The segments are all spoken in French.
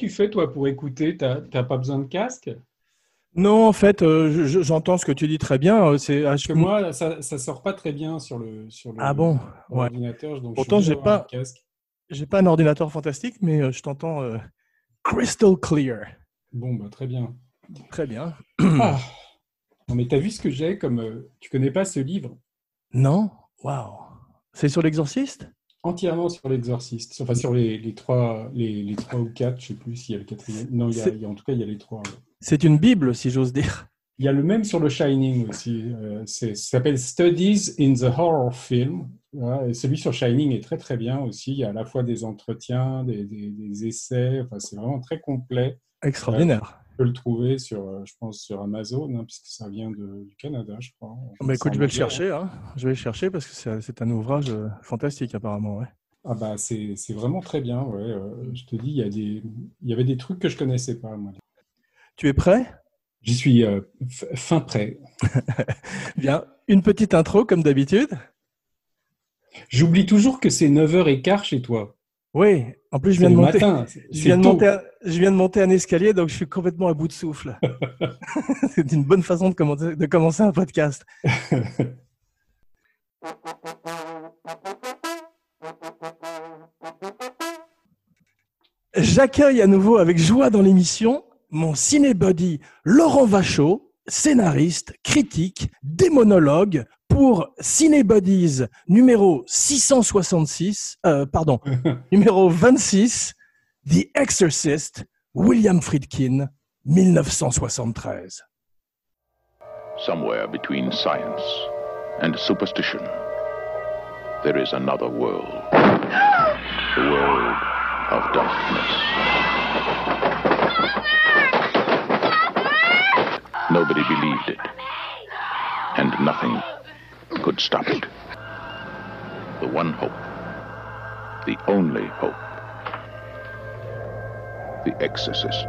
tu fais, toi, pour écouter? Tu n'as pas besoin de casque? Non, en fait, euh, j'entends ce que tu dis très bien. euh, C'est Parce que moi, ça ne sort pas très bien sur le sur le- Ah bon? Ouais. donc Pourtant, j'ai pas-. J'ai pas un ordinateur fantastique, mais euh, je t'entends euh, crystal clear. Bon, bah, très bien. Très bien. Ah. Non, mais tu as vu ce que j'ai comme. euh, Tu connais pas ce livre? Non? Waouh. C'est sur l'exorciste? Entièrement sur l'exorciste. Enfin, sur les, les trois, les, les trois ou quatre, je sais plus s'il y a le quatrième. Non, il y a, il y a- en tout cas, il y a les trois. C'est une Bible, si j'ose dire. Il y a le même sur le Shining aussi. euh, c'est- ça s'appelle Studies in the Horror Film. Et celui sur Shining est très très bien aussi. Il y a à la fois des entretiens, des, des- des essais. Enfin, c'est vraiment très complet. Extraordinaire. On peut le trouver sur, euh, je pense, sur Amazon, hein, puisque ça vient de- du Canada, je crois. Bah, C'est écoute, je vais le hein. chercher. hein. Je vais le chercher parce que c'est un ouvrage euh, fantastique, apparemment. ouais. Ah bah c'est vraiment très bien. Ouais. euh, je te dis, il y a des, il y avait des trucs que je connaissais pas. Moi. Tu es prêt? J'y suis euh, fin prêt. Bien. Une petite intro, comme d'habitude. J'oublie toujours que c'est 9h15 chez toi. Oui. En plus, je viens, de monter, matin. je, C'est viens de tôt. monter un, je viens de monter un escalier, donc je suis complètement à bout de souffle. c'est une bonne façon de commencer, de commencer un podcast. J'accueille à nouveau avec joie dans l'émission mon cinébody Laurent Vachaud, scénariste, critique, démonologue pour Cinébodies numéro 666, euh, pardon, numéro 26, The Exorcist, William Friedkin, 1973. Somewhere between science and superstition, there is another world. The world of darkness. Nobody believed it, and nothing could stop it. The one hope, the only hope, The Exorcist.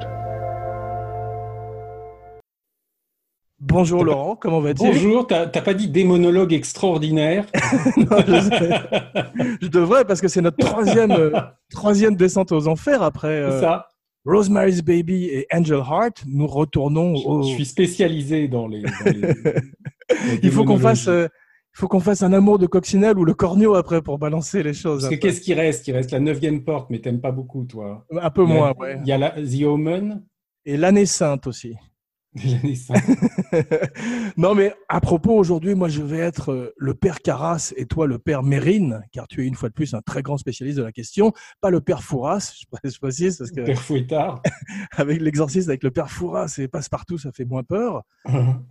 Bonjour Laurent, comment vas-tu? Bonjour, t'as pas dit démonologue extraordinaire? Non, je, sais. Je devrais parce que c'est notre troisième, euh, troisième descente aux enfers après euh, ça. Rosemary's Baby et Angel Heart. Nous retournons au. Je, je suis spécialisé dans les. dans les- la Il faut qu'on fasse, euh, il faut qu'on fasse un amour de coccinelle ou le cornio après pour balancer les choses. Parce que qu'est-ce qui reste? Il reste la neuvième porte, mais t'aimes pas beaucoup, toi. Un peu Il y a- moins, ouais. Il y a la, The Omen, Et l'année sainte aussi. l'année sainte. non, mais à propos, aujourd'hui, moi, je vais être euh, le père Carras et toi, le père Mérine, car tu es une fois de plus un très grand spécialiste de la question. Pas le père Fouras, je précise- je précise, parce que Père Fouettard. avec l'exorciste, avec le père Fouras et passe-partout, ça fait moins peur.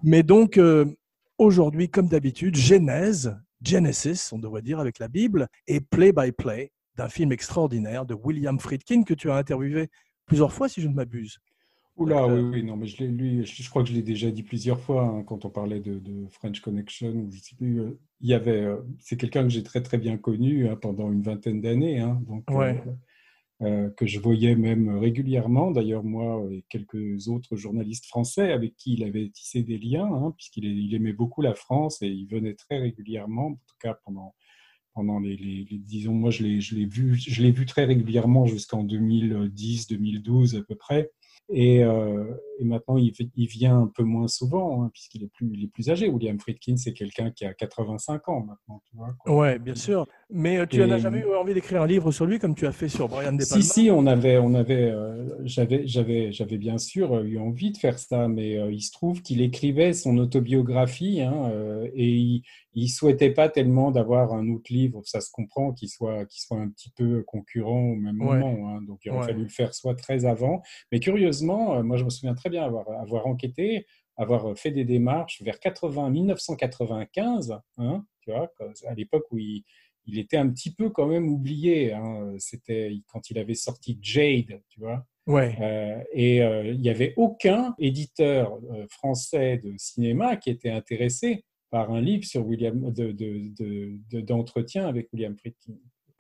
Mais donc, euh, aujourd'hui, comme d'habitude, Genèse, Genesis, on devrait dire, avec la Bible, et play-by-play d'un film extraordinaire de William Friedkin que tu as interviewé plusieurs fois, si je ne m'abuse. Oula, Euh, oui, oui, non, mais je l'ai lu, je, je crois que je l'ai déjà dit plusieurs fois hein, quand on parlait de, de French Connection, ou je sais plus, euh, il y avait, euh, c'est quelqu'un que j'ai très très bien connu hein, pendant une vingtaine d'années, hein, donc Ouais. euh, que je voyais même régulièrement. D'ailleurs, moi et quelques autres journalistes français avec qui il avait tissé des liens, hein, puisqu'il aimait beaucoup la France et il venait très régulièrement, en tout cas pendant pendant les, les- les- disons, moi je l'ai vu, je l'ai vu très régulièrement jusqu'en 2010, 2012 à peu près. Et, euh, et maintenant, il, vient un peu moins souvent, hein, puisqu'il est plus, il est plus âgé. William Friedkin, c'est quelqu'un qui a 85 ans maintenant. Tu vois, quoi. Ouais, bien sûr. Mais euh, tu n'as jamais eu envie d'écrire un livre sur lui comme tu as fait sur Brian De Palma? Si, si, on avait, on avait, euh, j'avais, j'avais, j'avais bien sûr eu envie de faire ça, mais il se trouve qu'il écrivait son autobiographie hein, et il, il souhaitait pas tellement d'avoir un autre livre, ça se comprend, qui soit, qui soit un petit peu concurrent au même Ouais. moment. hein. donc il aurait Ouais. fallu le faire soit très avant, mais curieusement, euh, moi je me souviens très bien avoir, avoir enquêté, avoir fait des démarches vers 80, 1995, hein, tu vois, à l'époque où il il était un petit peu quand même oublié. hein. C'était quand il avait sorti Jade, tu vois. Ouais. Euh, et euh, il n'y avait aucun éditeur euh, français de cinéma qui était intéressé par un livre sur William de, de- de- de- d'entretien avec William Friedkin.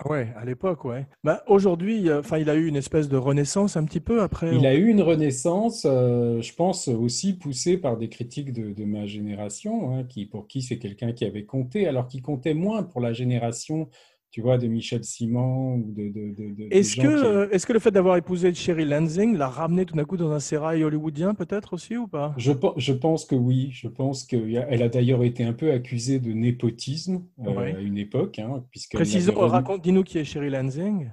Ouais, à l'époque, ouais. Bah, aujourd'hui, euh, enfin, il a eu une espèce de renaissance un petit peu après. Il a eu une renaissance, euh, je pense aussi poussée par des critiques de, de ma génération, hein, qui, pour qui c'est quelqu'un qui avait compté, alors qu'il comptait moins pour la génération tu vois, de Michel Simon ou de. de, de, est-ce que, euh, est que le fait d'avoir épousé Sherry Lansing l'a ramené tout d'un coup dans un sérail hollywoodien, peut-être aussi ou pas? Je, je, pense que oui. Je pense qu'elle a d'ailleurs été un peu accusée de népotisme euh, à une époque. Hein, Précisons, raconte, dis-nous qui est Sherry Lansing.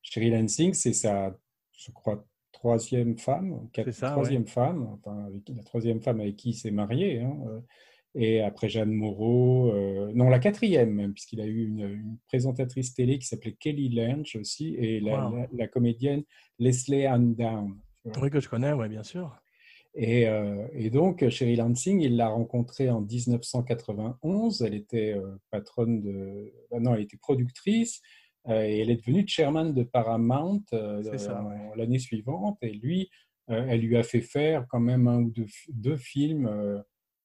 Sherry Lansing, c'est sa, je crois, troisième femme, quatre, ça, troisième femme, enfin, la troisième femme avec qui il s'est marié. Hein, euh, et après Jeanne Moreau, euh, non, la quatrième même, puisqu'il a eu une, présentatrice télé qui s'appelait Kelly Lynch aussi, et la, comédienne Leslie Ann Down. Oui, que je connais, oui, bien sûr. Et, euh, et, donc, Sherry Lansing, il l'a rencontrée en 1991. Elle était euh, patronne de. non, elle était productrice. et elle est devenue chairman de Paramount l'année suivante. Et lui, elle lui a fait faire quand même un ou deux, deux films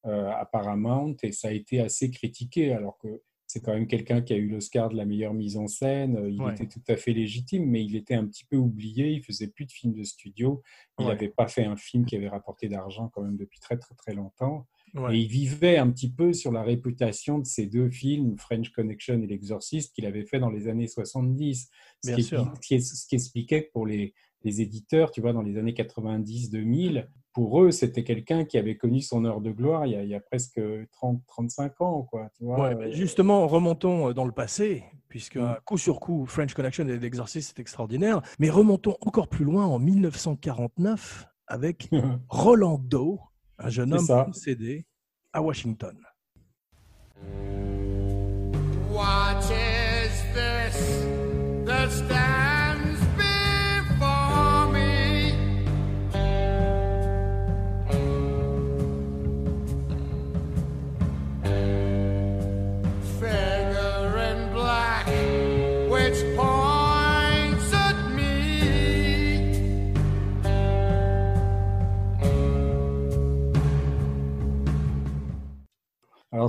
à Paramount et ça a été assez critiqué alors que c'est quand même quelqu'un qui a eu l'Oscar de la meilleure mise en scène. Euh, il était tout à fait légitime, mais il était un petit peu oublié. Il faisait plus de films de studio. Il n'avait pas fait un film qui avait rapporté d'argent quand même depuis très très très longtemps. Et il vivait un petit peu sur la réputation de ces deux films, French Connection et L'Exorciste, qu'il avait fait dans les années 70. Ce, qui, ce qui, expliquait que pour les, les éditeurs, tu vois, dans les années 90-2000, pour eux, c'était quelqu'un qui avait connu son heure de gloire il y a, presque 30-35 ans. Quoi, tu vois ouais, justement, remontons euh, dans le passé, puisque mm. coup sur coup, French Connection et l'exorciste, c'est extraordinaire. Mais remontons encore plus loin en 1949 avec Rolando, un jeune homme CD à Washington.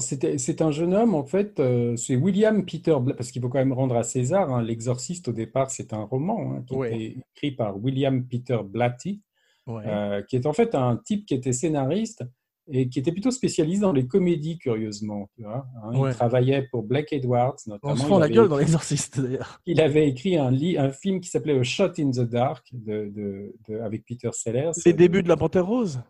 Alors, c'est un jeune homme, en fait, euh, c'est William Peter, parce qu'il faut quand même rendre à César, hein, L'Exorciste, au départ, c'est un roman hein, qui a été écrit par William Peter Blatty, euh, qui est en fait un type qui était scénariste et qui était plutôt spécialiste dans les comédies, curieusement. Tu vois, hein. Il travaillait pour Black Edwards, notamment. On se rend la gueule dans L'Exorciste, d'ailleurs. Il avait écrit un, un film qui s'appelait A Shot in the Dark de, avec Peter Sellers. Les débuts de La Panthère Rose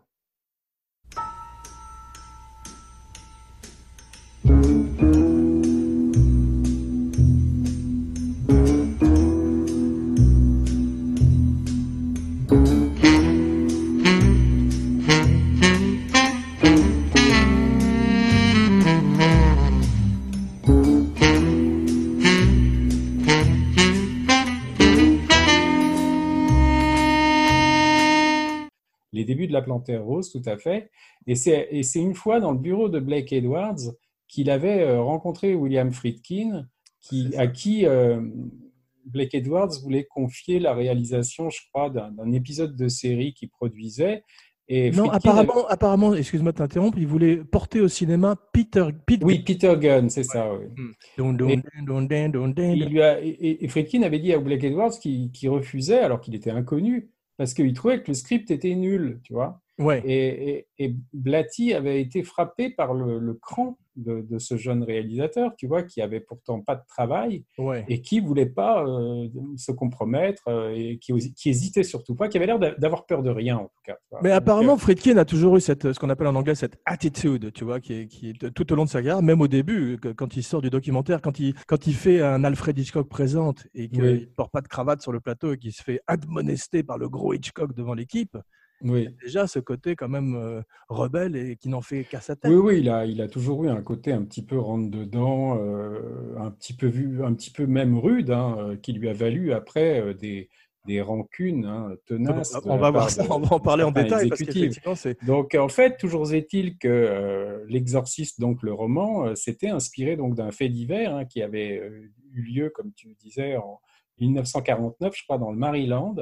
de la Panthère Rose, tout à fait. Et c'est une fois dans le bureau de Blake Edwards qu'il avait euh, rencontré William Friedkin, qui, à qui euh, Blake Edwards voulait confier la réalisation, je crois, d'un épisode de série qu'il produisait. Et non, apparemment, apparemment excuse-moi de t'interrompre, il voulait porter au cinéma Peter, Oui, Peter Gunn, c'est ça. Et, Friedkin avait dit à Blake Edwards qu'il refusait alors qu'il était inconnu parce qu'il trouvait que le script était nul, tu vois. Ouais. Et, et, Blatty avait été frappé par le, cran de, ce jeune réalisateur, tu vois, qui avait pourtant pas de travail et qui voulait pas euh, se compromettre euh, et qui, qui, hésitait surtout pas, qui avait l'air d'avoir peur de rien en tout cas. Mais apparemment, euh, Friedkin a toujours eu cette, ce qu'on appelle en anglais cette attitude, tu vois, qui est, qui est, tout au long de sa carrière, même au début, quand il sort du documentaire, quand il, quand il fait un Alfred Hitchcock présente et qu'il ne porte pas de cravate sur le plateau et qu'il se fait admonester par le gros Hitchcock devant l'équipe. Oui. déjà ce côté quand même euh, rebelle et qui n'en fait qu'à sa tête. Oui, oui, il a, il a toujours eu un côté un petit peu rentre-dedans, euh, un petit peu vu, un petit peu même rude, hein, euh, qui lui a valu après des, des rancunes hein, tenaces. On va, voir ça, on va en parler en détail. Parce donc en fait, toujours est-il que l'exorciste, donc le roman, s'était inspiré donc d'un fait divers hein, qui avait eu lieu, comme tu disais, en 1949, je crois, dans le Maryland.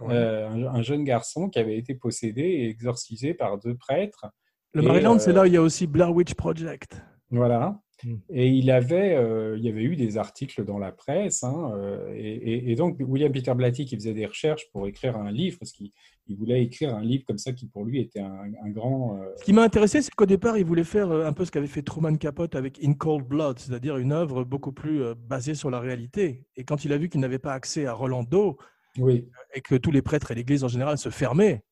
Euh, un, jeune garçon qui avait été possédé et exorcisé par deux prêtres. Le Maryland, c'est euh, là où il y a aussi Blair Witch Project. Voilà. Mm. Et il avait, euh, il y avait eu des articles dans la presse. hein, et, et- et donc, William Peter Blatty, qui faisait des recherches pour écrire un livre, parce qu'il il voulait écrire un livre comme ça qui, pour lui, était un, un grand. euh, Ce qui m'a intéressé, c'est qu'au départ, il voulait faire un peu ce qu'avait fait Truman Capote avec In Cold Blood, c'est-à-dire une œuvre beaucoup plus basée sur la réalité. Et quand il a vu qu'il n'avait pas accès à Rolando Oui. et que tous les prêtres et l'Église en général se fermaient,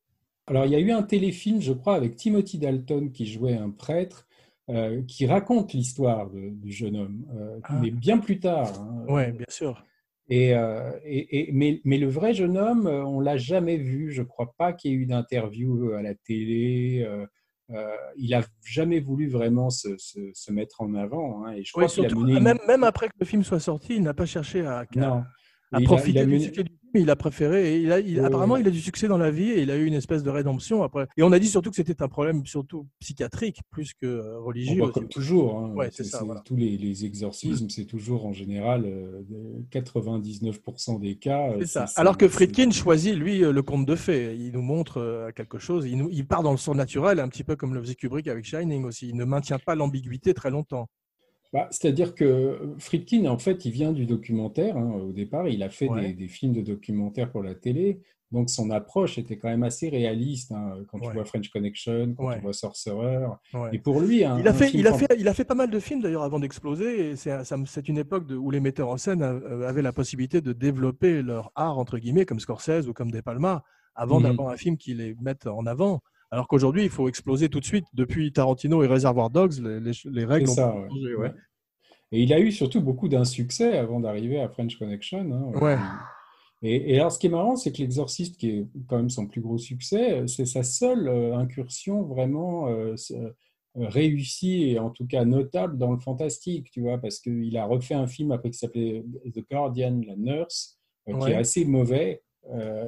Alors, il y a eu un téléfilm, je crois, avec Timothy Dalton qui jouait un prêtre. euh, qui raconte l'histoire du jeune homme, euh, Ah. mais bien plus tard. hein. ouais, bien sûr. Et, euh, et- et- mais, mais le vrai jeune homme, on l'a jamais vu. Je crois pas qu'il y ait eu d'interview à la télé. euh, il a jamais voulu vraiment se, se- se mettre en avant. hein, et je crois Oui, a surtout, mené même, même après que le film soit sorti, il n'a pas cherché à, à- a- il a du mené- succès du film. Il a préféré. Et il a, il- apparemment, il a du succès dans la vie et il a eu une espèce de rédemption après. Et on a dit surtout que c'était un problème surtout psychiatrique plus que euh, Bon, religieux. comme toujours, hein, Ouais, c'est ça, voilà. tous les, les exorcismes, c'est toujours en général euh, de 99% des cas. euh, C'est ça. Alors que Friedkin choisit, lui, euh, le conte de fées. Il nous montre euh, quelque chose. Il, nous, il part dans le surnaturel, un petit peu comme le faisait Kubrick avec Shining aussi. Il ne maintient pas l'ambiguïté très longtemps. Bah, C'est-à-dire que Friedkin, en fait, il vient du documentaire. hein, au départ, il a fait Ouais. des, des films de documentaire pour la télé. Donc, son approche était quand même assez réaliste. hein, quand Ouais. tu vois French Connection, quand Ouais. tu vois Sorcerer. Ouais. Et pour lui, Il a, fait, film il, a fant- fait, il a fait pas mal de films d'ailleurs avant d'exploser. C'est une époque de- où les metteurs en scène euh, avaient la possibilité de développer leur art, entre guillemets, comme Scorsese ou comme De Palma, avant Mhm. d'avoir un film qui les mette en avant. Alors qu'aujourd'hui, il faut exploser tout de suite. Depuis Tarantino et Reservoir Dogs, les, les- les règles ont ça, changé, ouais. Ouais. Et il a eu surtout beaucoup d'insuccès avant d'arriver à French Connection. hein. Ouais. Et, et alors, ce qui est marrant, c'est que L'Exorciste, qui est quand même son plus gros succès, c'est sa seule euh, incursion vraiment euh, euh, réussie et en tout cas notable dans le fantastique, tu vois, parce qu'il a refait un film après qui s'appelait The Guardian, la nurse, euh, qui Ouais. est assez mauvais. Euh,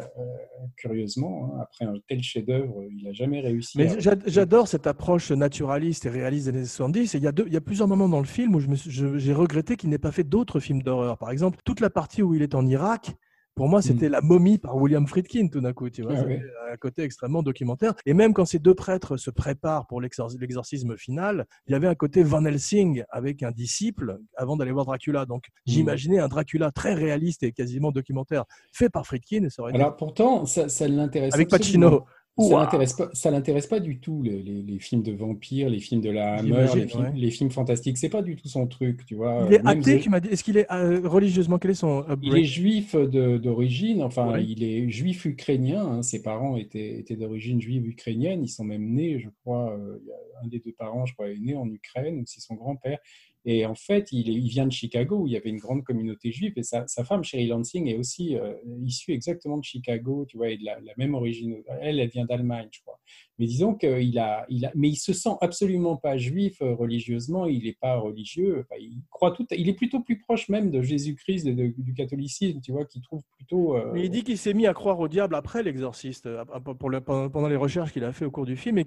curieusement, hein. après un tel chef-d'œuvre, il n'a jamais réussi. Mais à- j'adore cette approche naturaliste et réaliste des années 70. Et il y a, deux- il y a plusieurs moments dans le film où je je- j'ai regretté qu'il n'ait pas fait d'autres films d'horreur. Par exemple, toute la partie où il est en Irak, pour moi, c'était La momie par William Friedkin tout d'un coup. Tu vois, Ah ouais. un côté extrêmement documentaire. Et même quand ces deux prêtres se préparent pour l'exor- l'exorcisme final, il y avait un côté Van Helsing avec un disciple avant d'aller voir Dracula. Donc j'imaginais un Dracula très réaliste et quasiment documentaire fait par Friedkin. Et ça aurait été- Alors pourtant, ça, ça l'intéresse avec Pacino. Ça Ouah. l'intéresse pas, ça l'intéresse pas du tout les, les- les films de vampires, les films de la Hammer, les, films, ouais. les films fantastiques. C'est pas du tout son truc, tu vois. Il est athée, tu m'as dit. Est-ce qu'il est euh, religieusement Quel est son Il est juif d'origine, enfin, Ouais. il est juif ukrainien. hein. Ses parents étaient, étaient d'origine juive ukrainienne. Ils sont même nés, je crois, euh, un des deux parents, je crois, est né en Ukraine, ou c'est son grand-père. Et en fait, il, vient de Chicago, où il y avait une grande communauté juive. Et sa, sa femme, Sherry Lansing, est aussi euh, issue exactement de Chicago, tu vois, et de la, la même origine. Elle, elle vient d'Allemagne, je crois. Mais disons qu'il a, il a, mais il se sent absolument pas juif euh, religieusement. Il n'est pas religieux. Enfin, il croit tout. Il est plutôt plus proche même de Jésus-Christ du catholicisme, tu vois, qu'il trouve plutôt. euh, Mais il dit qu'il s'est mis à croire au diable après l'exorciste, euh, pour le- pendant les recherches qu'il a fait au cours du film. Et,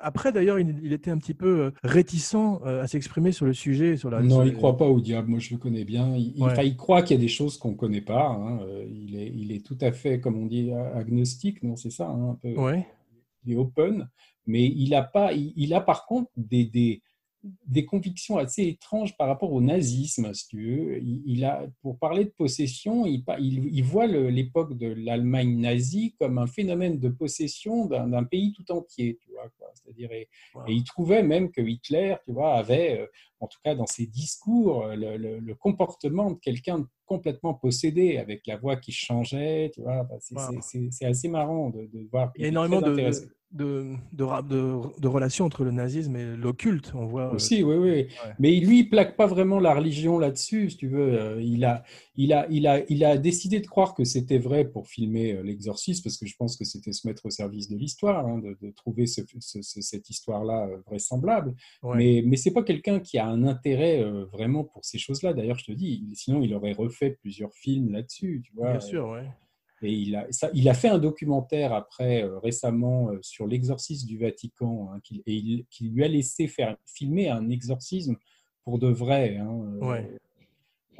après, d'ailleurs, il, il était un petit peu réticent à s'exprimer sur le sujet. Sur la, Non, sur il croit pas au diable. Moi, je le connais bien. Il, Ouais. croit qu'il y a des choses qu'on ne connaît pas. hein. Il, est, il est tout à fait, comme on dit, agnostique. Non, c'est ça, hein, un peu. Ouais. Il est open, mais il a pas, il, a par contre des, des, des convictions assez étranges par rapport au nazisme, si tu veux. Il, a, pour parler de possession, il, il, voit l'époque de l'Allemagne nazie comme un phénomène de possession d'un pays tout entier, tu vois. quoi. C'est-à-dire, et, Wow. et il trouvait même que Hitler, tu vois, avait, euh, en tout cas dans ses discours, euh, le, le- le comportement de quelqu'un de complètement possédé, avec la voix qui changeait, tu vois. Enfin, c'est- Wow. assez marrant de, de voir. Il y a énormément de. De, de, de- de relations entre le nazisme et l'occulte. On voit. euh, Aussi, oui, oui. Mais lui, il plaque pas vraiment la religion là-dessus, si tu veux. Euh, Il a, il a, il a, il a décidé de croire que c'était vrai pour filmer euh, l'exorcisme, parce que je pense que c'était se mettre au service de l'histoire, hein, de, de trouver ce- ce- ce- cette histoire-là vraisemblable. ouais. Mais, mais c'est pas quelqu'un qui a un intérêt euh, vraiment pour ces choses-là. D'ailleurs, je te dis, sinon il aurait refait plusieurs films là-dessus, tu vois. Bien sûr, ouais. Et il a, ça, il a fait un documentaire après, euh, récemment, euh, sur l'exorcisme du Vatican, hein, qui, et il- qui lui a laissé faire filmer un exorcisme pour de vrai. hein, euh, Ouais.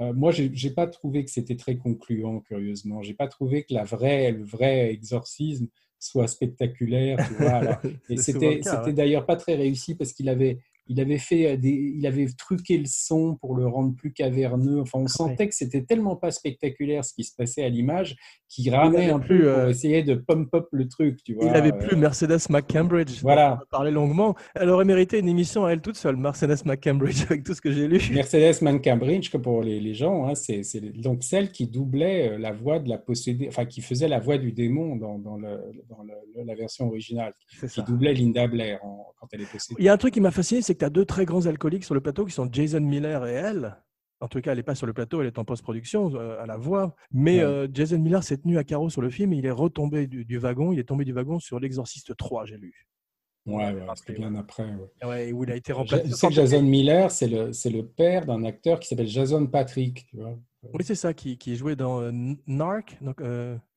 euh, moi, j'ai j'ai pas trouvé que c'était très concluant, curieusement. J'ai pas trouvé que la vraie, le vrai exorcisme soit spectaculaire. Tu vois, alors. Et c'était le cas, c'était ouais. d'ailleurs pas très réussi parce qu'il avait il avait fait des, il avait truqué le son pour le rendre plus caverneux. Enfin, on sentait que c'était tellement pas spectaculaire ce qui se passait à l'image qu'il ramait un peu pour essayer de pump up le truc, tu vois. Il avait plus Mercedes McCambridge. Voilà. On parler longuement. Elle aurait mérité une émission à elle toute seule, Mercedes McCambridge, avec tout ce que j'ai lu. Mercedes McCambridge, que pour les, les gens, hein, c'est donc celle qui doublait la voix de la possédée, enfin qui faisait la voix du démon dans, dans, le, dans le, la version originale, qui doublait Linda Blair quand elle est possédée. Il y a un truc qui m'a fasciné, c'est que tu as deux très grands alcooliques sur le plateau qui sont Jason Miller et elle. En tout cas, elle n'est pas sur le plateau, elle est en post-production euh, à la voix. Mais euh, Jason Miller s'est tenu à carreau sur le film et il est retombé du, wagon. Il est tombé du wagon sur L'Exorciste 3, j'ai lu. Ouais, c'était bien après. Ouais. où il a été remplacé. Sais que Jason Miller, c'est le, le père d'un acteur qui s'appelle Jason Patrick. Tu vois oui, c'est ça, qui, qui jouait dans euh, Narc, donc,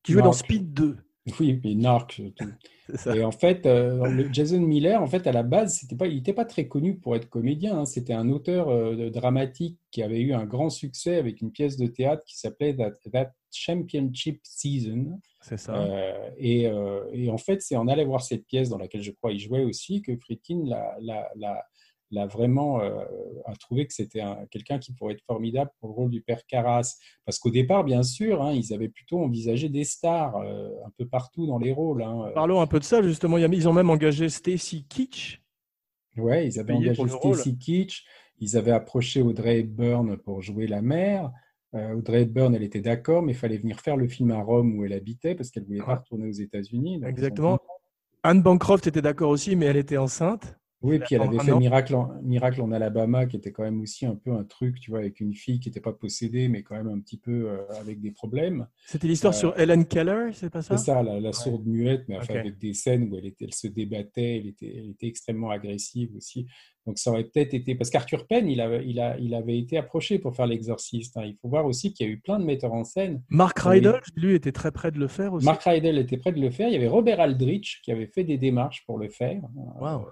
qui jouait dans Speed 2. Oui, mais Narc. Et en fait, euh, Jason Miller, en fait, à la base, c'était pas, il n'était pas très connu pour être comédien. Hein. C'était un auteur euh, dramatique qui avait eu un grand succès avec une pièce de théâtre qui s'appelait That, Championship Season. C'est ça. Euh, et, et, en fait, c'est en allant voir cette pièce dans laquelle je crois il jouait aussi que Friedkin l'a l'a vraiment euh, a trouvé que c'était quelqu'un qui pourrait être formidable pour le rôle du père Carras. Parce qu'au départ, bien sûr, hein, ils avaient plutôt envisagé des stars euh, un peu partout dans les rôles. Hein. Parlons un peu de ça, justement. Ils ont même engagé Stacy Kitsch. Oui, ils avaient engagé Stacy Kitsch. Ils avaient approché Audrey Hepburn pour jouer la mère. Euh, Audrey Hepburn, elle était d'accord, mais il fallait venir faire le film à Rome où elle habitait parce qu'elle ne voulait pas retourner aux États-Unis. Exactement. Anne Bancroft était d'accord aussi, mais elle était enceinte. Oui, puis elle avait fait Miracle en, Miracle en Alabama, qui était quand même aussi un peu un truc, tu vois, avec une fille qui n'était pas possédée, mais quand même un petit peu euh, avec des problèmes. C'était l'histoire sur euh, Helen Keller, c'est pas ça? C'est ça, la, sourde muette, mais avec des scènes où elle, était, elle se débattait, elle était, elle était extrêmement agressive aussi. Donc ça aurait peut-être été... Parce qu'Arthur Penn, il avait, il, a, il avait été approché pour faire l'exorciste. Hein. Il faut voir aussi qu'il y a eu plein de metteurs en scène. Mark Rydell, lui, était très près de le faire aussi. Mark Rydell était prêt de le faire. Il y avait Robert Aldrich qui avait fait des démarches pour le faire. Wow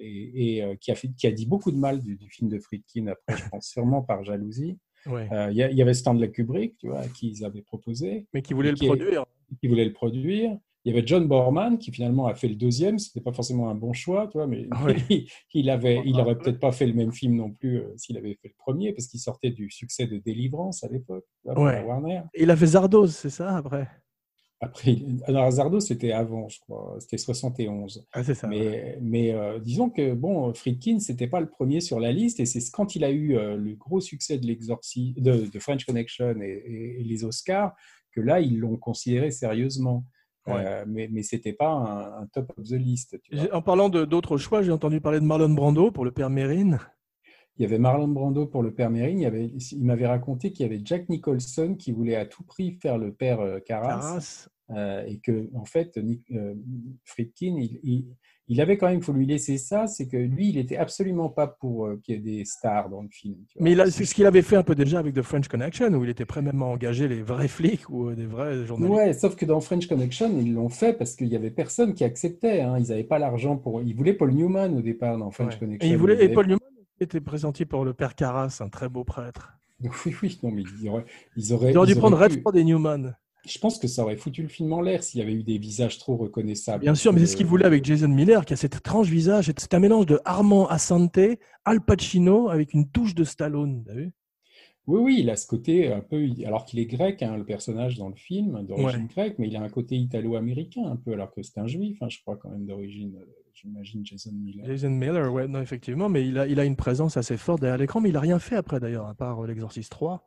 et, euh, qui, a fait, qui, a dit beaucoup de mal du, film de Friedkin, après, je pense sûrement par jalousie. Euh, il y, avait Stanley Kubrick, tu vois, qui ils avaient proposé. Mais qui voulait le produire. Qui voulait le produire. Il y avait John Borman qui finalement a fait le deuxième. C'était pas forcément un bon choix, tu vois, mais il, avait, il aurait peut-être pas fait le même film non plus euh, s'il avait fait le premier, parce qu'il sortait du succès de Délivrance à l'époque. Warner. Il a fait Zardoz, c'est ça après? Après, alors Azardo, c'était avant, je crois, c'était 71. Ah, c'est ça. Mais, mais euh, disons que bon, Friedkin, c'était pas le premier sur la liste, et c'est quand il a eu euh, le gros succès de de, French Connection et, les Oscars, que là, ils l'ont considéré sérieusement. Euh, mais mais c'était pas un, top of the list. En parlant d'autres choix, j'ai entendu parler de Marlon Brando pour le père Mérine. Il y avait Marlon Brando pour le père Mérine. Il, il m'avait raconté qu'il y avait Jack Nicholson qui voulait à tout prix faire le père euh, Carras. Euh, et que, en fait, euh, Friedkin, il, il, avait quand même, il faut lui laisser ça, c'est que lui, il n'était absolument pas pour qu'il y ait des stars dans le film. Mais c'est ce qu'il avait fait un peu déjà avec The French Connection, où il était prêt même à engager les vrais flics ou des vrais journalistes. Ouais, sauf que dans French Connection, ils l'ont fait parce qu'il n'y avait personne qui acceptait. Hein. Ils n'avaient pas l'argent pour. Ils voulaient Paul Newman au départ dans French Connection. Et, ils voulaient... et Paul Newman était présenté pour le père Carras, un très beau prêtre. Oui, oui, non, mais ils auraient. Ils auraient, ils auraient dû prendre Redford et Newman. Je pense que ça aurait foutu le film en l'air s'il y avait eu des visages trop reconnaissables. Bien sûr, mais c'est ce qu'il voulait avec Jason Miller, qui a cet étrange visage. C'est un mélange de Armand Assante, Al Pacino, avec une touche de Stallone. As vu? Oui, oui, il a ce côté un peu, alors qu'il est grec, hein, le personnage dans le film, d'origine grecque, mais il a un côté italo-américain un peu, alors que c'est un juif, hein, je crois quand même d'origine, euh, j'imagine Jason Miller. Jason Miller, ouais, non, effectivement, mais il a, il a une présence assez forte derrière l'écran, mais il n'a rien fait après d'ailleurs, à part euh, l'Exorciste 3.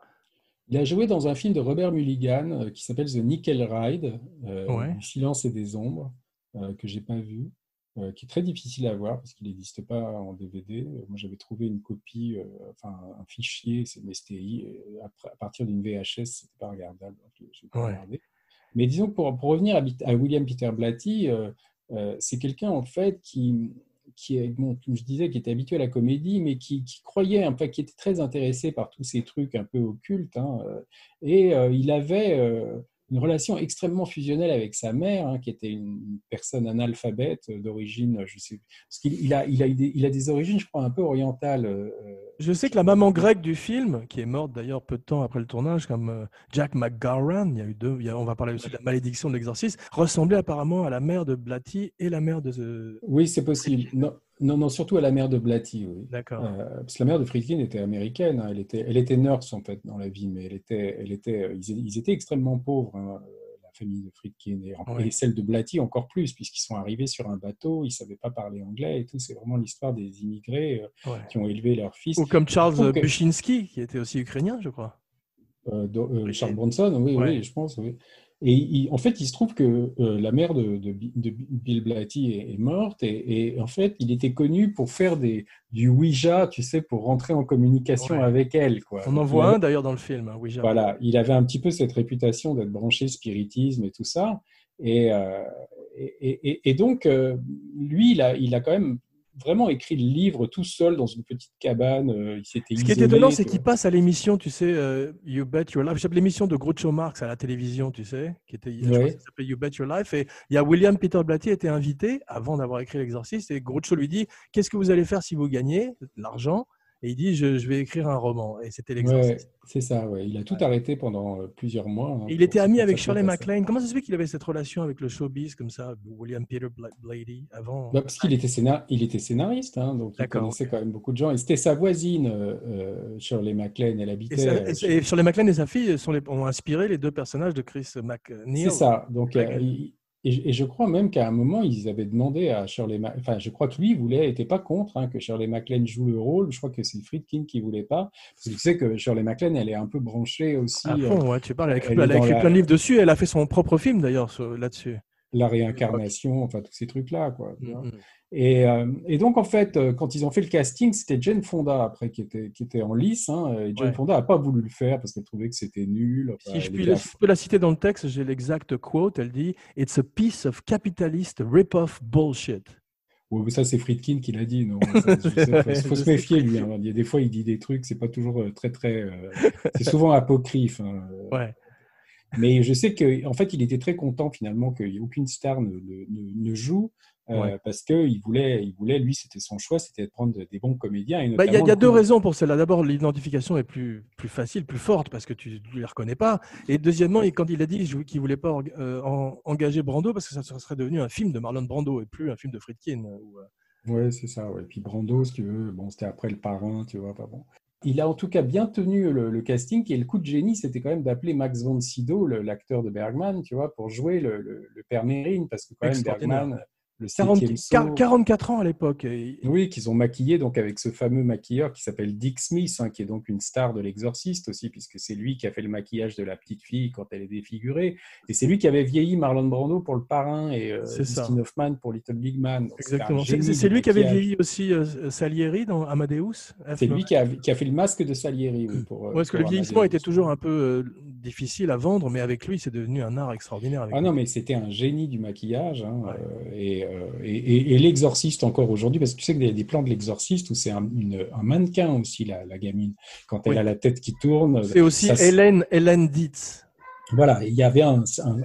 Il a joué dans un film de Robert Mulligan euh, qui s'appelle The Nickel Ride, euh, Silence et des ombres, que j'ai pas vu. Euh, qui est très difficile à voir parce qu'il n'existe pas en DVD. Euh, moi, j'avais trouvé une copie, euh, enfin un fichier, c'est une STI, à partir d'une VHS, c'était pas regardable. Pas Mais disons pour, pour revenir à, William Peter Blatty, c'est quelqu'un en fait qui, comme je disais, qui était habitué à la comédie, mais qui, qui croyait, enfin, qui était très intéressé par tous ces trucs un peu occultes. Hein, et il avait une relation extrêmement fusionnelle avec sa mère, hein, qui était une personne analphabète euh, d'origine, je sais, parce qu'il a, il a, il a des origines, je crois, un peu orientales. Euh, je sais que la maman grecque du film, qui est morte d'ailleurs peu de temps après le tournage, comme euh, Jack McGowan, il y a eu deux, on va parler aussi de la malédiction de l'exorcisme, ressemblait apparemment à la mère de Blatty et la mère de. Oui, c'est possible. Non, Non, non, surtout à la mère de Blatty, oui. D'accord. Euh, parce que la mère de Friedkin était américaine, hein. elle, était, elle était nurse en fait dans la vie, mais elle était, elle était, euh, ils, étaient extrêmement pauvres, hein, la famille de Friedkin, et, celle de Blatty encore plus, puisqu'ils sont arrivés sur un bateau, ils ne savaient pas parler anglais et tout. C'est vraiment l'histoire des immigrés euh, Ouais. qui ont élevé leur fils. Ou comme Charles que- Bushinsky, qui était aussi ukrainien, je crois. Euh. Charles Bronson, oui, Ouais. oui, je pense, oui. Et il- en fait, il se trouve que euh, la mère de, de de Bill Blatty est, est morte, et, et en fait, il était connu pour faire des, du Ouija, tu sais, pour rentrer en communication Ouais. avec elle. Quoi. On en voit il un d'ailleurs dans le film, hein, Ouija. Voilà, il avait un petit peu cette réputation d'être branché spiritisme et tout ça. Et, euh, et, et- et donc, euh, lui, il a, il a quand même vraiment écrit le livre tout seul dans une petite cabane. euh, il s'était Ce qui est étonnant, c'est qu'il passe à l'émission, tu sais, euh, You Bet Your Life. J'appelle l'émission de Groucho Marx à la télévision, tu sais, qui était, je Ouais. s'appelait You Bet Your Life. Et il y a William Peter Blatty était invité avant d'avoir écrit L'Exorciste. Et Groucho lui dit Qu'est-ce que vous allez faire si vous gagnez? L'argent Et il dit je, je vais écrire un roman. Et c'était Ouais, L'Exorciste. c'est ça, ouais. Il a tout arrêté pendant euh, plusieurs mois. hein, il était ami avec Shirley. MacLaine. Comment ça se fait qu'il avait cette relation avec le showbiz comme ça, William Peter Bla- Blatty avant Bah, parce qu'il était, scénar- il était scénariste, hein, donc il connaissait quand même beaucoup de gens. Et c'était sa voisine, euh, euh, Shirley MacLaine, elle habitait. Et, Shirley MacLaine et sa fille sont les- ont inspiré les deux personnages de Chris McNeil. C'est ça. Donc, Ouais. euh, il- et, et je crois même qu'à un moment, ils avaient demandé à Shirley Mac- Enfin, je crois que lui voulait, était pas contre hein, que Shirley MacLaine joue le rôle. Je crois que c'est Friedkin qui voulait pas. Parce que tu sais que Shirley MacLaine, elle est un peu branchée aussi. À euh, fond, ouais, tu parles. Elle a écrit, elle a écrit la- plein de livres dessus. Elle a fait son propre film d'ailleurs là-dessus. la réincarnation, enfin, tous ces trucs-là, quoi. tu vois. Et, euh, et donc, en fait, euh, quand ils ont fait le casting, c'était Jane Fonda, après, qui était, qui était en lice. hein, et Jane Ouais. Fonda n'a pas voulu le faire parce qu'elle trouvait que c'était nul. Si je puis, la, je peux la citer dans le texte, j'ai l'exact quote. Elle dit It's a piece of capitalist rip-off bullshit. Ouais, ça, c'est Friedkin qui l'a dit. Non. Il faut se méfier, lui. hein. Il y a des fois, il dit des trucs, c'est pas toujours euh, très, très. euh, c'est souvent apocryphe. hein. Ouais. Mais je sais qu'en fait, il était très content finalement qu'il n'y ait aucune star ne, ne- ne- ne euh. Parce qu'il voulait, il voulait, lui, c'était son choix, c'était de prendre des bons comédiens. et Bah, Il y a, y deux raisons pour cela. D'abord, l'identification est plus, plus facile, plus forte parce que tu ne les reconnais pas. Et deuxièmement, et quand il a dit qu'il ne voulait pas euh, en- engager Brando parce que ça serait devenu un film de Marlon Brando et plus un film de Friedkin. euh, ou, euh, Ouais, c'est ça. Ouais. Puis Brando, si tu veux, bon, c'était après le parrain, tu vois. Bon. Il a en tout cas bien tenu le, le casting. Et le coup de génie, c'était quand même d'appeler Max von Sydow, l'acteur de Bergman, tu vois, pour jouer le, le- le père Mérine, parce que quand même. Bergman, le 40 septième quar- saut- 44 ans à l'époque. Oui, qu'ils ont maquillé donc avec ce fameux maquilleur qui s'appelle Dick Smith, hein, qui est donc une star de l'exorciste aussi, puisque c'est lui qui a fait le maquillage de la petite fille quand elle est défigurée. Et c'est lui qui avait vieilli Marlon Brando pour le parrain et euh. Dustin Hoffman pour Little Big Man. Donc, Exactement. C'est lui qui avait vieilli aussi euh, Salieri dans Amadeus. C'est lui qui a, qui a fait le masque de Salieri. Oui, pour, euh, Ouais, parce que le vieillissement était toujours un peu euh, difficile à vendre, mais avec lui, c'est devenu un art extraordinaire. avec Ah lui. non, mais c'était un génie du maquillage. hein, Ouais. et, et, et- et l'exorciste encore aujourd'hui, parce que tu sais qu'il y a des plans de l'exorciste où c'est un, mannequin aussi, la, la gamine, quand elle Oui. a la tête qui tourne. C'est aussi ça Hélène, Hélène Dietz. Voilà, il y avait un, un-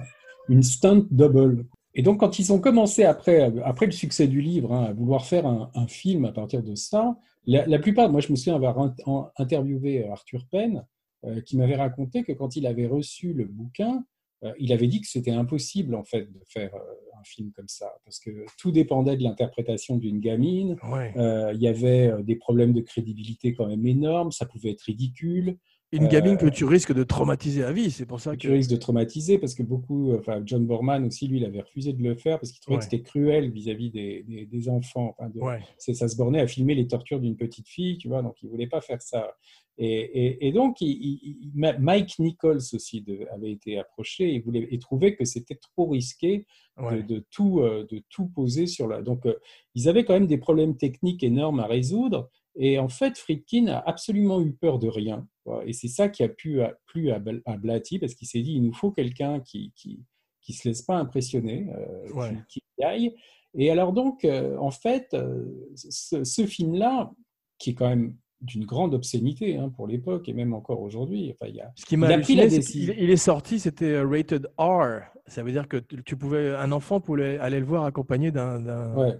une stunt double. Et donc, quand ils ont commencé après, après le succès du livre hein, à vouloir faire un, un film à partir de ça, la, la plupart, moi je me souviens avoir interviewé Arthur Penn, euh, qui m'avait raconté que quand il avait reçu le bouquin, euh, il avait dit que c'était impossible en fait de faire euh, un film comme ça, parce que tout dépendait de l'interprétation d'une gamine. Ouais. Euh, il y avait euh, des problèmes de crédibilité quand même énormes, ça pouvait être ridicule. Une gamine Euh, que tu risques de traumatiser à vie. C'est pour ça que. tu risques de traumatiser parce que beaucoup, enfin John Borman aussi, lui, il avait refusé de le faire parce qu'il trouvait Ouais. que c'était cruel vis-à-vis des, des- des enfants. Enfin, de- Ouais. c'est- ça se bornait à filmer les tortures d'une petite fille, tu vois, donc il voulait pas faire ça. Et, et- et donc, il- il- Mike Nichols aussi de- avait été approché et, voulait, et trouvait que c'était trop risqué de, Ouais. de tout, euh, de tout poser sur la. Donc, euh, ils avaient quand même des problèmes techniques énormes à résoudre. Et en fait, Friedkin a absolument eu peur de rien. quoi. Et c'est ça qui a pu, a plu à, à Blatty, parce qu'il s'est dit, il nous faut quelqu'un qui qui, qui se laisse pas impressionner, euh, Ouais. qui, qui aille. Et alors donc, euh, en fait, euh, ce, ce film-là, qui est quand même d'une grande obscénité hein, pour l'époque et même encore aujourd'hui, enfin, il a, Ce qui m'a pris la décision. il est sorti, c'était rated R. Ça veut dire que tu pouvais, un enfant pouvait aller le voir accompagné d'un ouais,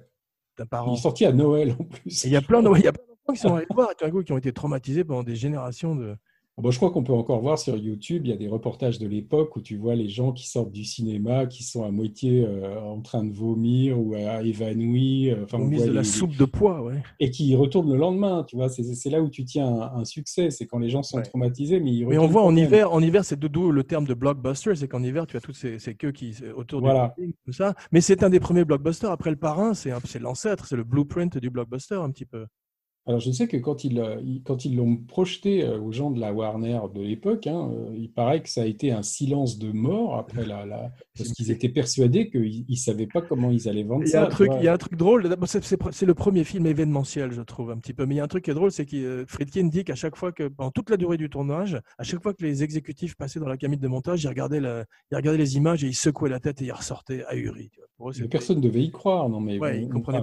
d'un il parent. est sorti à Noël en plus. Et il y a plein de- il y a plein d'enfants qui sont allés voir qui ont été traumatisés pendant des générations de. Ah bon, je crois qu'on peut encore voir sur YouTube, il y a des reportages de l'époque où tu vois les gens qui sortent du cinéma, qui sont à moitié euh, en train de vomir ou à, évanouis. Euh, enfin, on, de la soupe de poids, ouais. Et qui retournent le lendemain, tu vois. C'est là où tu tiens un, succès, c'est quand les gens sont traumatisés, mais ils Mais on voit en hiver, en hiver, c'est d'où le terme de blockbuster, c'est qu'en hiver, tu as toutes ces, ces queues qui autour voilà. du tout ça. Mais c'est un des premiers blockbusters. Après le parrain, c'est l'ancêtre, c'est le blueprint du blockbuster un petit peu. Alors, je sais que quand ils, euh, quand ils l'ont projeté euh, aux gens de la Warner de l'époque, hein, euh, il paraît que ça a été un silence de mort après la, la... parce qu'ils étaient persuadés qu'ils ne savaient pas comment ils allaient vendre il y a Un truc, il y a un truc drôle. C'est le premier film événementiel, je trouve, un petit peu. Mais il y a un truc qui est drôle, c'est que Friedkin dit qu'à chaque fois que, pendant toute la durée du tournage, à chaque fois que les exécutifs passaient dans la cabine de montage, ils regardaient, ils regardaient les images et ils secouaient la tête et ils ressortaient ahuris. personne ne devait y croire, non mais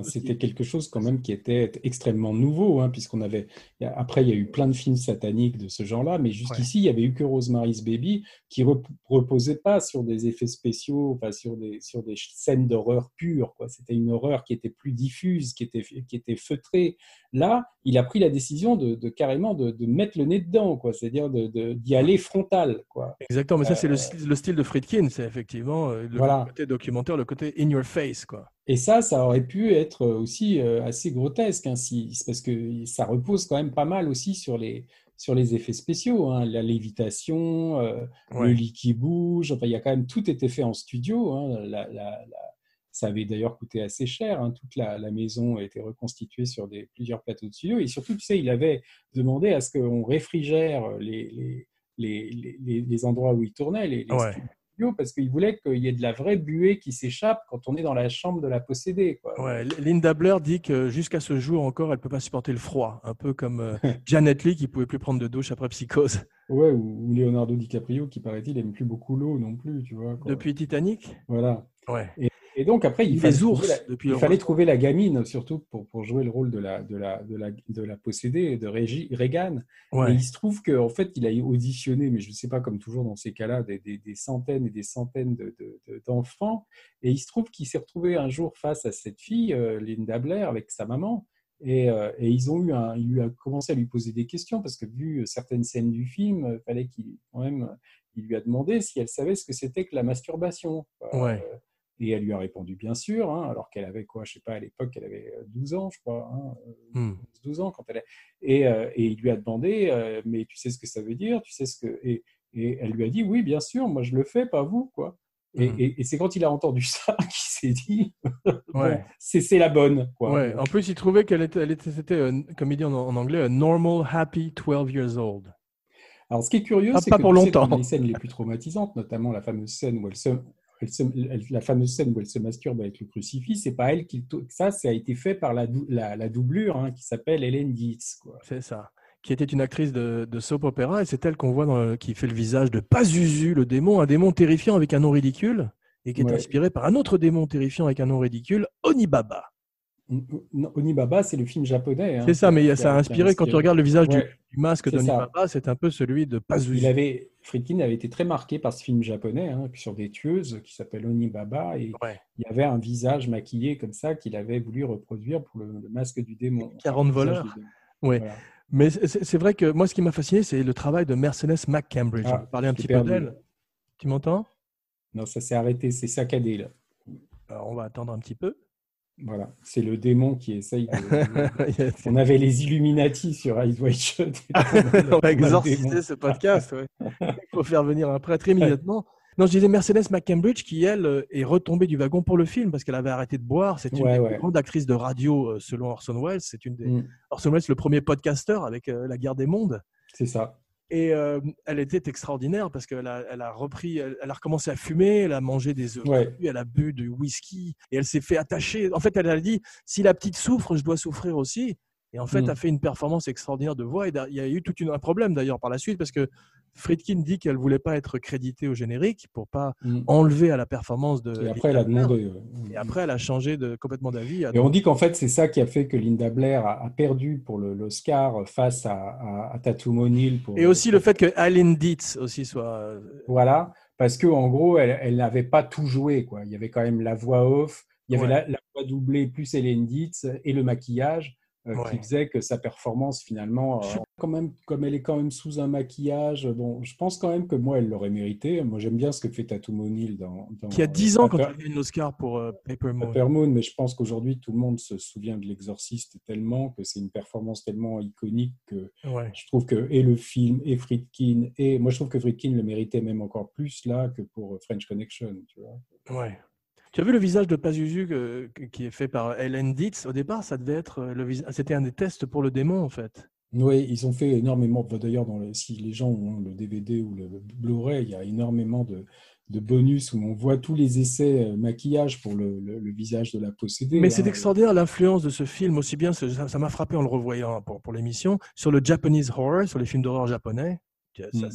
c'était quelque chose quand même qui était extrêmement nouveau, hein, puisqu'on avait après, il y a eu plein de films sataniques de ce genre-là, mais jusqu'ici, il n'y avait eu que Rosemary's Baby qui ne reposait pas sur des effets spéciaux, enfin, sur, des, sur des scènes d'horreur pure. C'était une horreur qui était plus diffuse, qui était, qui était feutrée. Là, il a pris la décision de, carrément de, mettre le nez dedans, c'est-à-dire d'y aller frontal. Quoi. Exactement, mais ça, c'est le, euh, style de Friedkin, c'est effectivement euh, le côté documentaire, le côté in your face. Quoi. Et ça, ça aurait pu être aussi euh, assez grotesque, hein, parce que ça repose quand même pas mal aussi sur les, sur les effets spéciaux, hein, la lévitation, euh, le lit qui bouge, enfin, il y a quand même tout été fait en studio. Hein, ça avait d'ailleurs coûté assez cher, hein, toute la, maison a été reconstituée sur des, plusieurs plateaux de studio, et surtout, tu sais, il avait demandé à ce qu'on réfrigère les, les, les, endroits où il tournait, les, parce qu'il voulait qu'il y ait de la vraie buée qui s'échappe quand on est dans la chambre de la possédée. Linda Blair dit que jusqu'à ce jour encore, elle ne peut pas supporter le froid, un peu comme euh, Janet Lee qui ne pouvait plus prendre de douche après psychose. Ouais, ou, Leonardo DiCaprio qui, paraît-il, n'aime plus beaucoup l'eau non plus. Tu vois, Depuis Titanic? Voilà. Ouais. Et donc après, il, fallait, ours, trouver, la, depuis il fallait trouver la gamine, surtout pour, pour, jouer le rôle de la, de la, de la, de la possédée, de Régie, Reagan. Et il se trouve qu'en fait, il a auditionné, mais je ne sais pas, comme toujours dans ces cas-là, des, des, centaines et des centaines d'enfants. De, et il se trouve qu'il s'est retrouvé un jour face à cette fille, euh, Linda Blair, avec sa maman. Et, euh, et, ils ont eu un, il a commencé à lui poser des questions parce que vu certaines scènes du film, il fallait qu'il quand même, il lui a demandé si elle savait ce que c'était que la masturbation. Ouais. Euh, et elle lui a répondu bien sûr, hein, alors qu'elle avait quoi, je sais pas, à l'époque, elle avait 12 ans, je crois, hein, 12 euh, hmm. ans quand elle est. Et, euh, et, il lui a demandé, euh, mais tu sais ce que ça veut dire, tu sais ce que. Et, et, elle lui a dit, oui, bien sûr, moi je le fais, pas vous, quoi. Et, hmm. et c'est quand il a entendu ça qu'il s'est dit, ouais. c'est la bonne. Quoi. Ouais. En plus, il trouvait qu'elle était, elle était, c'était, comme il dit en, anglais, a normal, happy 12 years old. Alors, ce qui est curieux, ah, c'est que pour longtemps. les scènes les plus traumatisantes, notamment la fameuse scène où elle se, la fameuse scène où elle se masturbe avec le crucifix, c'est pas elle qui ça, ça a été fait par la, la, doublure hein, qui s'appelle Hélène Dietz. C'est ça. Qui était une actrice de, soap opera et c'est elle qu'on voit dans qui fait le visage de Pazuzu, le démon, un démon terrifiant avec un nom ridicule et qui est inspiré par un autre démon terrifiant avec un nom ridicule, Onibaba. Onibaba, c'est le film japonais. Hein, c'est ça, mais ça a inspiré, quand tu regardes le visage du, masque d'Onibaba, c'est un peu celui de Pazuzu. Il avait, Friedkin avait été très marqué par ce film japonais, hein, sur des tueuses qui s'appelle Onibaba, et il y avait un visage maquillé comme ça qu'il avait voulu reproduire pour le, masque du démon. 40 voleurs. Oui. Mais c'est vrai que moi, ce qui m'a fasciné, c'est le travail de Mercedes McCambridge. Ah, Je vais parler un petit peu d'elle. Tu m'entends? Non, ça s'est arrêté, c'est saccadé là. Alors, on va attendre un petit peu. Voilà, c'est le démon qui essaye de... on avait les Illuminati sur Ice White Shut. on va exorciser ce podcast. Il faut faire venir un prêtre immédiatement. Non, je disais Mercedes McCambridge qui, elle, est retombée du wagon pour le film parce qu'elle avait arrêté de boire. C'est une grande actrice de radio euh, selon Orson Welles. C'est une des... Mm. Orson Welles, le premier podcaster avec euh, La guerre des mondes. C'est ça. Et euh, elle était extraordinaire parce qu'elle a, elle a repris, elle, a recommencé à fumer, elle a mangé des œufs, elle a bu du whisky et elle s'est fait attacher. En fait, elle a dit si la petite souffre, je dois souffrir aussi. Et en fait, mm. a fait une performance extraordinaire de voix. Et il y a eu tout un problème d'ailleurs par la suite parce que Friedkin dit qu'elle voulait pas être créditée au générique pour pas mm. enlever à la performance de. Et après, elle a demandé. Et après, elle a changé de, complètement d'avis. Et on dit qu'en fait, c'est ça qui a fait que Linda Blair a, perdu pour l'Oscar face à, à, Tatum O'Neill. Et aussi le fait que Alan Dietz aussi soit. Euh, voilà, parce que en gros, elle, n'avait pas tout joué. Quoi. Il y avait quand même la voix off, il y avait la, voix doublée plus Hélène Dietz et le maquillage. Qui faisait que sa performance finalement, quand même, comme elle est quand même sous un maquillage, bon, je pense quand même que moi, elle l'aurait mérité. Moi, j'aime bien ce que fait Tatum O'Neill dans, dans, Qui a 10 ans quand elle gagne l'Oscar pour Paper Moon. Paper Moon, mais je pense qu'aujourd'hui, tout le monde se souvient de l'exorciste tellement que c'est une performance tellement iconique que je trouve que et le film et Friedkin et moi je trouve que Friedkin le méritait même encore plus là que pour French Connection. Tu vois. Ouais. Tu as vu le visage de Pazuzu qui est fait par Ellen Dietz? Au départ, ça devait être le c'était un des tests pour le démon en fait. Oui, ils ont fait énormément. D'ailleurs, si les gens ont le DVD ou le Blu-ray, il y a énormément de, de bonus où on voit tous les essais euh, maquillage pour le, visage de la possédée. Mais c'est hein. extraordinaire l'influence de ce film, aussi bien, ça m'a frappé en le revoyant pour, pour l'émission, sur le Japanese horror, sur les films d'horreur japonais. Mm.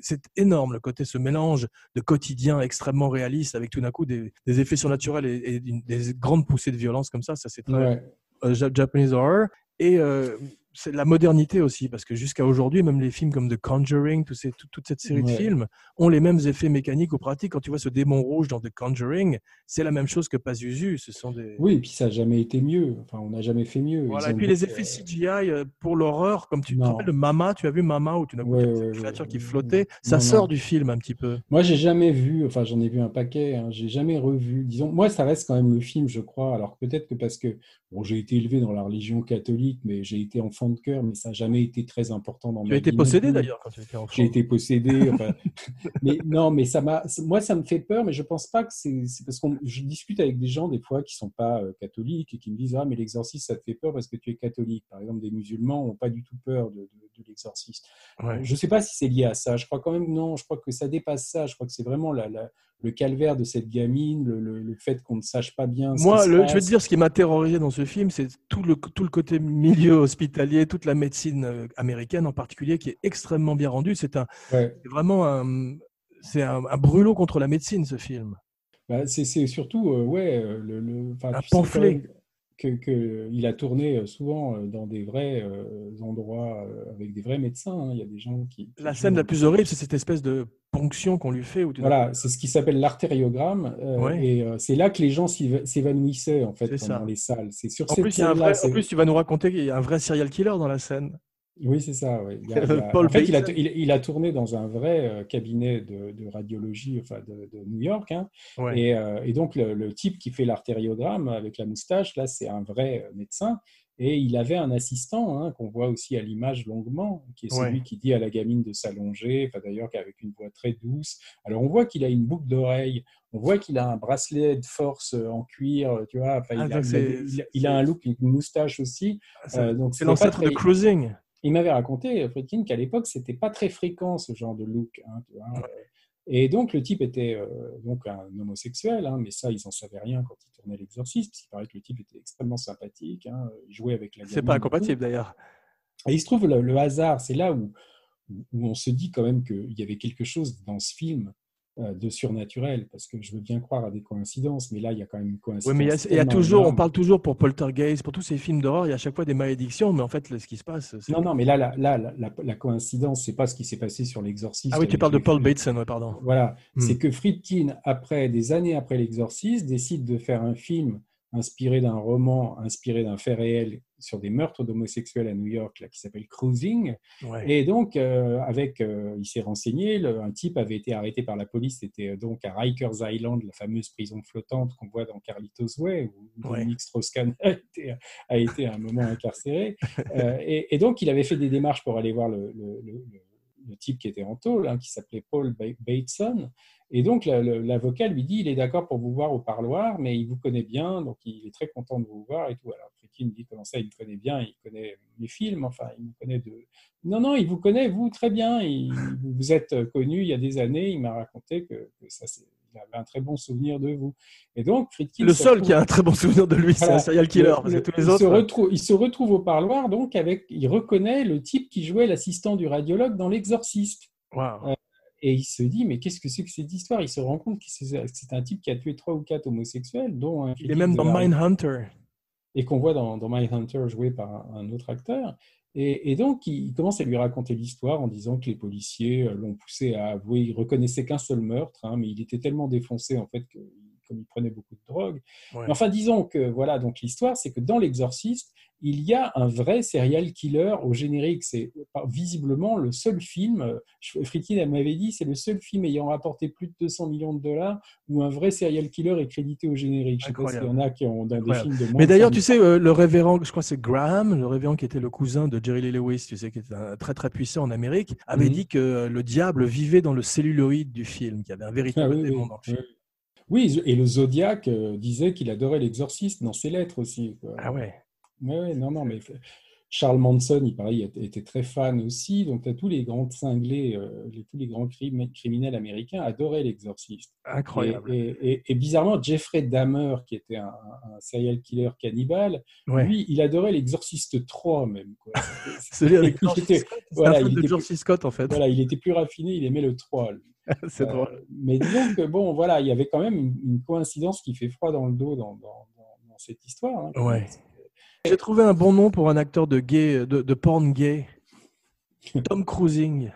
c'est énorme le côté, ce mélange de quotidien extrêmement réaliste avec tout d'un coup des, effets surnaturels et, des grandes poussées de violence comme ça. Ça, c'est très euh, Japanese horror. Et euh, c'est la modernité aussi, parce que jusqu'à aujourd'hui, même les films comme The Conjuring, tout ces, toute cette série de films ont les mêmes effets mécaniques ou pratiques. Quand tu vois ce démon rouge dans The Conjuring, c'est la même chose que Pazuzu. Ce sont des... Oui, et puis ça n'a jamais été mieux. Enfin, on n'a jamais fait mieux. Voilà, et puis les effets euh, CGI euh, pour l'horreur, comme tu te rappelles de Mama, tu as vu Mama où tu as vu une créature qui flottait, ça sort du film un petit peu. Moi, j'ai jamais vu, enfin j'en ai vu un paquet, hein, j'ai jamais revu. Disons, moi, ça reste quand même le film, je crois. Alors peut-être que parce que bon, j'ai été élevé dans la religion catholique, mais j'ai été enfant de cœur, mais ça n'a jamais été très important dans tu ma vie. Tu as été possédé d'ailleurs quand tu étais enfant. J'ai été possédé. mais non, mais ça m'a, moi, ça me fait peur, mais je pense pas que c'est, parce que je discute avec des gens des fois qui sont pas euh, catholiques et qui me disent ah mais l'exorcisme ça te fait peur parce que tu es catholique. Par exemple, des musulmans n'ont pas du tout peur de, de, l'exorcisme. Je sais pas si c'est lié à ça. Je crois quand même non. Je crois que ça dépasse ça. Je crois que c'est vraiment la, la le calvaire de cette gamine, le, fait qu'on ne sache pas bien. Moi, je veux te dire, ce qui m'a terrorisé dans ce film, c'est tout le, tout le côté milieu hospitalier, toute la médecine euh, américaine en particulier, qui est extrêmement bien rendue. C'est un, vraiment un, c'est un, brûlot contre la médecine, ce film. Bah, c'est surtout, euh, ouais, euh, le, un pamphlet qu'il que il a tourné euh, souvent euh, dans des vrais euh, endroits avec des vrais médecins. Hein. Il y a des gens qui. la scène la plus horrible, c'est cette espèce de ponction qu'on lui fait. voilà, c'est ce qui s'appelle l'artériogramme. Et c'est là que les gens s'évanouissaient en fait dans les salles. C'est sur en plus, En plus, tu vas nous raconter qu'il y a un vrai serial killer dans la scène. Oui, c'est ça. en fait, il a, tourné dans un vrai euh, cabinet de, radiologie enfin, de, New York. Hein. Euh, et, donc, le, type qui fait l'artériogramme avec la moustache, là, c'est un vrai euh, médecin. Et il avait un assistant hein, qu'on voit aussi à l'image longuement, qui est celui qui dit à la gamine de s'allonger, enfin, d'ailleurs avec une voix très douce. Alors on voit qu'il a une boucle d'oreille, on voit qu'il a un bracelet de force en cuir, tu vois. Enfin, il, ah, il, a, un look, une moustache aussi. Ah, c'est l'ancêtre de Cruising il m'avait raconté, Friedkin, qu'à l'époque, c'était pas très fréquent ce genre de look. Hein, Et donc, le type était euh, donc un homosexuel, hein, mais ça, ils n'en savaient rien quand il tournait l'exorciste, parce qu'il paraît que le type était extrêmement sympathique, hein, il jouait avec la C'est pas incompatible d'ailleurs. Et il se trouve, le, le hasard, c'est là où, où on se dit quand même qu'il y avait quelque chose dans ce film de surnaturel, parce que je veux bien croire à des coïncidences, mais là, il y a quand même une coïncidence. Oui, mais il y a, toujours, on parle toujours pour Poltergeist, pour tous ces films d'horreur, il y a à chaque fois des malédictions, mais en fait, ce qui se passe. Non, non, mais là, là, là la, la, coïncidence, c'est pas ce qui s'est passé sur l'exorciste. Ah oui, tu parles de Paul Bateson, pardon. Voilà, hmm. c'est que Friedkin, après des années après l'exorciste, décide de faire un film inspiré d'un roman, inspiré d'un fait réel sur des meurtres d'homosexuels à New York, là, qui s'appelle Cruising. Et donc, euh, avec, euh, il s'est renseigné, un type avait été arrêté par la police, c'était euh, donc à Rikers Island, la fameuse prison flottante qu'on voit dans Carlitos Way, où Dominique Strauss-Kahn a été, a été à un moment incarcéré. et, donc, il avait fait des démarches pour aller voir le, le type qui était en tôle, hein, qui s'appelait Paul Bateson. Et donc, l'avocat lui dit, il est d'accord pour vous voir au parloir, mais il vous connaît bien, donc il est très content de vous voir et tout. Alors, Friedkin dit, comment ça, il me connaît bien, il connaît mes films, enfin, il me connaît de... Non, non, il vous connaît, vous, très bien, vous êtes connu il y a des années, il m'a raconté que, ça, il avait un très bon souvenir de vous. Et donc, Friedkin... Le seul qui a un très bon souvenir de lui, c'est un serial killer, tous les il autres... Se retrouve, il se retrouve au parloir, donc, avec... Il reconnaît le type qui jouait l'assistant du radiologue dans L'Exorciste. Wow. Et il se dit, mais qu'est-ce que c'est que cette histoire? Il se rend compte que c'est un type qui a tué trois ou quatre homosexuels, dont un. Il est même dans Mindhunter. Et qu'on voit dans, dans Mindhunter joué par un, autre acteur. Et, donc, il, commence à lui raconter l'histoire en disant que les policiers euh, l'ont poussé à avouer. Il reconnaissait qu'un seul meurtre, hein, mais il était tellement défoncé en fait qu'il comme il prenait beaucoup de drogue. enfin, disons que voilà, donc l'histoire, c'est que dans L'Exorciste, il y a un vrai serial killer au générique. C'est visiblement le seul film, euh, Friedkin m'avait dit, c'est le seul film ayant rapporté plus de 200 millions de dollars où un vrai serial killer est crédité au générique. Je sais pas s'il y en a qui ont dans des films de moins Mais d'ailleurs, tu sais, euh, le révérend, je crois que c'est Graham, le révérend qui était le cousin de Jerry Lee Lewis, tu sais, qui était très très puissant en Amérique, avait mhm. dit que le diable vivait dans le celluloïde du film, qu'il y avait un véritable ah démon dans le film. Oui, et le Zodiac euh, disait qu'il adorait l'exorciste dans ses lettres aussi. Ah ouais. Oui, non, non, mais Charles Manson, il paraît, était très fan aussi. Donc, tous les grands cinglés, euh, tous les grands criminels américains adoraient l'exorciste. Incroyable. Et, bizarrement, Jeffrey Dahmer, qui était un, serial killer cannibale, lui, il adorait l'exorciste 3 même. C'est-à-dire voilà, il était de Scott, en fait. Voilà, il était plus raffiné, il aimait le 3. C'est euh, drôle. Mais disons que, bon, voilà, il y avait quand même une, coïncidence qui fait froid dans le dos dans, cette histoire. Hein, ouais. J'ai trouvé un bon nom pour un acteur de gay, de, de porn gay. Tom Cruising.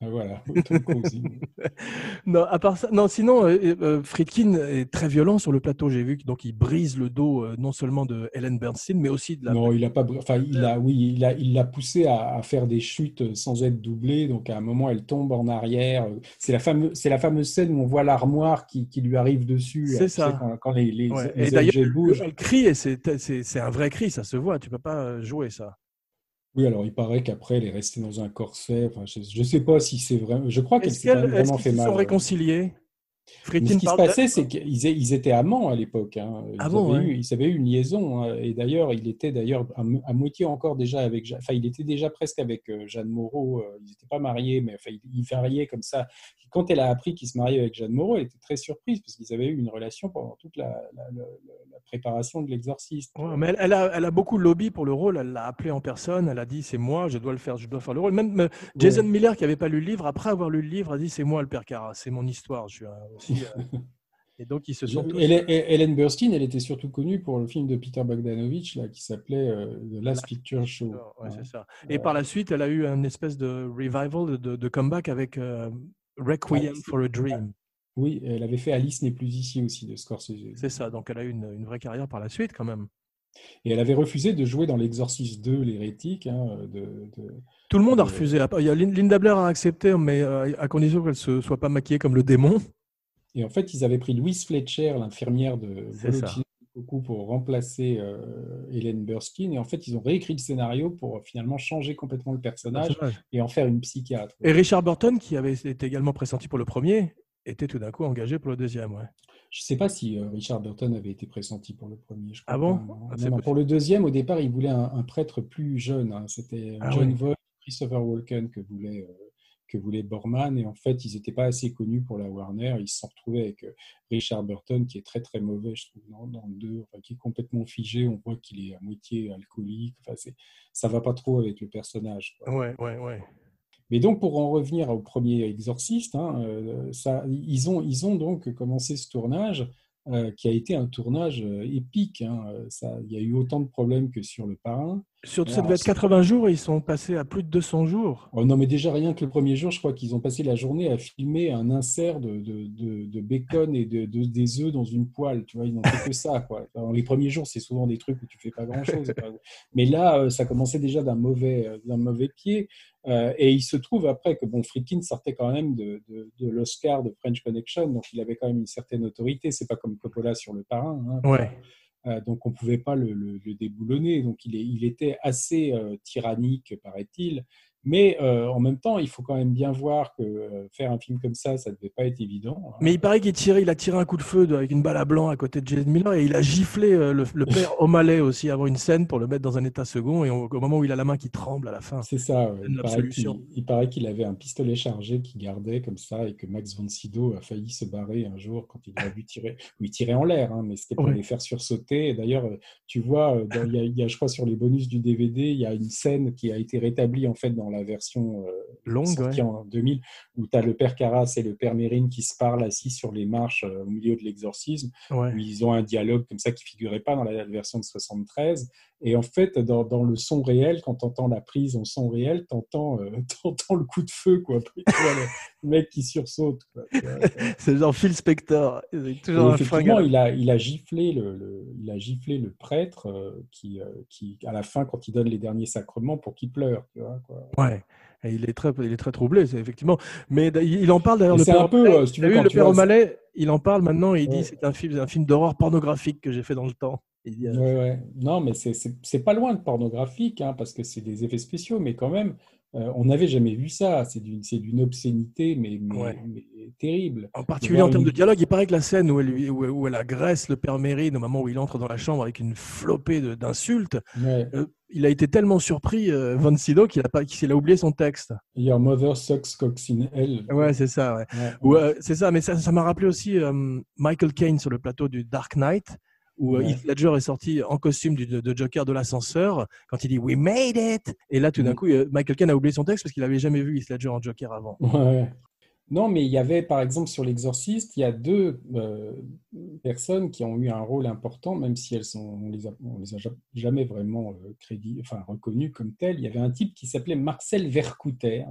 Ah, voilà, non, à part ça, non, sinon, euh, euh, Friedkin est très violent sur le plateau. J'ai vu donc il brise le dos euh, non seulement de Helen Bernstein, mais aussi de la. Non, il a pas. Enfin, il a, oui, il a, il l'a poussé à, faire des chutes sans être doublé. Donc à un moment, elle tombe en arrière. C'est la fameuse, c'est la fameuse scène où on voit l'armoire qui, qui lui arrive dessus. C'est ça. Quand, les, les, et d'ailleurs, bougent. Elle crie et c'est, c'est, c'est un vrai cri, ça se voit. Tu peux pas jouer ça. Oui, alors il paraît qu'après, elle est restée dans un corset. Enfin, je ne sais pas si c'est vrai. Je crois qu'elle s'est vraiment fait mal. Ils sont réconciliés? Ce qui se passait, c'est qu'ils étaient amants à l'époque. Hein. Ils, ah avaient eu, ils, avaient eu, une liaison. Hein. Et d'ailleurs, il était d'ailleurs à, moitié encore déjà avec. Enfin, il était déjà presque avec euh, Jeanne Moreau. Euh, ils n'étaient pas mariés, mais enfin, ils variaient comme ça. Quand elle a appris qu'il se mariait avec Jeanne Moreau, elle était très surprise parce qu'ils avaient eu une relation pendant toute la, préparation de l'exorciste. mais elle, a, elle, a, beaucoup lobby pour le rôle. Elle l'a appelé en personne. Elle a dit c'est moi, je dois le faire, je dois faire le rôle. Même Jason Miller, qui n'avait pas lu le livre, après avoir lu le livre, a dit c'est moi le père Cara, c'est mon histoire. Je suis euh, et donc, ils se sont Hélène Burstyn, elle était surtout connue pour le film de Peter Bogdanovich là, qui s'appait euh, The Last Picture Show. ça. Et par la suite, elle a eu un espèce de revival, de, comeback avec euh, Requiem for a Dream. Oui, elle avait fait Alice n'est plus ici aussi de Scorsese. C'est ça, donc elle a eu une, vraie carrière par la suite quand même. Et elle avait refusé de jouer dans l'Exorciste 2, l'hérétique. Hein, de, Tout le monde a refusé. Linda Blair a accepté, mais à condition qu'elle ne soit pas maquillée comme le démon. Et en fait, ils avaient pris Louise Fletcher, l'infirmière de beaucoup pour remplacer euh, Hélène Burstyn. Et en fait, ils ont réécrit le scénario pour finalement changer complètement le personnage, et en faire une psychiatre. Et Richard Burton, qui avait été également pressenti pour le premier, était tout d'un coup engagé pour le deuxième. Ouais. Je ne sais pas si euh, Richard Burton avait été pressenti pour le premier. ah bon ah, Pour le deuxième, au départ, il voulait un, prêtre plus jeune. Hein. C'était ah John Voight, Christopher Walken que voulait. Euh, que voulait Borman. Et en fait, ils n'étaient pas assez connus pour la Warner. Ils se sont retrouvés avec euh, Richard Burton, qui est très très mauvais, je trouve, dans, le 2, qui est complètement figé. On voit qu'il est à moitié alcoolique. Enfin, ça va pas trop avec le personnage. Ouais, ouais, ouais. Mais donc, pour en revenir au premier Exorciste, hein, euh, ça, ils, ont, ils ont donc commencé ce tournage euh, qui a été un tournage épique. Hein. Ça, il y a eu autant de problèmes que sur Le Parrain. Sur ça devait être 80 jours et ils sont passés à plus de 200 jours. Oh non, mais déjà rien que le premier jour, je crois qu'ils ont passé la journée à filmer un insert de, de, de, bacon et de, des œufs dans une poêle. Tu vois, ils n'ont fait que ça. Quoi. les premiers jours, c'est souvent des trucs où tu fais pas grand-chose. mais là, euh, ça commençait déjà d'un mauvais, euh, d'un mauvais pied. Euh, et il se trouve après que bon, Friedkin sortait quand même de, l'Oscar de French Connection, donc il avait quand même une certaine autorité. C'est pas comme Coppola sur Le Parrain. Hein, ouais. Euh, donc on ne pouvait pas le, déboulonner. Donc il, était assez euh, tyrannique, paraît-il. Mais euh, en même temps, il faut quand même bien voir que euh, faire un film comme ça, ça ne devait pas être évident. Hein. Mais il paraît qu'il tiré, il a tiré un coup de feu avec une balle à blanc à côté de Jason Miller et il a giflé euh, le, père O'Malley aussi avant une scène pour le mettre dans un état second et au moment où il a la main qui tremble à la fin. C'est ça. Il, paraît qu'il avait un pistolet chargé qu'il gardait comme ça et que Max von Sydow a failli se barrer un jour quand il a vu tirer. il tirait en l'air, hein, mais c'était pour les faire sursauter. D'ailleurs, tu vois, il y, a, je crois sur les bonus du DVD, il y a une scène qui a été rétablie en fait dans la version euh, longue en 2000, où tu as le père Carras et le père Mérine qui se parlent assis sur les marches euh, au milieu de l'exorcisme, où ils ont un dialogue comme ça qui figurait pas dans la version de 73. Et en fait, dans, dans le son réel, quand tu entends la prise en son réel, tu entends, euh, le coup de feu. Quoi. le mec qui sursaute. C'est genre Phil Spector. Il toujours Et effectivement, il a, il a giflé le, le- il a giflé le prêtre euh, qui, euh, qui, à la fin, quand il donne les derniers sacrements, pour qu'il pleure. Tu vois, quoi. Ouais. Et il est très, il est très troublé, c'est effectivement. Mais il en parle d'ailleurs. Et le père un peu, euh, si tu vu, le tu père vois- O'Malley, il en parle maintenant. Il dit Ouais. c'est un film, un film d'horreur pornographique que j'ai fait dans le temps. Il dit, Ouais, ouais. Non, mais c'est pas loin de pornographique, hein, parce que c'est des effets spéciaux, mais quand même, euh, on n'avait jamais vu ça. C'est d'une c'est d'une obscénité, mais, mais, Ouais. mais terrible. En particulier en termes de dialogue, il paraît que la scène où elle, lui- où, où elle agresse le père Mérine au moment où il entre dans la chambre avec une flopée de- d'insultes, Ouais. euh, il a été tellement surpris, euh, Von Sydow, qu'il a, pas- qu'il a oublié son texte. Your mother sucks cocks in hell. Ouais, c'est ça. Ouais. Ouais. Ou, euh, c'est ça, mais ça ça m'a rappelé aussi Michael Caine sur le plateau du Dark Knight, où euh, Ouais. Heath Ledger est sorti en costume du- de, de Joker de l'ascenseur, quand il dit We made it Et là, tout d'un Mhm. coup, euh, Michael Caine a oublié son texte parce qu'il n'avait jamais vu Heath Ledger en Joker avant. Ouais. Non, mais il y avait, par exemple, sur l'Exorciste, il y a deux euh, personnes qui ont eu un rôle important, même si elles sont, on les a, on les a ja- jamais vraiment euh, crédit, enfin, reconnues comme telles. Il y avait un type qui s'appelait Marcel Vercouter,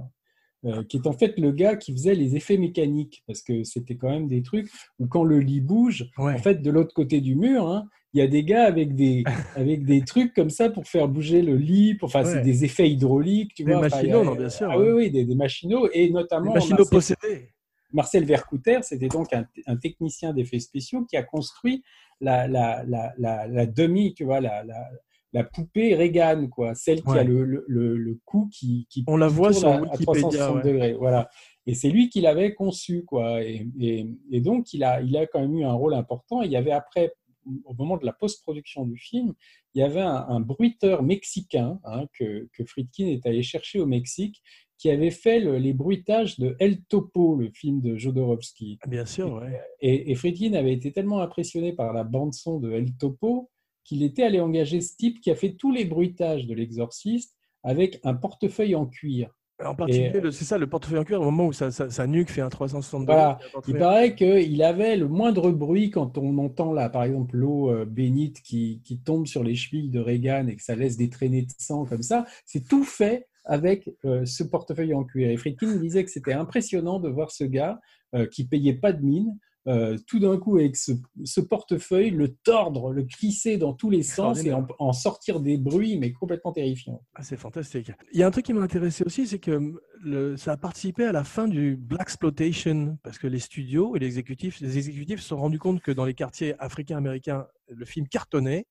euh, qui est en fait le gars qui faisait les effets mécaniques, parce que c'était quand même des trucs où quand le lit bouge, Ouais. en fait, de l'autre côté du mur, hein, il y a des gars avec des, avec des trucs comme ça pour faire bouger le lit, pour, enfin, Ouais. c'est des effets hydrauliques, tu Des vois. enfin, a- machinaux, non, bien sûr, Ah oui, oui, des, des machinaux, et notamment machinaux Marcel, possédés. Marcel Vercouter, c'était donc un, un technicien d'effets spéciaux qui a construit la, la, la, la, la demi, tu vois, la, la, poupée Reagan, quoi, celle qui a le, le, le, le cou qui, qui On la voit sur à- à, Wikipédia, 360 ouais. degrés, voilà. Et c'est lui qui l'avait conçu, quoi. Et, et, et donc, il a, il a quand même eu un rôle important. Et il y avait après, au moment de la post-production du film, il y avait un, un bruiteur mexicain hein, que, que Friedkin est allé chercher au Mexique, qui avait fait le- les bruitages de El Topo, le film de Jodorowsky. Ah, Bien sûr, ouais. Et, et Friedkin avait été tellement impressionné par la bande-son de El Topo qu'il était allé engager ce type qui a fait tous les bruitages de l'exorciste avec un portefeuille en cuir. En particulier, c'est ça, le portefeuille en cuir, au moment où sa, sa- sa nuque fait un 360 Voilà. degrés, c'est un Il paraît qu'il avait le moindre bruit quand on entend là, par exemple, l'eau euh, bénite qui, qui tombe sur les chevilles de Reagan et que ça laisse des traînées de sang comme ça. C'est tout fait avec euh, ce portefeuille en cuir. Et Friedkin disait que c'était impressionnant de voir ce gars euh, qui payait pas de mine. Euh, tout d'un coup, avec ce, ce portefeuille, le tordre, le crisser dans tous les sens et en, en sortir des bruits, mais complètement terrifiants. Ah, c'est fantastique. Il y a un truc qui m'a intéressé aussi, c'est que le- ça a participé à la fin du Black Exploitation, parce que les studios et les exécutifs, les exécutifs se sont rendus compte que dans les quartiers africains-américains, le film cartonnait.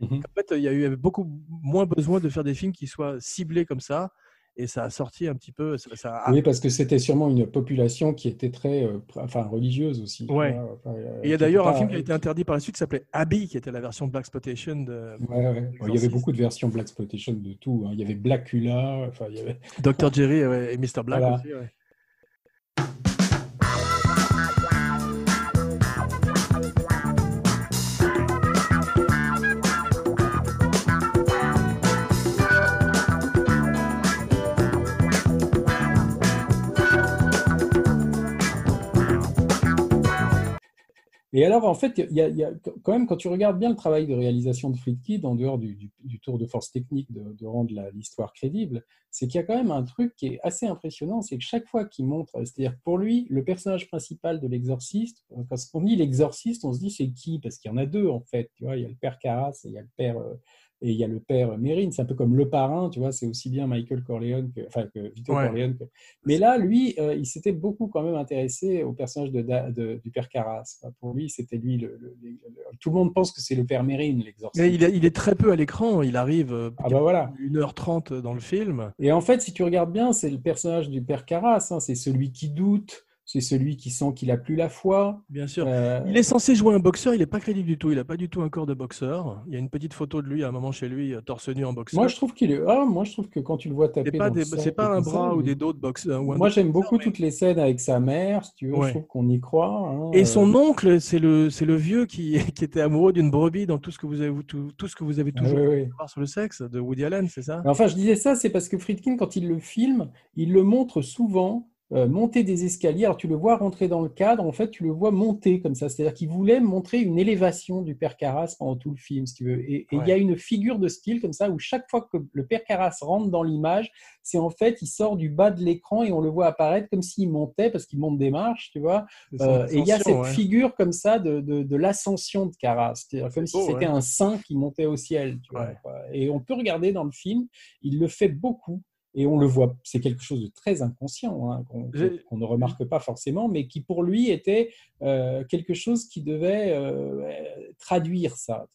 Mhm. En fait, il y a eu beaucoup moins besoin de faire des films qui soient ciblés comme ça. Et ça a sorti un petit peu. Ça, ça a- Oui, parce que c'était sûrement une population qui était très, euh, enfin, religieuse aussi. tu Ouais. vois, enfin, euh, Et il y a d'ailleurs un film qui a été interdit par la suite qui s'appelait Abby, qui était la version Black Exploitation de Ouais, il y avait beaucoup de versions Black Exploitation de tout. hein. Il y avait Blackula, enfin, il y avait... Dr. Jerry et Mr. Black Voilà. aussi. Et alors, en fait, y a, quand même, quand tu regardes bien le travail de réalisation de Friedkin, en dehors du, tour de force technique de, rendre l'histoire crédible, c'est qu'il y a quand même un truc qui est assez impressionnant, c'est que chaque fois qu'il montre, c'est-à-dire pour lui, le personnage principal de l'exorciste, euh, quand on dit l'exorciste, on se dit c'est qui? Parce qu'il y en a deux, en fait. Tu vois, il y a le père Carras et il y a le père... euh, et il y a le père Mérine, c'est un peu comme le parrain, tu vois, c'est aussi bien Michael Corleone que, enfin, que Vito Ouais. Corleone. que- Mais là, lui, euh, il s'était beaucoup quand même intéressé au personnage de, Da- de- du père Carras. quoi. Pour lui, c'était lui. Le, le- le- le- tout le monde pense que c'est le père Mérine, l'exorciste. Mais il, est- il est très peu à l'écran. Il arrive euh, Ah bah voilà. 1h30 dans le film. Et en fait, si tu regardes bien, c'est le personnage du père Carras. hein, c'est celui qui doute, c'est celui qui sent qu'il a plus la foi. Bien sûr. Euh, Il est censé jouer un boxeur, il n'est pas crédible du tout. Il n'a pas du tout un corps de boxeur. Il y a une petite photo de lui à un moment chez lui, euh, torse nu en boxeur. moi, je trouve qu'il est. Ah, moi, je trouve que quand tu le vois taper, c'est pas, des- c'est pas un ça, bras ou des dos de boxeur. ou Moi, j'aime beaucoup mais- toutes les scènes avec sa mère. Si tu veux, Ouais. je trouve qu'on y croit. hein. Et Euh, son oncle, c'est le, c'est le vieux qui, qui était amoureux d'une brebis dans tout ce que vous avez, tout, tout ce que vous avez ah, toujours ouais. voir sur le sexe de Woody Allen, c'est ça? Enfin, je disais ça, c'est parce que Friedkin, quand il le filme, il le montre souvent euh, monter des escaliers. Alors tu le vois rentrer dans le cadre, en fait tu le vois monter comme ça. C'est-à-dire qu'il voulait montrer une élévation du père Carras pendant tout le film, si tu veux. Et il y a une figure de style comme ça où chaque fois que le père Carras rentre dans l'image, c'est en fait il sort du bas de l'écran et on le voit apparaître comme s'il montait parce qu'il monte des marches, tu vois. Euh, et il y a cette figure comme ça de, de, l'ascension de Carras, c'est-à-dire comme si c'était un saint qui montait au ciel. Tu vois, et on peut regarder dans le film, il le fait beaucoup. Et on le voit, c'est quelque chose de très inconscient, hein, qu'on ne remarque pas forcément, mais qui pour lui était euh, quelque chose qui devait euh, traduire ça.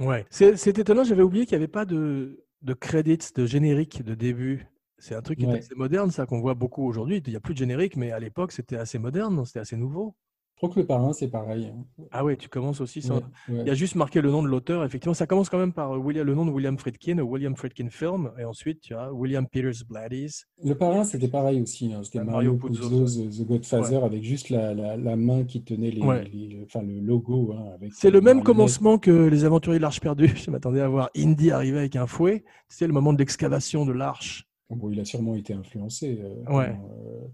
Ouais, c'est étonnant, j'avais oublié qu'il n'y avait pas de, de credits, de générique de début. C'est un truc qui est assez moderne, ça, qu'on voit beaucoup aujourd'hui. Il n'y a plus de générique, mais à l'époque, c'était assez moderne, c'était assez nouveau. Je crois que le parrain, c'est pareil. Hein. Ah ouais, tu commences aussi. Il y a juste marqué le nom de l'auteur. Effectivement, ça commence quand même par euh, William, le nom de William Friedkin, William Friedkin Film, et ensuite tu as William Peters Bladys. Le parrain, c'était pareil aussi. Hein. C'était Mario, Puzo, The Godfather, avec juste la, la, main qui tenait les, enfin, le logo. Hein, c'est le même commencement que les Aventuriers de l'Arche perdue. Je m'attendais à voir Indy arriver avec un fouet. C'était le moment de l'excavation de l'Arche. Bon, il a sûrement été influencé. Euh, ouais. Euh,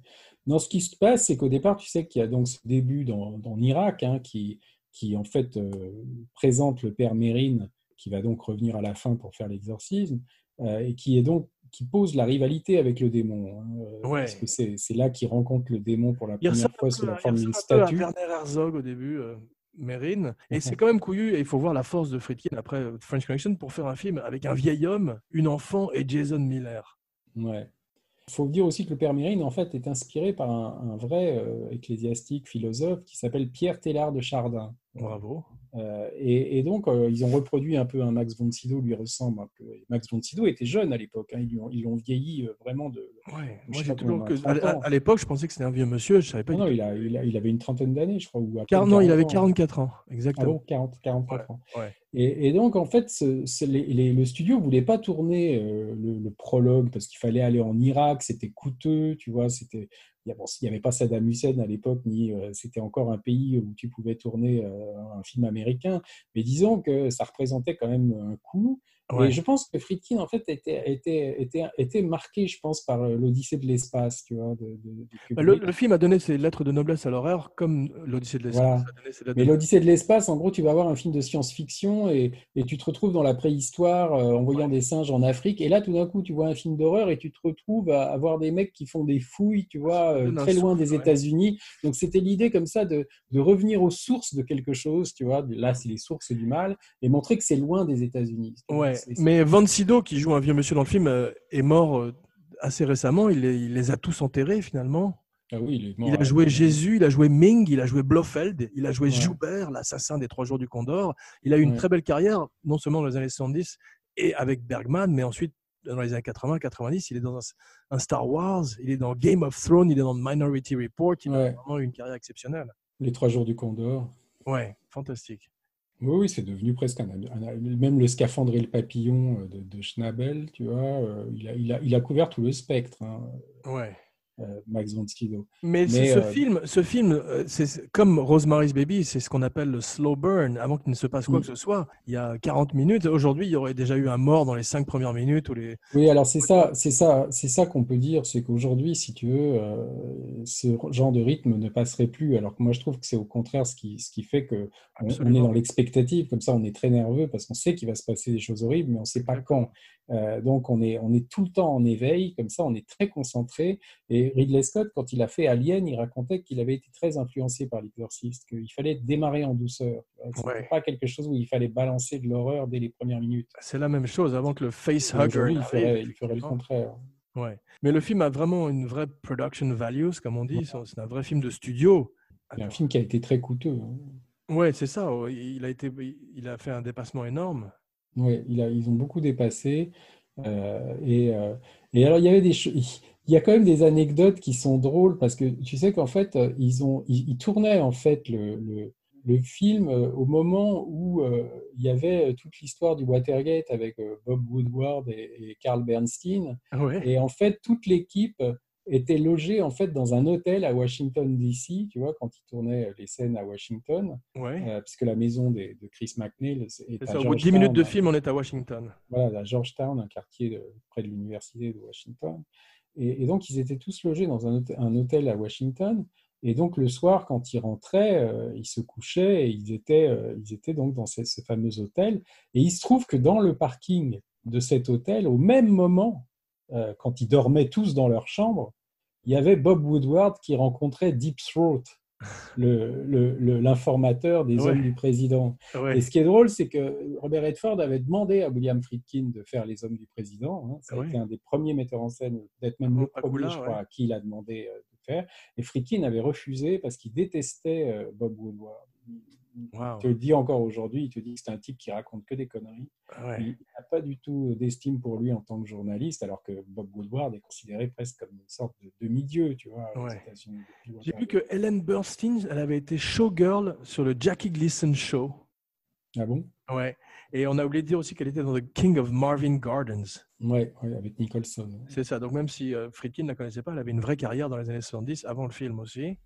non, ce qui se passe, c'est qu'au départ, tu sais qu'il y a donc ce début dans, dans Irak hein, qui, qui, en fait, euh, présente le père Mérine, qui va donc revenir à la fin pour faire l'exorcisme, euh, et qui est donc qui pose la rivalité avec le démon. Hein, euh, ouais. Parce que c'est là qu'il rencontre le démon pour la première fois sous la forme d'une statue. Werner Herzog au début. Mérine. Et c'est quand même couillu, et il faut voir la force de Friedkin après French Connection pour faire un film avec un vieil homme, une enfant et Jason Miller. Ouais. Il faut dire aussi que le Père Mérine, en fait, est inspiré par un, vrai euh, ecclésiastique philosophe qui s'appelle Pierre Tellard de Chardin. Bravo. Euh, et, donc, euh, ils ont reproduit un peu un Max von Sydow lui ressemble un peu. Max von Sydow était jeune à l'époque. Hein. ils l'ont vieilli vraiment de. Ouais, moi, j'ai toujours que, à, l'époque, je pensais que c'était un vieux monsieur. Je savais pas. Non, il, a, il, avait une trentaine d'années, je crois. Ou non, il avait 44 ans, exactement. Ah 40, 44 ans. Et, donc, en fait, le studio voulait pas tourner le, le, prologue parce qu'il fallait aller en Irak, c'était coûteux, tu vois. C'était il n'y avait pas Saddam Hussein à l'époque, ni euh, c'était encore un pays où tu pouvais tourner euh, un film américain. Mais disons que ça représentait quand même un coût. Et je pense que Friedkin, en fait, était, était, était, était marqué, je pense, par euh, l'Odyssée de l'espace, tu vois. De, bah, le, film a donné ses lettres de noblesse à l'horreur, comme l'Odyssée de l'espace. Mais l'Odyssée de l'espace, en gros, tu vas avoir un film de science-fiction et, et, tu te retrouves dans la préhistoire euh, en voyant des singes en Afrique. Et là, tout d'un coup, tu vois un film d'horreur et tu te retrouves à, avoir des mecs qui font des fouilles, tu vois, euh, très loin des États-Unis. Donc, c'était l'idée comme ça de, de, revenir aux sources de quelque chose, tu vois. Là, c'est les sources du mal et montrer que c'est loin des États-Unis. Ouais mais Van Sydow, qui joue un vieux monsieur dans le film, euh, est mort euh, assez récemment. Il les, a tous enterrés finalement. Ah oui, il, est mort, il, a joué Jésus, il a joué Ming, il a joué Blofeld, il a joué Joubert, l'assassin des Trois Jours du Condor. Il a eu une très belle carrière, non seulement dans les années 70 et avec Bergman, mais ensuite dans les années 80, 90, il est dans un, Star Wars, il est dans Game of Thrones, il est dans Minority Report. Il a vraiment eu une carrière exceptionnelle. Les Trois Jours du Condor. Ouais, fantastique. Oui, c'est devenu presque un, Même le scaphandre et le papillon euh, de, Schnabel, tu vois, euh, il, a, couvert tout le spectre. Hein. Ouais. Euh, Max von Sydow. Mais, ce, euh, film, ce film, euh, c'est comme Rosemary's Baby, c'est ce qu'on appelle le slow burn, avant qu'il ne se passe quoi mm. que ce soit. Il y a 40 minutes. Aujourd'hui, il y aurait déjà eu un mort dans les 5 premières minutes. Ou les... Oui, alors c'est ça, c'est ça, c'est ça qu'on peut dire, c'est qu'aujourd'hui, si tu veux, ce genre de rythme ne passerait plus. Alors que moi, je trouve que c'est au contraire ce qui, ce qui fait que on, est dans l'expectative. Comme ça, on est très nerveux parce qu'on sait qu'il va se passer des choses horribles, mais on ne sait pas quand. Donc, on est, on est tout le temps en éveil. Comme ça, on est très concentré et Ridley Scott, quand il a fait Alien, il racontait qu'il avait été très influencé par l'exorciste, qu'il fallait démarrer en douceur. Ce n'était pas quelque chose où il fallait balancer de l'horreur dès les premières minutes. C'est la même chose avant que le facehugger. Il ferait, il ferait le contraire. Ouais. Mais le film a vraiment une vraie production values, comme on dit. C'est un vrai film de studio. Un film qui a été très coûteux. Hein. Ouais, c'est ça. Il a, été, il a fait un dépassement énorme. Oui, ils ont beaucoup dépassé. Euh, et, euh, et alors, il y avait des choses il y a quand même des anecdotes qui sont drôles parce que tu sais qu'en fait, euh, ils, ont, ils, tournaient en fait le, le, film au moment où euh, il y avait toute l'histoire du Watergate avec Bob Woodward et, Carl Bernstein. Et en fait, toute l'équipe était logée en fait dans un hôtel à Washington DC, tu vois, quand ils tournaient les scènes à Washington, puisque la maison de Chris McNeil est, Au bout de 10 minutes de film, on est à Washington. Voilà, à Georgetown, un quartier près de l'université de Washington. Et, donc, ils étaient tous logés dans un hôtel, un hôtel à Washington. Et donc, le soir, quand ils rentraient, euh, ils se couchaient et ils étaient, euh, ils étaient donc dans ce, ce, fameux hôtel. Et il se trouve que dans le parking de cet hôtel, au même moment, euh, quand ils dormaient tous dans leur chambre, il y avait Bob Woodward qui rencontrait Deep Throat, l'informateur le, des hommes du président. Et ce qui est drôle, c'est que Robert Redford avait demandé à William Friedkin de faire les hommes du président. Hein. Ça a été un des premiers metteurs en scène, peut-être même le premier, je crois, à qui il a demandé euh, de faire. Et Friedkin avait refusé parce qu'il détestait euh, Bob Woodward. Il te le dit encore aujourd'hui, il te dit que c'est un type qui raconte que des conneries. Ah il n'a pas du tout d'estime pour lui en tant que journaliste, alors que Bob Woodward est considéré presque comme une sorte de demi-dieu, tu vois. J'ai vu que Ellen Burstyn, elle avait été showgirl sur le Jackie Gleason Show. Ah bon? Ouais. Et on a oublié de dire aussi qu'elle était dans The King of Marvin Gardens. Ouais, avec Nicholson. C'est ça. Donc même si euh, Friedkin ne la connaissait pas, elle avait une vraie carrière dans les années 70, avant le film aussi.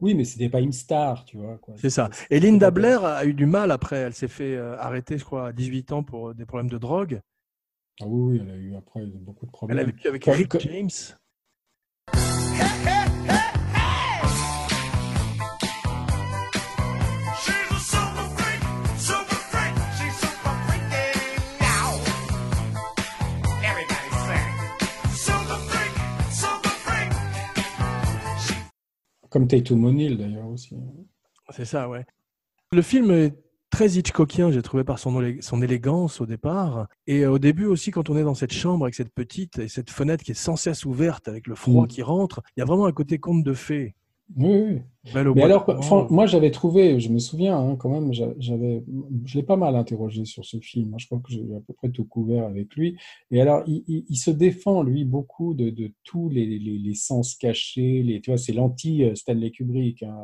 Oui, mais c'était pas une star, tu vois. C'est ça. Et Linda Blair a eu du mal après. Elle s'est fait euh, arrêter, je crois, à 18 ans pour euh, des problèmes de drogue. Ah oui, oui, elle a eu après beaucoup de problèmes. Elle a vécu avec Rick James. Comme Tatum O'Neill d'ailleurs aussi. C'est ça, ouais. Le film est très Hitchcockien, j'ai trouvé par son, son élégance au départ. Et euh, au début aussi, quand on est dans cette chambre avec cette petite et cette fenêtre qui est sans cesse ouverte avec le froid mm. qui rentre, il y a vraiment un côté conte de fée. Oui, Mais alors, moi, j'avais trouvé, je me souviens hein, quand même, j'avais, je l'ai pas mal interrogé sur ce film. Hein. je crois que j'ai à peu près tout couvert avec lui. Et alors, il, se défend, lui, beaucoup de, de tous les, les, les, sens cachés. Les, tu vois, c'est l'anti-Stanley Kubrick. Hein.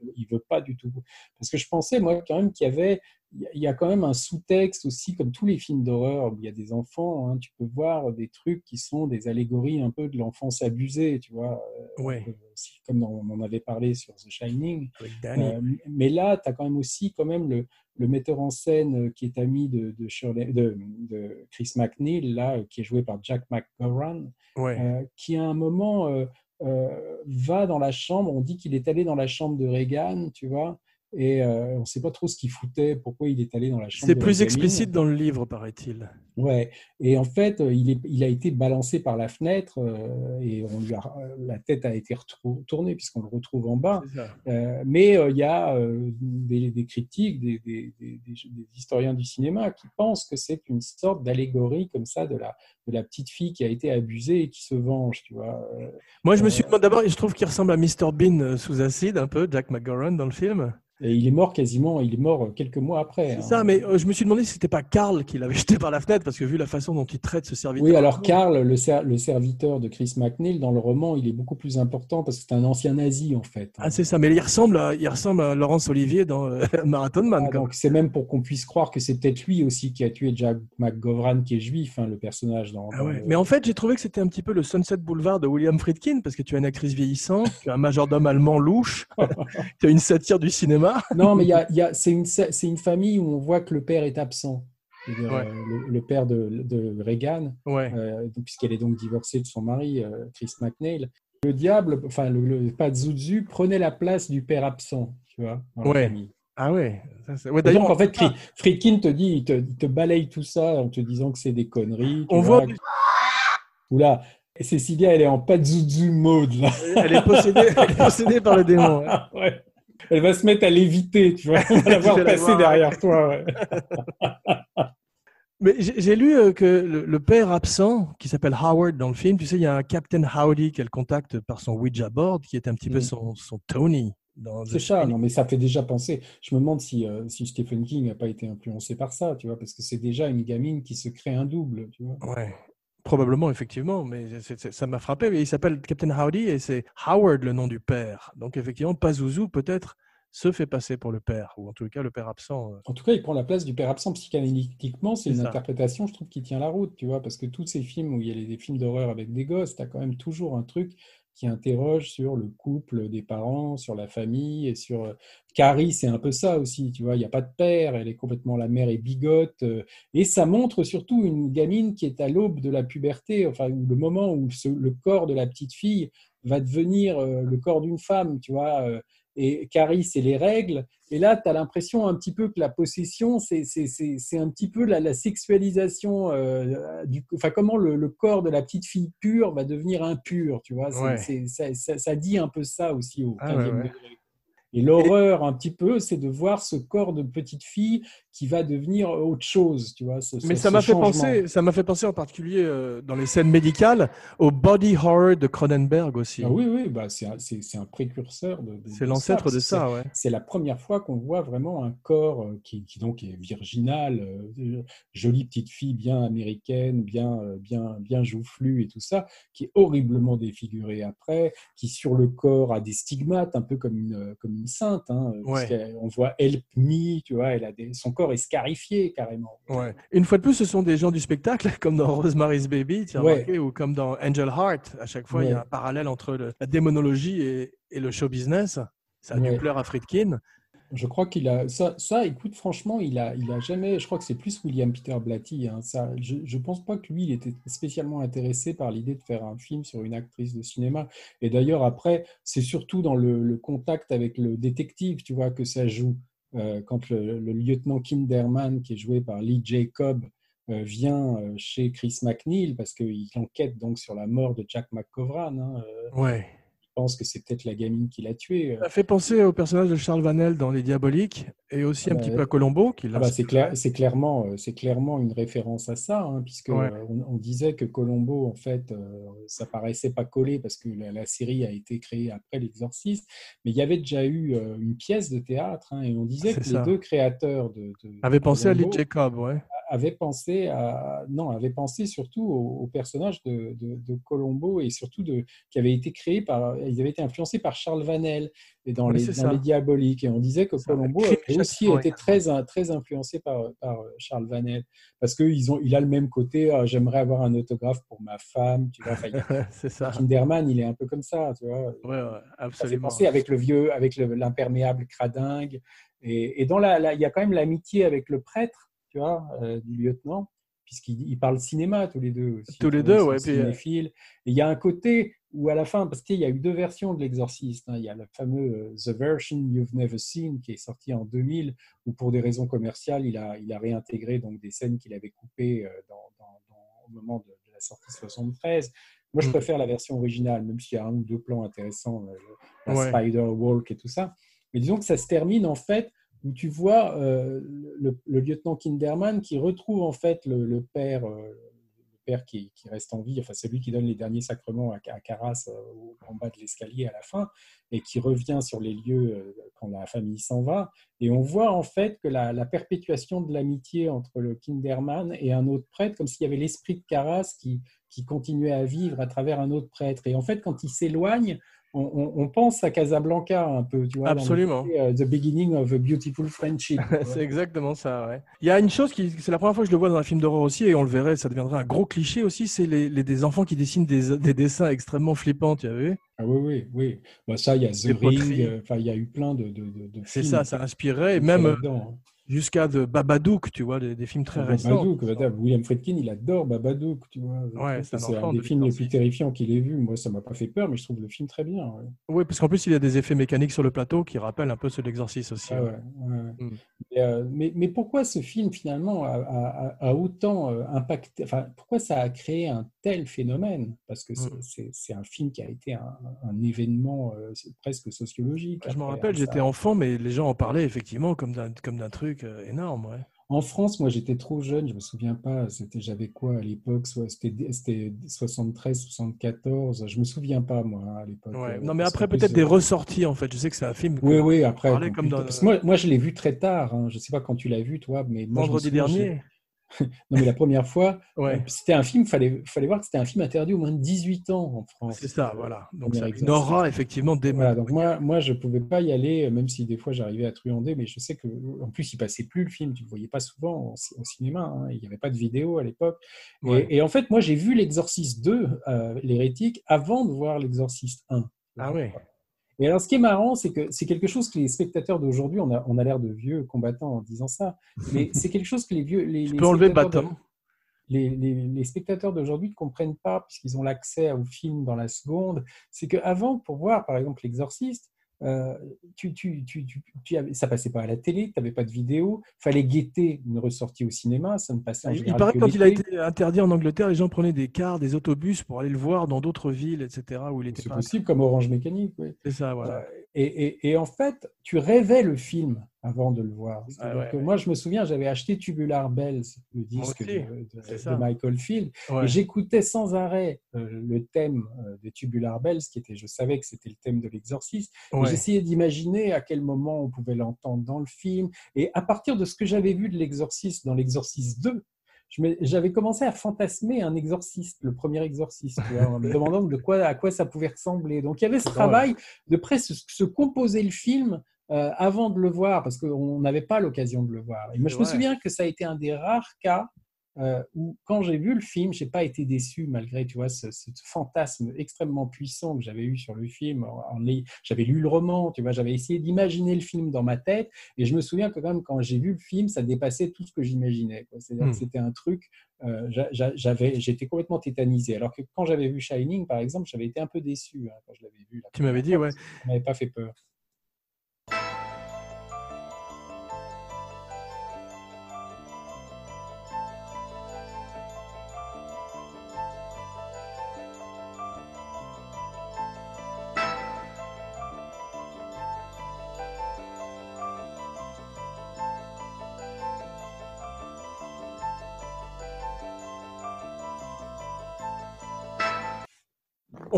Il, il veut pas du tout. Parce que je pensais, moi, quand même, qu'il y avait il y a quand même un sous-texte aussi, comme tous les films d'horreur où il y a des enfants, hein, tu peux voir des trucs qui sont des allégories un peu de l'enfance abusée, tu vois. Euh, comme on en avait parlé sur The Shining. Euh, mais là, tu as quand même aussi quand même le, le, metteur en scène qui est ami de, de, Shirley, de, de, Chris McNeil, là, qui est joué par Jack McGowan, euh, qui à un moment va dans la chambre, on dit qu'il est allé dans la chambre de Reagan, tu vois, et euh, on ne sait pas trop ce qu'il foutait, pourquoi il est allé dans la chambre. C'est plus explicite dans le livre, paraît-il. Ouais. Et en fait, euh, il, est, il, a été balancé par la fenêtre euh, et on lui a, la tête a été retournée puisqu'on le retrouve en bas. mais il y a des, critiques, des, des, historiens du cinéma qui pensent que c'est une sorte d'allégorie comme ça de la, de la petite fille qui a été abusée et qui se venge, tu vois. Moi, je me suis d'abord, je trouve qu'il ressemble à Mr Bean sous acide un peu, Jack McGowan dans le film. Et il est mort quasiment, il est mort quelques mois après. C'est hein. ça, mais euh, je me suis demandé si c'était pas Karl qui l'avait jeté par la fenêtre, parce que vu la façon dont il traite ce serviteur. Oui, alors Karl, le, le, serviteur de Chris McNeil, dans le roman, il est beaucoup plus important parce que c'est un ancien nazi en fait. Ah, c'est ça, mais il ressemble à, il ressemble à Laurence Olivier dans euh, Marathon Man. Ah, donc c'est même pour qu'on puisse croire que c'est peut-être lui aussi qui a tué Jack McGovern, qui est juif, hein, le personnage dans. Ah ouais. Mais en fait, j'ai trouvé que c'était un petit peu le Sunset Boulevard de William Friedkin, parce que tu as une actrice vieillissante, tu as un majordome allemand louche, tu as une satire du cinéma. Non, mais il y a c'est une, une, famille où on voit que le père est absent. Euh, le, père de, de Reagan, euh, puisqu'elle est donc divorcée de son mari, euh, Chris McNeil. Le diable, enfin le, le Pazuzu, prenait la place du père absent, tu vois, dans la famille. Ah ouais. D'ailleurs, en fait, Friedkin te dit, il te, balaye tout ça en te disant que c'est des conneries. On voit. Oula, et Cécilia, elle est en Pazuzu mode là. Elle est possédée, elle est possédée par le démon. ouais elle va se mettre à l'éviter, tu vois. On va la voir passer derrière toi. Mais j'ai lu euh, que le, père absent, qui s'appelle Howard dans le film, tu sais, il y a un Captain Howdy qu'elle contacte par son Ouija board, qui est un petit peu mm. son, Tony. C'est ça, non, mais ça fait déjà penser. Je me demande si, euh, si Stephen King n'a pas été influencé par ça, tu vois, parce que c'est déjà une gamine qui se crée un double, tu vois. Ouais. Probablement, effectivement, mais ça m'a frappé. Il s'appelle Captain Howdy et c'est Howard le nom du père. Donc, effectivement, Pazuzu peut-être se fait passer pour le père, ou en tout cas le père absent. Euh. En tout cas, il prend la place du père absent psychanalytiquement. C'est une interprétation, je trouve, qui tient la route, tu vois, parce que tous ces films où il y a des films d'horreur avec des gosses, tu as quand même toujours un truc qui interroge sur le couple des parents, sur la famille et sur euh, Carrie, c'est un peu ça aussi, tu vois, il n'y a pas de père, elle est complètement la mère est bigote euh, et ça montre surtout une gamine qui est à l'aube de la puberté, enfin le moment où le corps de la petite fille va devenir euh, le corps d'une femme, tu vois et Carrie, c'est les règles. Et là, tu as l'impression un petit peu que la possession, c'est un petit peu la, sexualisation, euh, du, enfin, comment le, corps de la petite fille pure va devenir impur, tu vois. Ça, ça, dit un peu ça aussi au 15e ah et l'horreur, un petit peu, c'est de voir ce corps de petite fille qui va devenir autre chose, tu vois. Mais ça m'a fait penser, ça m'a fait penser en particulier euh, dans les scènes médicales au body horror de Cronenberg aussi. Ah oui, oui, bah c'est un, un, précurseur de. c'est l'ancêtre de ça, ouais. C'est la première fois qu'on voit vraiment un corps euh, qui, qui donc est virginal, euh, jolie petite fille bien américaine, bien, bien, bien joufflue et tout ça, qui est horriblement défigurée après, qui sur le corps a des stigmates, un peu comme une, comme une sainte. Hein, on voit Help Me, tu vois, elle a des, son corps est scarifié carrément. Ouais. Une fois de plus, ce sont des gens du spectacle, comme dans Rosemary's Baby, ou comme dans Angel Heart. À chaque fois, il y a un parallèle entre la démonologie et, le show business. Ça a dû plaire à Friedkin. Je crois qu'il a ça. Écoute, franchement, il a, il a jamais. Je crois que c'est plus William Peter Blatty. Hein, ça, je, je pense pas que lui, il était spécialement intéressé par l'idée de faire un film sur une actrice de cinéma. Et d'ailleurs, après, c'est surtout dans le, contact avec le détective, tu vois, que ça joue. Euh, quand le, lieutenant Kinderman, qui est joué par Lee Jacob, euh, vient euh, chez Chris McNeil parce qu'il enquête donc sur la mort de Jack McCovran. Hein, ouais pense que c'est peut-être la gamine qui l'a tué. Ça fait penser au personnage de Charles Vanel dans Les Diaboliques et aussi un petit peu à Colombo. Qui ah bah, c'est, clair, c'est, clairement, euh, c'est clairement une référence à ça, hein, puisque euh, on, disait que Colombo, en fait, euh, ça paraissait pas collé parce que la, série a été créée après L'Exorciste, mais il y avait déjà eu une pièce de théâtre et on disait que les deux créateurs de. de avaient pensé à Lee Jacob, ouais avait pensé à non avait pensé surtout au, personnage de, de, Colombo et surtout de qui avait été créé par ils avaient été influencés par Charles Vanel et dans, les, dans les, Diaboliques. Et on disait que Colombo avait aussi été très très influencé par, par Charles Vanel. Parce que ils ont il a le même côté ah, j'aimerais avoir un autographe pour ma femme tu vois. C'est ça. Kinderman il est un peu comme ça tu vois. Ouais, ouais absolument. pensé avec le vieux avec l'imperméable cradingue. Et, et dans la, il y a quand même l'amitié avec le prêtre tu vois, euh, du lieutenant, puisqu'ils parlent cinéma tous les deux. Aussi, tous les deux, ouais. Euh, et il y a un côté où à la fin, parce qu'il y a eu deux versions de l'exorciste, hein, il y a le fameux euh, The Version You've Never Seen qui est sorti en 2000, où pour des raisons commerciales, il a, il a réintégré donc, des scènes qu'il avait coupées dans, au moment de, la sortie 73. Moi, je mm. préfère la version originale, même s'il y a un ou deux plans intéressants, la Spider Walk et tout ça. Mais disons que ça se termine en fait où tu vois euh, le, lieutenant Kinderman qui retrouve en fait le, père, euh, qui, reste en vie, enfin c'est lui qui donne les derniers sacrements à, à Carras euh, en bas de l'escalier à la fin, et qui revient sur les lieux quand la famille s'en va. Et on voit en fait que la, perpétuation de l'amitié entre le Kinderman et un autre prêtre, comme s'il y avait l'esprit de Carras qui, qui continuait à vivre à travers un autre prêtre. Et en fait, quand il s'éloigne, on, pense à Casablanca un peu, tu vois. Absolument. Euh, the beginning of a beautiful friendship. c'est exactement ça, ouais. Il y a une chose qui, c'est la première fois que je le vois dans un film d'horreur aussi, et on le verrait, ça deviendrait un gros cliché aussi, c'est les, des enfants qui dessinent des, dessins extrêmement flippants, tu as vu? Ah oui, oui, oui. Bah, ça, il y a The Ring, euh, enfin, il y a eu plein de, de, de C'est ça, ça inspirait, même, hein jusqu'à de Babadook, tu vois, des, films très récents. Babadook, William Friedkin, il adore Babadook, tu vois. Ouais, c'est un, des films les plus terrifiants qu'il ait vu. Moi, ça m'a pas fait peur, mais je trouve le film très bien. Oui, parce qu'en plus, il y a des effets mécaniques sur le plateau qui rappellent un peu ceux de l'exorcisme aussi. Ah mm. euh, mais, mais, pourquoi ce film, finalement, a, autant euh, impacté, enfin, pourquoi ça a créé un tel phénomène Parce que c'est mm. un film qui a été un, événement euh, presque sociologique. Je me rappelle, j'étais enfant, mais les gens en parlaient effectivement comme d'un truc euh, énorme. Ouais. En France, moi, j'étais trop jeune, je me souviens pas. C'était, j'avais quoi à l'époque C'était 73, 74. Je me souviens pas moi à l'époque. Euh, non, mais après peut-être des ressorties en fait. Je sais que c'est un film. Oui, oui. Après, comme moi, moi, je l'ai vu très tard. Hein. Je sais pas quand tu l'as vu, toi, mais vendredi dernier. Non, mais la première fois, Ouais. euh, c'était un film, fallait, fallait voir que c'était un film interdit au moins de 18 ans en France. C'est ça, voilà. Donc, ça a une aura, effectivement, des Voilà, donc moi, moi, je pouvais pas y aller, euh, même si des fois j'arrivais à truander, mais je sais que, en plus, il passait plus le film, tu le voyais pas souvent au, ci- au cinéma, hein, il n'y avait pas de vidéo à l'époque. Et- en fait, moi, j'ai vu l'Exorciste 2, euh, l'hérétique, avant de voir l'Exorciste 1. Ah ouais. Et alors, ce qui est marrant, c'est que c'est quelque chose que les spectateurs d'aujourd'hui, on a, on a l'air de vieux combattants en disant ça, mais c'est quelque chose que les vieux. Les, Tu les peux enlever le spectateurs de- bâton. les, les- les spectateurs d'aujourd'hui ne comprennent pas, puisqu'ils ont l'accès au film dans la seconde, c'est qu'avant, pour voir par exemple L'Exorciste, euh, tu, tu, tu, tu, ça passait pas à la télé, tu n'avais pas de vidéo, fallait guetter une ressortie au cinéma, ça ne passait en Il, il général paraît que quand il a été interdit en Angleterre, les gens prenaient des cars, des autobus pour aller le voir dans d'autres villes, etc. où il était C'est possible, comme Orange Mécanique. oui. C'est ça, voilà. Euh, Et, et- et en fait, tu rêvais le film avant de le voir. Ah ouais, que ouais. Moi, je me souviens, j'avais acheté Tubular Bells, le disque aussi, de, de- de. Michael Field, Ouais. Et j'écoutais sans arrêt euh, le thème euh, des Tubular Bells, qui était, je savais que c'était le thème de l'exorciste. J'essayais d'imaginer à quel moment on pouvait l'entendre dans le film. Et à partir de ce que j'avais vu de l'exorciste dans l'exorciste 2, je me- j'avais commencé à fantasmer un exorciste, le premier exorciste, en me demandant de quoi, à quoi ça pouvait ressembler. Donc il y avait ce travail de presque se composer le film euh, avant de le voir, parce qu'on n'avait pas l'occasion de le voir. Et moi, je me souviens que ça a été un des rares cas euh, où, quand j'ai vu le film, j'ai pas été déçu malgré, tu vois, ce, ce fantasme extrêmement puissant que j'avais eu sur le film. J'avais lu le roman, tu vois, j'avais essayé d'imaginer le film dans ma tête, et je me souviens que quand même, quand j'ai vu le film, ça dépassait tout ce que j'imaginais. Hmm. c'était un truc, euh, j'avais, j'étais complètement tétanisé. Alors que quand j'avais vu Shining, par exemple, j'avais été un peu déçu hein, quand je l'avais vu. Tu m'avais dit, ouais. Ça m'avait pas fait peur.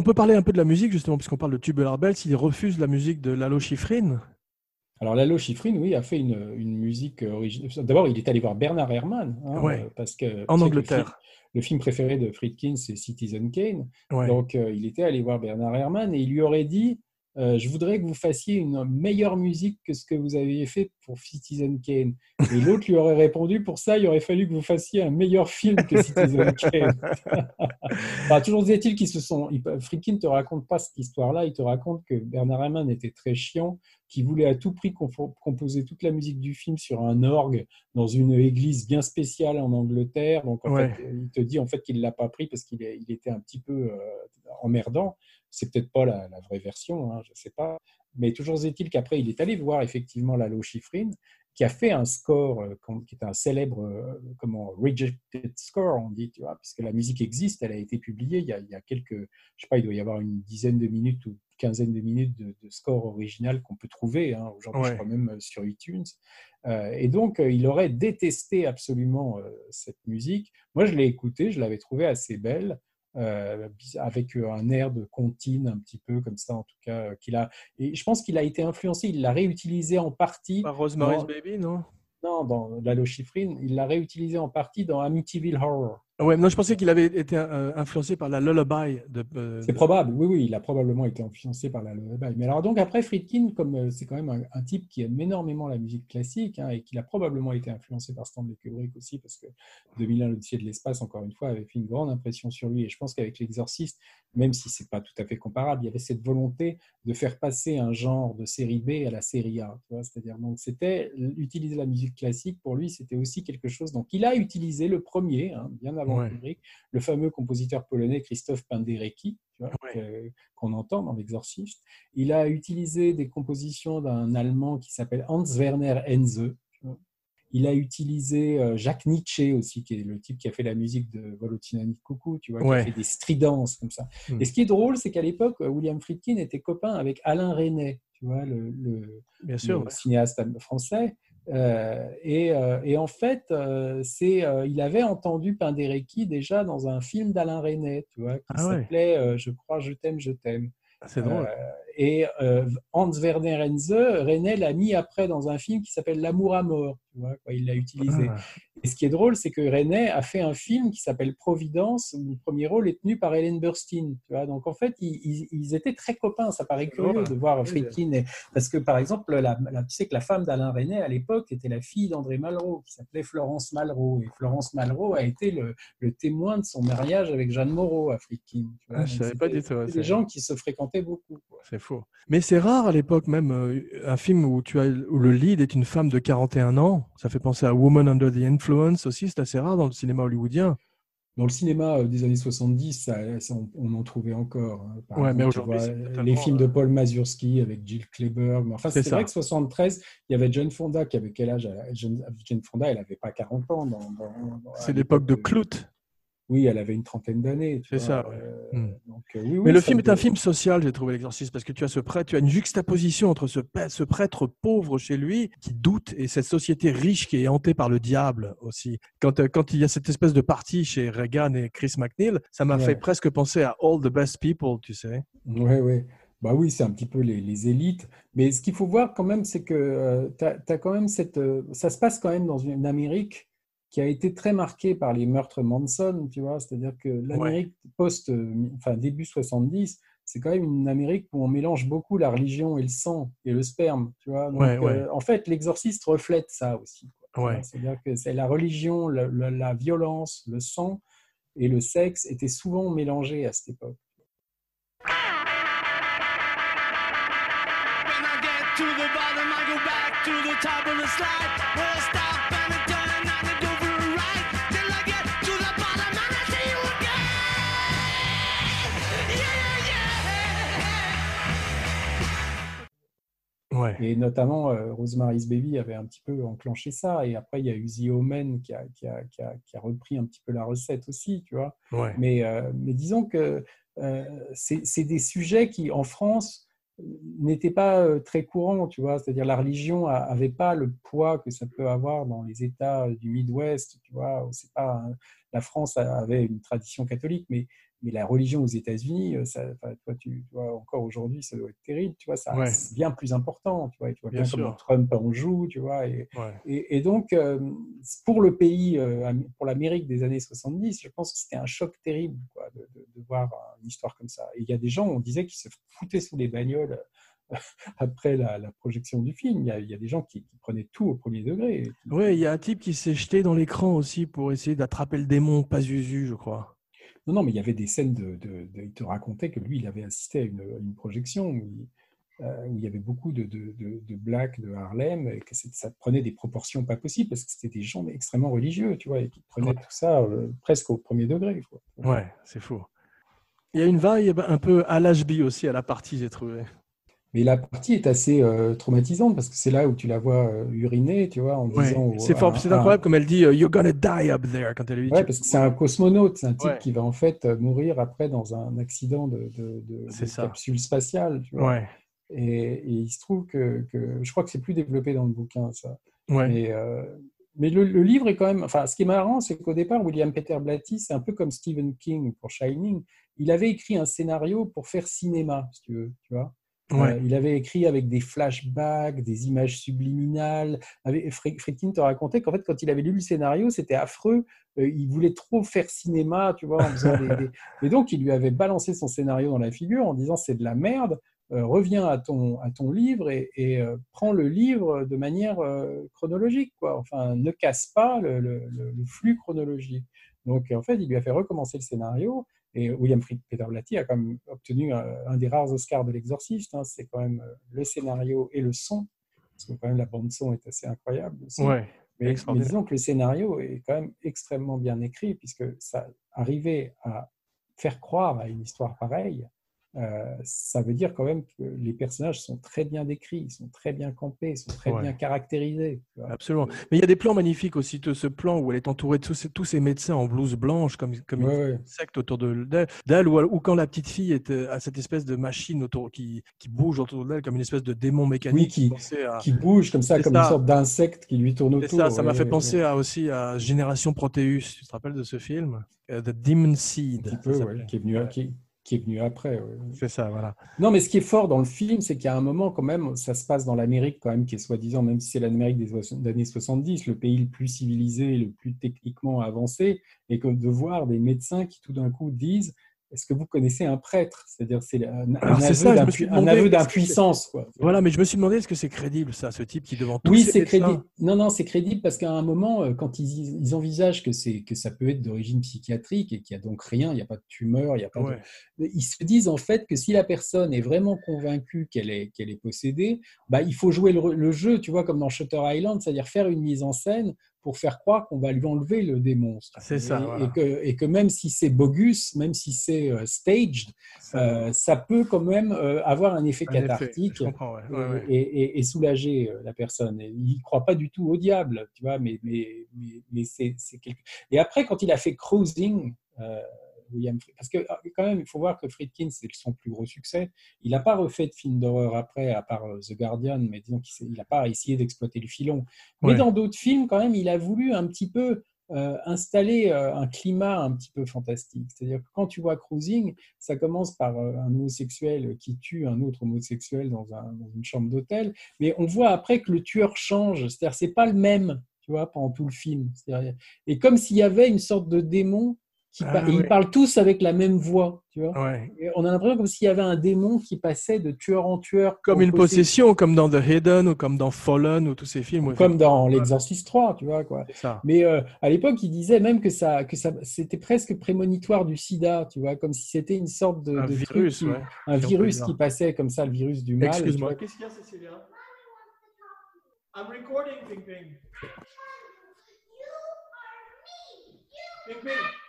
On peut parler un peu de la musique, justement, puisqu'on parle de Tubular Bells. Il refuse la musique de Lalo Schifrin. Alors Lalo Schifrin, oui, a fait une, une musique originale. D'abord, il est allé voir Bernard Herrmann, hein, Ouais. euh, parce que En le Angleterre. film- Le film, préféré de Friedkin, c'est Citizen Kane. Ouais. Donc, euh, il était allé voir Bernard Herrmann et il lui aurait dit euh, Je voudrais que vous fassiez une meilleure musique que ce que vous aviez fait pour Citizen Kane. Et l'autre lui aurait répondu Pour ça, il aurait fallu que vous fassiez un meilleur film que Citizen Kane. Enfin, toujours est-il qu'ils se sont. Friedkin ne te raconte pas cette histoire-là, il te raconte que Bernard Herrmann était très chiant, qu'il voulait à tout prix composer toute la musique du film sur un orgue dans une église bien spéciale en Angleterre. Donc, en Ouais. fait, il te dit en fait qu'il ne l'a pas pris parce qu'il il était un petit peu euh, emmerdant. C'est peut-être pas la, la vraie version, hein, je ne sais pas. Mais toujours est-il qu'après, il est allé voir effectivement Lalo Schifrin, qui a fait un score euh, qui est un célèbre euh, comment rejected score, on dit, tu vois, puisque la musique existe, elle a été publiée il y a, il y a quelques, je sais pas, il doit y avoir une dizaine de minutes ou une quinzaine de minutes de, de score original qu'on peut trouver hein, aujourd'hui, je crois même euh, sur iTunes. Euh, et donc, il aurait détesté absolument euh, cette musique. Moi, je l'ai écoutée, je l'avais trouvée assez belle. Euh, avec euh, un air de comptine un petit peu comme ça en tout cas euh, qu'il a et je pense qu'il a été influencé il l'a réutilisé en partie Pas Rosemary's. Baby, non? Non, dans Lalo Schifrin, il l'a réutilisé en partie dans Amityville Horror. Ouais, non, je pensais qu'il avait été euh, influencé par la Lullaby de. euh, C'est probable, oui, oui, il a probablement été influencé par la lullaby. Mais alors donc après Friedkin, comme euh, c'est quand même un, type qui aime énormément la musique classique hein, et qu'il a probablement été influencé par Stanley Kubrick aussi, parce que 2001 l'Odyssée de l'espace, encore une fois, avait fait une grande impression sur lui. Et je pense qu'avec l'Exorciste, même si c'est pas tout à fait comparable, il y avait cette volonté de faire passer un genre de série B à la série A. C'est-à-dire donc c'était utiliser la musique classique pour lui, c'était aussi quelque chose. Donc il a utilisé le premier, hein, bien avant Ouais. Kubrick, le fameux compositeur polonais Christophe Penderecki, Ouais. qu'on entend dans l'Exorciste. Il a utilisé des compositions d'un Allemand qui s'appelle Hans Werner Henze. Il a utilisé euh, Jacques Nietzsche aussi, qui est le type qui a fait la musique de Volotinani Coucou, tu vois, qui a fait des stridences comme ça. Hmm. Et ce qui est drôle, c'est qu'à l'époque, euh, William Friedkin était copain avec Alain Resnais, tu vois, le, le- Bien sûr. le ouais. cinéaste français. Euh, et, euh, et en fait, euh, c'est, il avait entendu Penderecki déjà dans un film d'Alain Resnais, tu vois, qui Ah s'appelait Je crois, je t'aime, je t'aime. C'est drôle. Euh, et Hans Werner Henze, René l'a mis après dans un film qui s'appelle L'amour à mort. Tu vois, quoi, il l'a utilisé. Ah. Et ce qui est drôle, c'est que René a fait un film qui s'appelle Providence, où le premier rôle est tenu par Helen Burstyn. Tu vois, donc en fait, ils, étaient très copains. Ça paraît curieux de voir. Friedkin. et- Parce que par exemple, la, la- tu sais que la femme d'Alain René à l'époque était la fille d'André Malraux, qui s'appelait Florence Malraux. Et Florence Malraux a été le, le témoin de son mariage avec Jeanne Moreau à Friedkin. tu vois. Ah, je savais pas du tout, des gens qui se fréquentaient beaucoup. C'est faux. Mais c'est rare à l'époque même euh, un film où tu as où le lead est une femme de 41 ans. Ça fait penser à Woman Under the Influence aussi. C'est assez rare dans le cinéma hollywoodien. Dans le cinéma euh, des années 70, ça- ça, on, on en trouvait encore. hein. Par Ouais, mais exemple, aujourd'hui, vois, les films de euh, Paul Mazurski avec Jill Kleber. Mais enfin, C'est vrai que 73, il y avait Jane Fonda qui avait quel âge? Jane, Fonda, elle n'avait pas 40 ans. dans- dans- dans- à C'est l'époque de Clout. Oui, elle avait une trentaine d'années. C'est ça, ouais. euh, Hmm. donc, euh, oui, oui, Mais le film est un film social, j'ai trouvé l'exorciste, parce que tu as ce prêtre, tu as une juxtaposition entre ce, prêtre pauvre chez lui qui doute et cette société riche qui est hantée par le diable aussi. Quand, euh, quand il y a cette espèce de partie chez Reagan et Chris McNeil, ça m'a Ouais. fait presque penser à All the Best People, tu sais. Ouais, ouais. Bah oui, c'est un petit peu les, les élites. Mais ce qu'il faut voir quand même, c'est que tu as, quand même cette. ça se passe quand même dans une Amérique qui a été très marquée par les meurtres Manson, tu vois. C'est-à-dire que l'Amérique post, enfin début 70, c'est quand même une Amérique où on mélange beaucoup la religion et le sang et le sperme, tu vois. Donc, Ouais, ouais. euh, en fait, l'exorciste reflète ça aussi. C'est-à-dire que c'est la religion, la, la- la violence, le sang et le sexe étaient souvent mélangés à cette époque. When I get to the bottom, I go back to the top of the slide. Where I stop Ouais. Et notamment, euh, Rosemary's Baby avait un petit peu enclenché ça. Et après, il y a eu The Omen qui a, qui, a, qui, a, qui a repris un petit peu la recette aussi, tu vois. Ouais. Mais, euh, mais disons que euh, c'est des sujets qui, en France, n'étaient pas euh, très courants, tu vois. C'est-à-dire la religion n'avait pas le poids que ça peut avoir dans les États du Midwest, tu vois. pas la France avait une tradition catholique, mais, mais la religion aux États-Unis, euh, ça, enfin, toi, tu, vois, encore aujourd'hui, ça doit être terrible, tu vois. Ça, Ouais. C'est bien plus important, tu vois. Et tu vois Bien bien, sûr. comment Trump en joue, tu vois. Et, Ouais. et, et donc, euh, pour le pays, euh, pour l'Amérique des années 70, je pense que c'était un choc terrible quoi, de, de- de voir une histoire comme ça. Et il y a des gens, on disait, qui se foutaient sous les bagnoles après la, la projection du film. Il y a, il y a des gens qui, qui prenaient tout au premier degré. qui- Ouais, il y a un type qui s'est jeté dans l'écran aussi pour essayer d'attraper le démon Pazuzu, je crois. Non, non, mais il y avait des scènes de, de- de- Il te racontait que lui, il avait assisté à une, à une projection où il, euh, où il y avait beaucoup de, de, blacks de Harlem et que ça prenait des proportions pas possibles parce que c'était des gens extrêmement religieux, tu vois, et qui prenaient Ouais. tout ça euh, presque au premier degré. Quoi. Ouais, c'est fou. Il y a une vibe un peu à l'HB aussi à la partie, j'ai trouvé. Mais la partie est assez euh, traumatisante parce que c'est là où tu la vois euh, uriner, tu vois, en Ouais, disant. c'est fort, à- c'est incroyable comme elle dit euh, You're gonna die up there quand elle dit. Ouais, parce que c'est un cosmonaute, c'est un type Ouais. qui va en fait euh, mourir après dans un accident de, de, de- C'est de ça. capsule spatiale, tu vois. Ouais, Et, et il se trouve que, que- je crois que c'est plus développé dans le bouquin, ça. ouais, Mais, mais le, le livre est quand même. Enfin, ce qui est marrant, c'est qu'au départ, William Peter Blatty, c'est un peu comme Stephen King pour Shining. Il avait écrit un scénario pour faire cinéma, si tu veux, tu vois. Ouais. Euh, il avait écrit avec des flashbacks, des images subliminales. Friedkin te racontait qu'en fait, quand il avait lu le scénario, c'était affreux. Euh, il voulait trop faire cinéma, tu vois, en faisant des, des- Et donc, il lui avait balancé son scénario dans la figure en disant c'est de la merde. euh, reviens à ton, à ton livre et, et, prends le livre de manière chronologique. Quoi. Enfin, ne casse pas le- le flux chronologique. Donc, en fait, il lui a fait recommencer le scénario. Et William Fried Peter Blatty a quand même obtenu un, des rares Oscars de l'exorciste. hein. C'est quand même euh, le scénario et le son. Parce que quand même, la bande-son est assez incroyable aussi. ouais. Mais, mais disons que le scénario est quand même extrêmement bien écrit, puisque ça arrivait à faire croire à une histoire pareille, euh, ça veut dire quand même que les personnages sont très bien décrits, ils sont très bien campés, ils sont très Ouais. bien caractérisés. Absolument. Mais il y a des plans magnifiques aussi, de ce plan où elle est entourée de tous ces, tous ces médecins en blouse blanche, comme, comme Ouais, une ouais. secte autour de- d'elle, d'elle, ou, ou quand la petite fille est euh, à cette espèce de machine autour, qui, qui bouge autour d'elle comme une espèce de démon mécanique. Oui, qui- pensait à- Qui bouge comme ça, comme ça. une sorte d'insecte qui lui tourne autour. ça, ça m'a fait penser à, aussi à Génération Proteus. Tu te rappelles de ce film? Euh, The Demon Seed. Un petit peu, qui est venu, qui, qui est venu après. ouais. C'est ça, voilà. Non, mais ce qui est fort dans le film, c'est qu'il y a un moment quand même, ça se passe dans l'Amérique quand même, qui est soi-disant, même si c'est l'Amérique des années 70, le pays le plus civilisé, le plus techniquement avancé, et que de voir des médecins qui tout d'un coup disent Est-ce que vous connaissez un prêtre? C'est-à-dire, c'est un, aveu d'impuissance. quoi. Voilà, mais je me suis demandé, est-ce que c'est crédible, ça, ce type qui devant tous Oui, ces c'est crédible. Non, non, c'est crédible parce qu'à un moment, euh, quand ils, ils envisagent que, c'est, que ça peut être d'origine psychiatrique et qu'il n'y a donc rien, il n'y a pas de tumeur, il n'y a pas de- ils se disent en fait que si la personne est vraiment convaincue qu'elle est, qu'elle est possédée, bah, il faut jouer le jeu, tu vois, comme dans Shutter Island, c'est-à-dire faire une mise en scène pour faire croire qu'on va lui enlever le démon. C'est ça, Et, voilà. et que, et que même si c'est bogus, même si c'est euh, staged, euh, ça peut quand même euh, avoir un effet Un cathartique ouais, et, ouais, ouais. et- et- et soulager la personne. Il ne croit pas du tout au diable, tu vois, mais, mais, mais, mais c'est quelque... Et après, quand il a fait Cruising, William Fried- parce que ah, quand même, il faut voir que Friedkin, c'est son plus gros succès. Il n'a pas refait de film d'horreur après, à part euh, The Guardian, mais disons qu'il n'a pas essayé d'exploiter le filon. Mais Ouais. dans d'autres films, quand même, il a voulu un petit peu euh, installer euh, un climat un petit peu fantastique. C'est-à-dire que quand tu vois Cruising, ça commence par euh, un homosexuel qui tue un autre homosexuel dans, un- dans une chambre d'hôtel, mais on voit après que le tueur change. C'est-à-dire c'est pas le même, tu vois, pendant tout le film. Et comme s'il y avait une sorte de démon qui Ah, ils parlent tous avec la même voix, tu vois. Ouais. Et on a l'impression comme s'il y avait un démon qui passait de tueur en tueur. Comme une possession, comme dans The Hidden ou comme dans Fallen ou tous ces films. Comme dans L'Exorciste 3, tu vois, quoi. Mais euh, à l'époque, il disait même que ça, que ça, c'était presque prémonitoire du SIDA, tu vois, comme si c'était une sorte de, Un de virus, truc qui- ouais. un si virus qui passait comme ça, le virus du mal. Excuse-moi. Qu'est-ce qu'il y a, Cécilia I'm recording, Ping Ping. Ping Ping.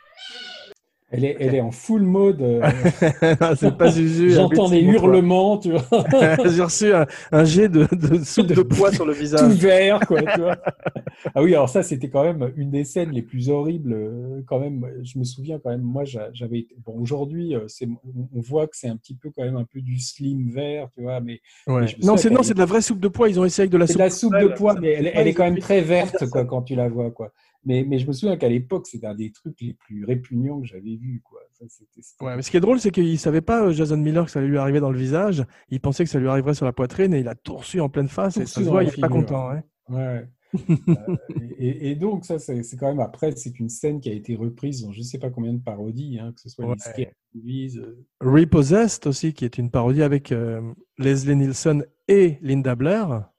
Elle est, elle est en full mode. euh, c'est pas. J'entends des hurlements, tu vois, J'ai reçu un, un jet de, de soupe de poids sur le tout visage. vert, quoi, tu vois. Ah oui, alors ça, c'était quand même une des scènes les plus horribles, euh, quand même. Je me souviens quand même, moi, j'a- j'avais été. Bon, aujourd'hui, euh, on voit que c'est un petit peu quand même un peu du slim vert, tu vois, mais Ouais. me Non, c'est de la vraie soupe de pois. Ils ont essayé avec de la soupe de la soupe de Ça mais elle, elle est quand même très verte quoi, quand tu la vois. Quoi. Mais, mais je me souviens qu'à l'époque, c'était un des trucs les plus répugnants que j'avais vus. Quoi. Ça, Ouais, mais ce qui est drôle, c'est qu'il ne savait pas, euh, Jason Miller, que ça allait lui arriver dans le visage. Il pensait que ça lui arriverait sur la poitrine et il a tout reçu en pleine face. Et ça se voit, il n'est pas content. hein. Ouais. Euh, et, et donc, ça, c'est quand même après, c'est une scène qui a été reprise dans je ne sais pas combien de parodies, hein, que ce soit Ouais. les euh, Repossessed aussi, qui est une parodie avec euh, Leslie Nielsen et Linda Blair.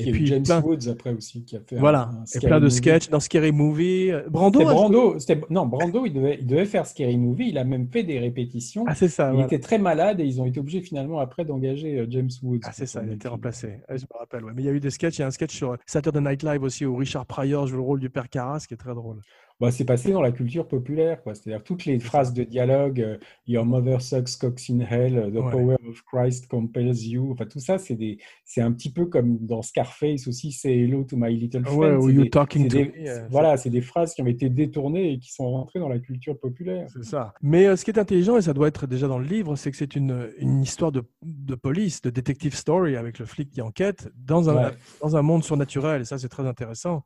Et, Et puis James plein- Woods après aussi, qui a fait un- Voilà, un et scary plein de movie. sketchs dans Scary Movie. Euh, Brando, joué- Brando, non, Brando, il devait, il devait faire Scary Movie. Il a même fait des répétitions. Ah, c'est ça. il voilà. était très malade et ils ont été obligés finalement après d'engager euh, James Woods. Ah, c'est ça, il a été remplacé. Je me rappelle. ouais. Mais il y a eu des sketchs. Il y a un sketch sur Saturday Night Live aussi où Richard Pryor joue le rôle du père Carras, qui est très drôle. Bah, c'est passé dans la culture populaire. C'est-à-dire toutes les phrases de dialogue, euh, Your mother sucks cocks in hell, euh, The Ouais. power of Christ compels you. Enfin, tout ça, c'est des, c'est un petit peu comme dans Scarface aussi, c'est Hello to my little friend. Ouais, ou You des- Talking to des- Me, euh, Voilà, c'est des phrases qui ont été détournées et qui sont rentrées dans la culture populaire. C'est ça. Mais euh, ce qui est intelligent, et ça doit être déjà dans le livre, c'est que c'est une, une histoire de, de police, de detective story avec le flic qui enquête dans un, Ouais. dans un monde surnaturel. Et ça, c'est très intéressant.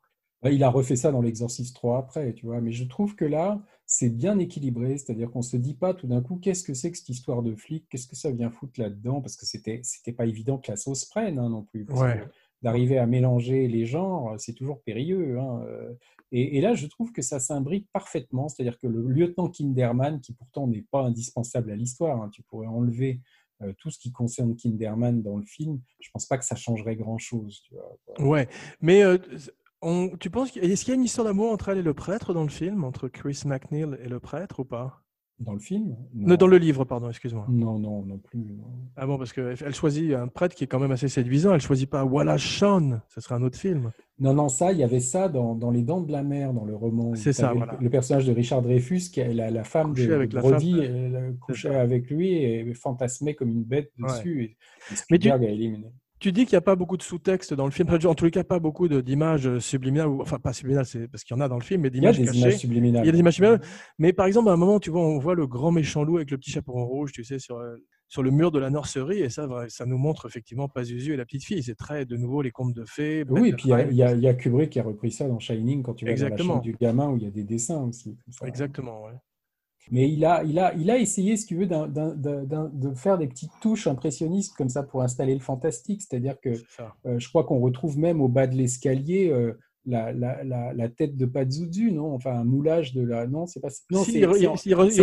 Il a refait ça dans l'Exorciste 3 après, tu vois. Mais je trouve que là, c'est bien équilibré. C'est-à-dire qu'on se dit pas tout d'un coup, qu'est-ce que c'est que cette histoire de flic? Qu'est-ce que ça vient foutre là-dedans? Parce que c'était, c'était pas évident que la sauce prenne, hein, non plus. Ouais. d'arriver à mélanger les genres, c'est toujours périlleux. hein, euh. Et, et là, je trouve que ça s'imbrique parfaitement. C'est-à-dire que le lieutenant Kinderman, qui pourtant n'est pas indispensable à l'histoire, hein, tu pourrais enlever euh, tout ce qui concerne Kinderman dans le film, je pense pas que ça changerait grand-chose. Ouais. Mais euh, on, tu penses qu'il- est-ce qu'il y a une histoire d'amour entre elle et le prêtre dans le film, entre Chris McNeil et le prêtre ou pas? Dans le film? Non, Dans le livre, pardon, excuse-moi. Non, non, non plus. non. Ah bon, parce qu'elle elle choisit un prêtre qui est quand même assez séduisant. Elle choisit pas Wallace Shawn. Ce serait un autre film. Non, non, ça, il y avait ça dans, dans Les Dents de la Mer, dans le roman. C'est ça, le- personnage de Richard Dreyfus, qui est la, la femme Couché de, avec de la femme. elle, couchait avec lui et fantasmait comme une bête Ouais. dessus. Et, et Mais tu- a éliminé. Tu dis qu'il n'y a pas beaucoup de sous-texte dans le film. En tous les cas, pas beaucoup d'images euh, subliminales. ou- Enfin, pas subliminales, c'est parce qu'il y en a dans le film, mais Il y a d'images des cachées. images subliminales. Il y a des images subliminales. Mais par exemple, à un moment, tu vois, on voit le grand méchant loup avec le petit chaperon rouge, tu sais, sur, euh, sur le mur de la nurserie. Et ça, ça nous montre effectivement Pazuzu et la petite fille. C'est très, de nouveau, les contes de fées. Oui, et puis il y a, y y Kubrick qui a repris ça dans Shining quand tu vas dans la chambre du gamin où il y a des dessins aussi. comme ça. Exactement, ouais. Mais il a, il a, il a essayé, si tu veux, de faire des petites touches impressionnistes comme ça pour installer le fantastique. C'est-à-dire que euh, je crois qu'on retrouve même au bas de l'escalier euh, la, la, la, la tête de Pazuzu, non? Enfin, un moulage de la. Non, c'est pas. Non, Si, c'est-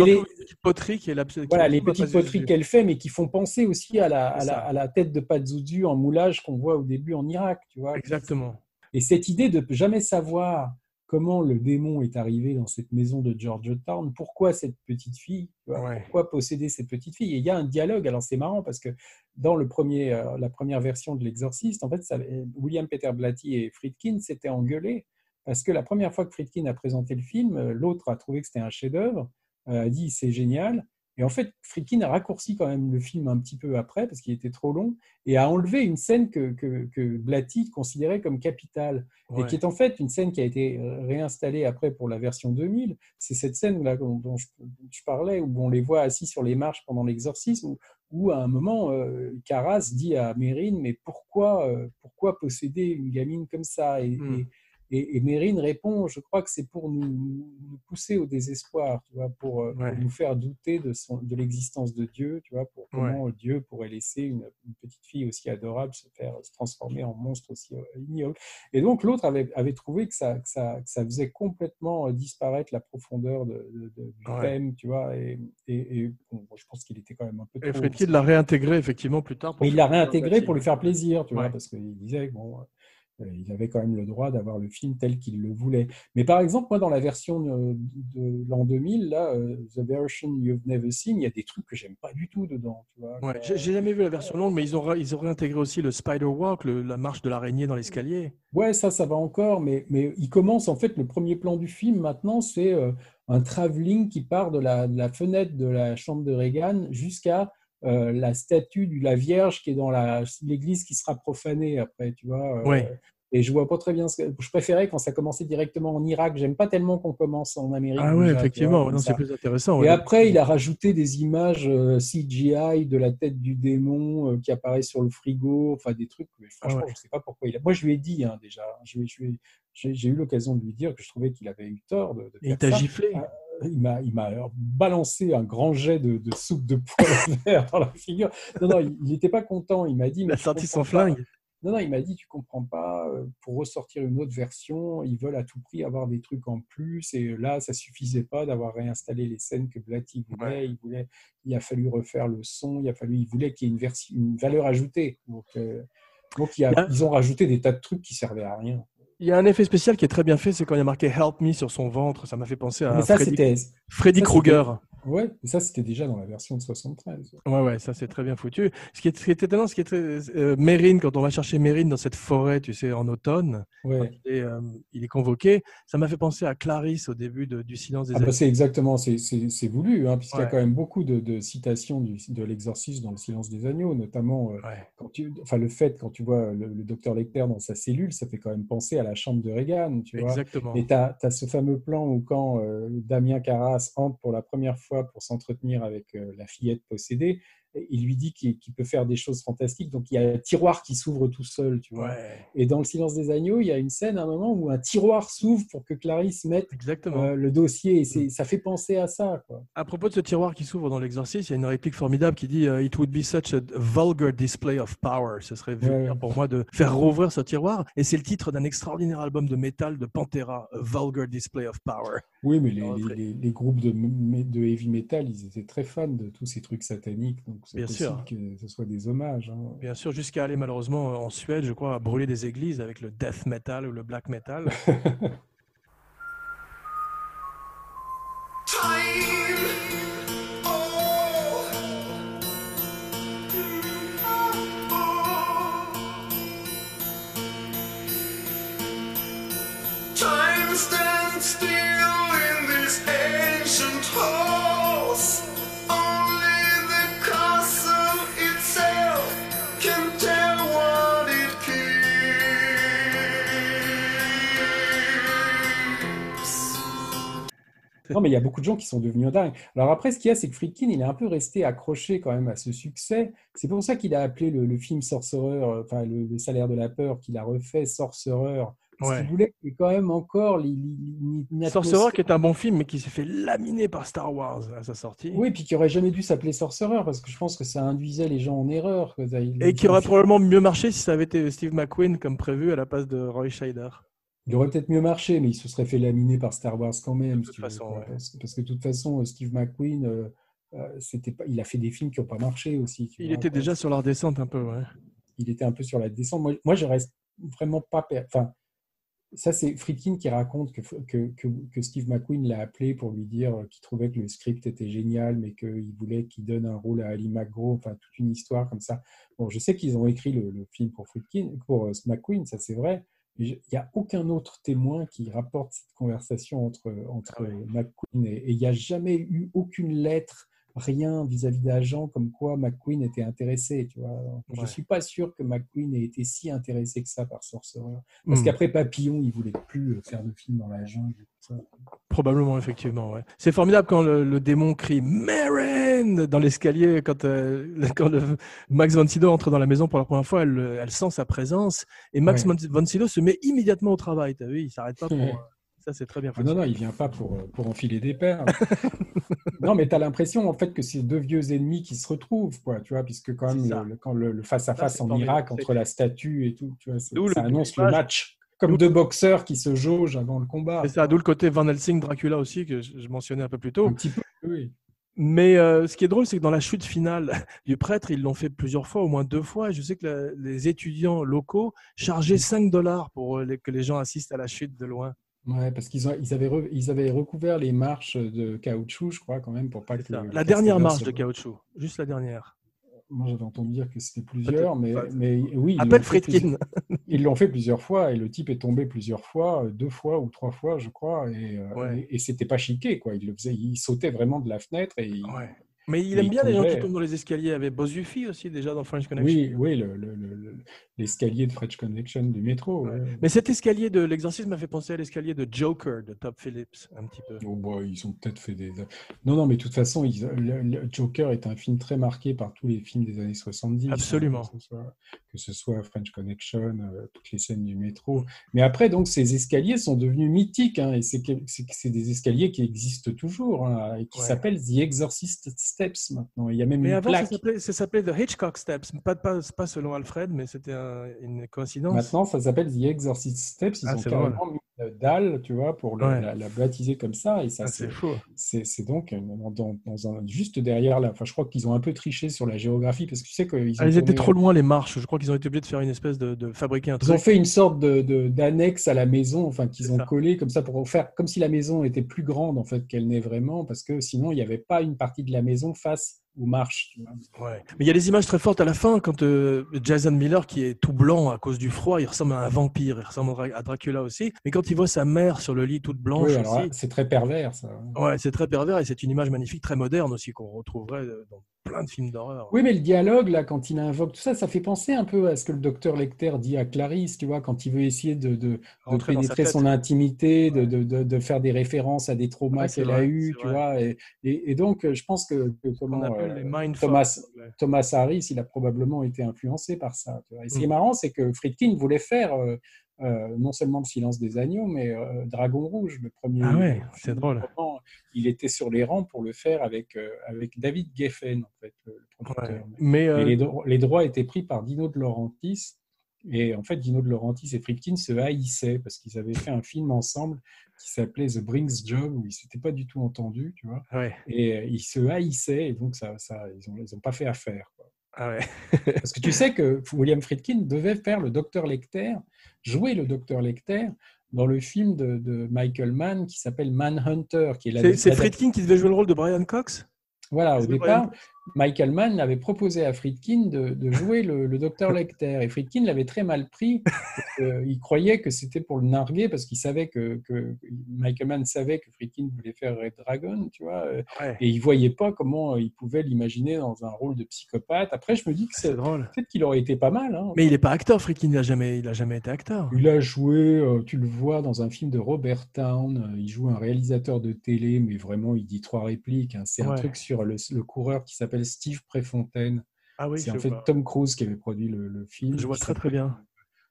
les- petites poteries qui voilà, les petites poteries qu'elle fait, mais qui font penser aussi la, à la tête de Pazuzu en moulage qu'on voit au début en Irak, tu vois. Exactement. Et cette idée de jamais savoir comment le démon est arrivé dans cette maison de Georgetown, pourquoi cette petite fille, Ouais. pourquoi posséder cette petite fille? Et il y a un dialogue, alors c'est marrant parce que dans le premier, euh, la première version de L'Exorciste, en fait, ça- William Peter Blatty et Friedkin s'étaient engueulés parce que la première fois que Friedkin a présenté le film, euh, l'autre a trouvé que c'était un chef-d'œuvre, euh, a dit c'est génial. Et en fait, Friedkin a raccourci quand même le film un petit peu après parce qu'il était trop long et a enlevé une scène que, que, que Blatty considérait comme capitale et qui est en fait une scène qui a été réinstallée après pour la version 2000. C'est cette scène là dont, je, parlais, où on les voit assis sur les marches pendant l'exorcisme, où, où à un moment, euh, Carras dit à Mérine, mais pourquoi, euh, pourquoi posséder une gamine comme ça? Et, Hmm. et, et, et Mérine répond, je crois que c'est pour nous, nous pousser au désespoir, tu vois, pour, euh, pour nous faire douter de, son- de l'existence de Dieu, tu vois, pour comment Dieu pourrait laisser une, une petite fille aussi adorable se faire se transformer en monstre aussi euh, ignoble. Et donc l'autre avait, avait trouvé que ça, que, ça, que ça faisait complètement euh, disparaître la profondeur de, de- de- du Ouais. thème, tu vois, et, et, et, bon, je pense qu'il était quand même un peu Et trop... Friedkin l'a réintégré effectivement plus tard. pour Mais il l'a réintégré pour lui faire plaisir, tu vois, parce qu'il disait bon, euh, il avait quand même le droit d'avoir le film tel qu'il le voulait. Mais par exemple, moi, dans la version de, de l'an 2000, là, euh, The Version You've Never Seen, il y a des trucs que j'aime pas du tout dedans. Ouais, j'ai jamais vu la version longue, mais ils ont, ils ont réintégré aussi le Spider Walk, le- la marche de l'araignée dans l'escalier. Ouais, ça, ça va encore, mais, mais il commence, en fait, le premier plan du film, maintenant, c'est euh, un travelling qui part de la, de la fenêtre de la chambre de Reagan jusqu'à euh, la statue de la Vierge qui est dans l'église qui sera profanée après, tu vois. euh, Ouais. Et je vois pas très bien ce que... Je préférais quand ça commençait directement en Irak. J'aime pas tellement qu'on commence en Amérique. Ah ouais, déjà, effectivement, c'est plus intéressant. Et ouais. après, il a rajouté des images euh, CGI de la tête du démon qui apparaît sur le frigo, enfin des trucs. Mais franchement, Ah ouais. je sais pas pourquoi il a. Moi, je lui ai dit hein, déjà. J'ai eu l'occasion de lui dire que je trouvais qu'il avait eu tort de, de Et il t'a giflé. Il m'a, il m'a balancé un grand jet de, de soupe de poivre vert dans la figure. Non, non, il n'était pas content. Il m'a dit. Il mais a tu sorti son comprends pas. flingue. Non, non, il m'a dit, tu comprends pas, euh, pour ressortir une autre version, ils veulent à tout prix avoir des trucs en plus, et là, ça suffisait pas d'avoir réinstallé les scènes que Blatty voulait, Ouais. il voulait, il a fallu refaire le son, il a fallu, il voulait qu'il y ait une, version, une valeur ajoutée. Donc, euh, donc Il y a- ils ont rajouté des tas de trucs qui servaient à rien. Il y a un effet spécial qui est très bien fait, c'est quand il y a marqué Help Me sur son ventre. Ça m'a fait penser à Mais ça, Freddy, Krueger. ouais, mais ça, c'était déjà dans la version de 73. Ouais, ouais, ça c'est très bien foutu. Ce qui est, ce qui est étonnant, ce qui est très. euh, Mérine, quand on va chercher Mérine dans cette forêt, tu sais, en automne, quand Ouais. il est, euh, il est convoqué, ça m'a fait penser à Clarisse au début de- du Silence des Ah bah, Agneaux. c'est exactement, c'est- voulu, hein, puisqu'il y a quand même beaucoup de, de citations du- de l'exorcisme dans le silence des agneaux, notamment euh, Ouais. quand tu, enfin, le fait, quand tu vois le, le docteur Lecter dans sa cellule, ça fait quand même penser à la chambre de Reagan, tu vois. Exactement. Et tu as, ce fameux plan où quand euh, Damien Carras entre pour la première fois pour s'entretenir avec euh, la fillette possédée, il lui dit qu'il peut faire des choses fantastiques. Donc il y a un tiroir qui s'ouvre tout seul, tu vois. Ouais, Et dans Le Silence des Agneaux, il y a une scène à un moment où un tiroir s'ouvre pour que Clarisse mette exactement. euh, le dossier. Et c'est- ça fait penser à ça, quoi. À propos de ce tiroir qui s'ouvre dans l'exorcisme, il y a une réplique formidable qui dit euh, It would be such a vulgar display of power. Ce serait vulgaire ouais. pour moi de faire rouvrir ce tiroir. Et c'est le titre d'un extraordinaire album de métal de Pantera, A Vulgar Display of Power. Oui, mais les, Non, les- vrai. les- les groupes de, heavy metal, ils étaient très fans de tous ces trucs sataniques. Donc c'est Bien possible sûr. que ce soit des hommages. hein. Bien sûr, jusqu'à aller malheureusement en Suède, je crois, à brûler des églises avec le death metal ou le black metal. Non, mais il y a beaucoup de gens qui sont devenus dingues. Alors après, ce qu'il y a, c'est que Friedkin, il est un peu resté accroché quand même à ce succès. C'est pour ça qu'il a appelé le, le film Sorcerer, euh, enfin le, le salaire de la peur, qu'il a refait Sorcerer, ce Ouais. qu'il voulait, quand même encore Sorcerer, qui est un bon film, mais qui s'est fait laminer par Star Wars à sa sortie. Oui, puis qui aurait jamais dû s'appeler Sorcerer parce que je pense que ça induisait les gens en erreur. Et qui aurait probablement mieux marché si ça avait été Steve McQueen comme prévu à la place de Roy Scheider. Il aurait peut-être mieux marché, mais il se serait fait laminer par Star Wars quand même. De toute si façon, ouais. parce, que, parce que de toute façon, Steve McQueen, euh, euh, c'était pas, il a fait des films qui n'ont pas marché aussi. Il vois, était déjà sur la redescente un peu, ouais. il était un peu sur la descente. Moi, moi je reste vraiment pas. per- Enfin, ça, c'est Friedkin qui raconte que, que, que, que Steve McQueen l'a appelé pour lui dire qu'il trouvait que le script était génial, mais qu'il voulait qu'il donne un rôle à Ali McGraw, enfin, toute une histoire comme ça. Bon, je sais qu'ils ont écrit le, le film pour Friedkin, pour euh, McQueen, ça c'est vrai. Il n'y a aucun autre témoin qui rapporte cette conversation entre, entre Ah ouais. McQueen et et il n'y a jamais eu aucune lettre, rien vis-à-vis d'agents comme quoi McQueen était intéressé. Tu vois. Je Ouais. ne suis pas sûr que McQueen ait été si intéressé que ça par Sorcerer. Parce Hmm. qu'après Papillon, il voulait plus euh, faire de film dans la jungle. ça. Probablement, effectivement. Ouais. C'est formidable quand le, le démon crie Maren dans l'escalier. Quand, euh, quand le- Max von Sydow entre dans la maison pour la première fois, elle, elle sent sa présence. Et Max Ouais. von Sydow se met immédiatement au travail. Tu as vu, il s'arrête pas pour. Ça, c'est très bien Ah non, non, il vient pas pour, euh, pour enfiler des perles. non, mais tu as l'impression en fait que c'est deux vieux ennemis qui se retrouvent, quoi, tu vois, puisque quand même le, le- quand le, face-à-face en. Irak entre la statue et tout, tu vois, le ça annonce le match. Comme deux boxeurs qui se jaugent avant le combat. C'est ça, d'où le côté Van Helsing, Dracula aussi, que je, mentionnais un peu plus tôt. Un petit peu, oui. Mais euh, ce qui est drôle, c'est que dans la chute finale du prêtre, ils l'ont fait plusieurs fois, au moins deux fois. Je sais que la- les étudiants locaux chargeaient 5 dollars pour euh, les- que les gens assistent à la chute de loin. Ouais, parce qu'ils ont- ils avaient, re- ils avaient recouvert les marches de caoutchouc, je crois, quand même, pour pas que le- La dernière marche de caoutchouc, juste la dernière. Moi, j'avais entendu dire que c'était plusieurs, mais, mais oui. ils Appelle l'ont fait Friedkin. Ils l'ont fait plusieurs fois et le type est tombé plusieurs fois, euh, deux fois ou trois fois, je crois, et, euh, Ouais. et, et c'était pas chiqué, quoi. Il le faisait, il sautait vraiment de la fenêtre et il- Ouais. Mais il aime il bien les gens qui tombent dans les escaliers. Avait Bozufi aussi déjà dans French Connection. oui, oui, le- le- le- le- l'escalier de French Connection du métro. Ouais. ouais. Mais cet escalier de l'exorcisme m'a fait penser à l'escalier de Joker de Top Phillips, un petit peu. Oh, bah, ils ont peut-être fait des. Non, non, mais de toute façon, ils- Joker est un film très marqué par tous les films des années 70. hein, Absolument. que, ce soit, que ce soit French Connection, euh, toutes les scènes du métro. Mais après, donc, ces escaliers sont devenus mythiques, hein, et c'est des escaliers qui existent toujours, hein, et qui Ouais. s'appellent The Exorcist Steps maintenant. Il y a même Mais une avant, ça plaque. s'appelait- ça s'appelait The Hitchcock Steps. Pas, pas, pas selon Alfred, mais c'était un- une coïncidence. Maintenant, ça s'appelle The Exorcist Steps. Ils Ah, ont carrément mis dalle, tu vois, pour le- Ouais. la, la baptiser comme ça. Et ça, Ah, c'est fou. C'est donc euh, dans, dans un, juste derrière là. Enfin, je crois qu'ils ont un peu triché sur la géographie parce que tu sais qu'ils Ah, ils étaient trop loin, les marches. Je crois qu'ils ont été obligés de faire une espèce de, de fabriquer un ils ont fait une sorte de de- d'annexe à la maison, enfin qu'ils ont ça. collé comme ça pour faire comme si la maison était plus grande en fait qu'elle n'est vraiment parce que sinon il n'y avait pas une partie de la maison face tu vois. Ouais. Mais il y a des images très fortes à la fin quand euh, Jason Miller, qui est tout blanc à cause du froid, il ressemble à un vampire, il ressemble à Dracula aussi. Mais quand il voit sa mère sur le lit toute blanche Oui, c'est très pervers ça. ouais, c'est très pervers et c'est une image magnifique, très moderne aussi, qu'on retrouverait euh, dans plein de films d'horreur. Oui, mais le dialogue, là, quand il invoque tout ça, ça fait penser un peu à ce que le docteur Lecter dit à Clarisse, tu vois, quand il veut essayer de, pénétrer son intimité, de, de, de, de faire des références à des traumas Ouais, qu'elle a eus, tu vrai. vois. Et, et, et donc, euh, je pense que, comment, euh, Thomas. Thomas Harris, il a probablement été influencé par ça. tu vois. Et ce qui est Mm. marrant, c'est que Friedkin voulait faire euh, euh, non seulement le silence des agneaux, mais euh, Dragon Rouge, le premier. Ah ouais, c'est drôle. Il était sur les rangs pour le faire avec, euh, avec David Geffen, en fait, le, producteur. Ouais. Mais les, dro- les droits étaient pris par Dino de Laurentiis. Et en fait, Dino de Laurentiis et Friedkin se haïssaient parce qu'ils avaient fait un film ensemble qui s'appelait The Brinks Job où ils s'étaient pas du tout entendus, tu vois. ouais. Et ils se haïssaient et donc ça, ça, ils n'ont ils ont pas fait affaire. quoi. Ah ouais. Parce que tu sais que William Friedkin devait faire le docteur Lecter, jouer le docteur Lecter dans le film de, de Michael Mann qui s'appelle Manhunter, qui est la C'est Friedkin qui devait jouer le rôle de Brian Cox? Voilà, au départ, Brian Michael Mann avait proposé à Friedkin de, de jouer le, le docteur Lecter. Et Friedkin l'avait très mal pris. que il croyait que c'était pour le narguer parce qu'il savait que, que Michael Mann savait que Friedkin voulait faire Red Dragon, tu vois. euh, Ouais. Et il voyait pas comment il pouvait l'imaginer dans un rôle de psychopathe. Après, je me dis que C'est drôle. peut-être qu'il aurait été pas mal. hein. Mais il n'est pas acteur, Friedkin. N'a jamais, il a jamais été acteur. Il a joué, euh, tu le vois dans un film de Robert Town, euh, il joue un réalisateur de télé, mais vraiment il dit trois répliques. hein. C'est un truc sur le, le coureur qui s'appelle Steve Préfontaine. Ah oui, c'est en fait vois. Tom Cruise qui avait produit le, le film. Je vois très, très s'appelle- bien.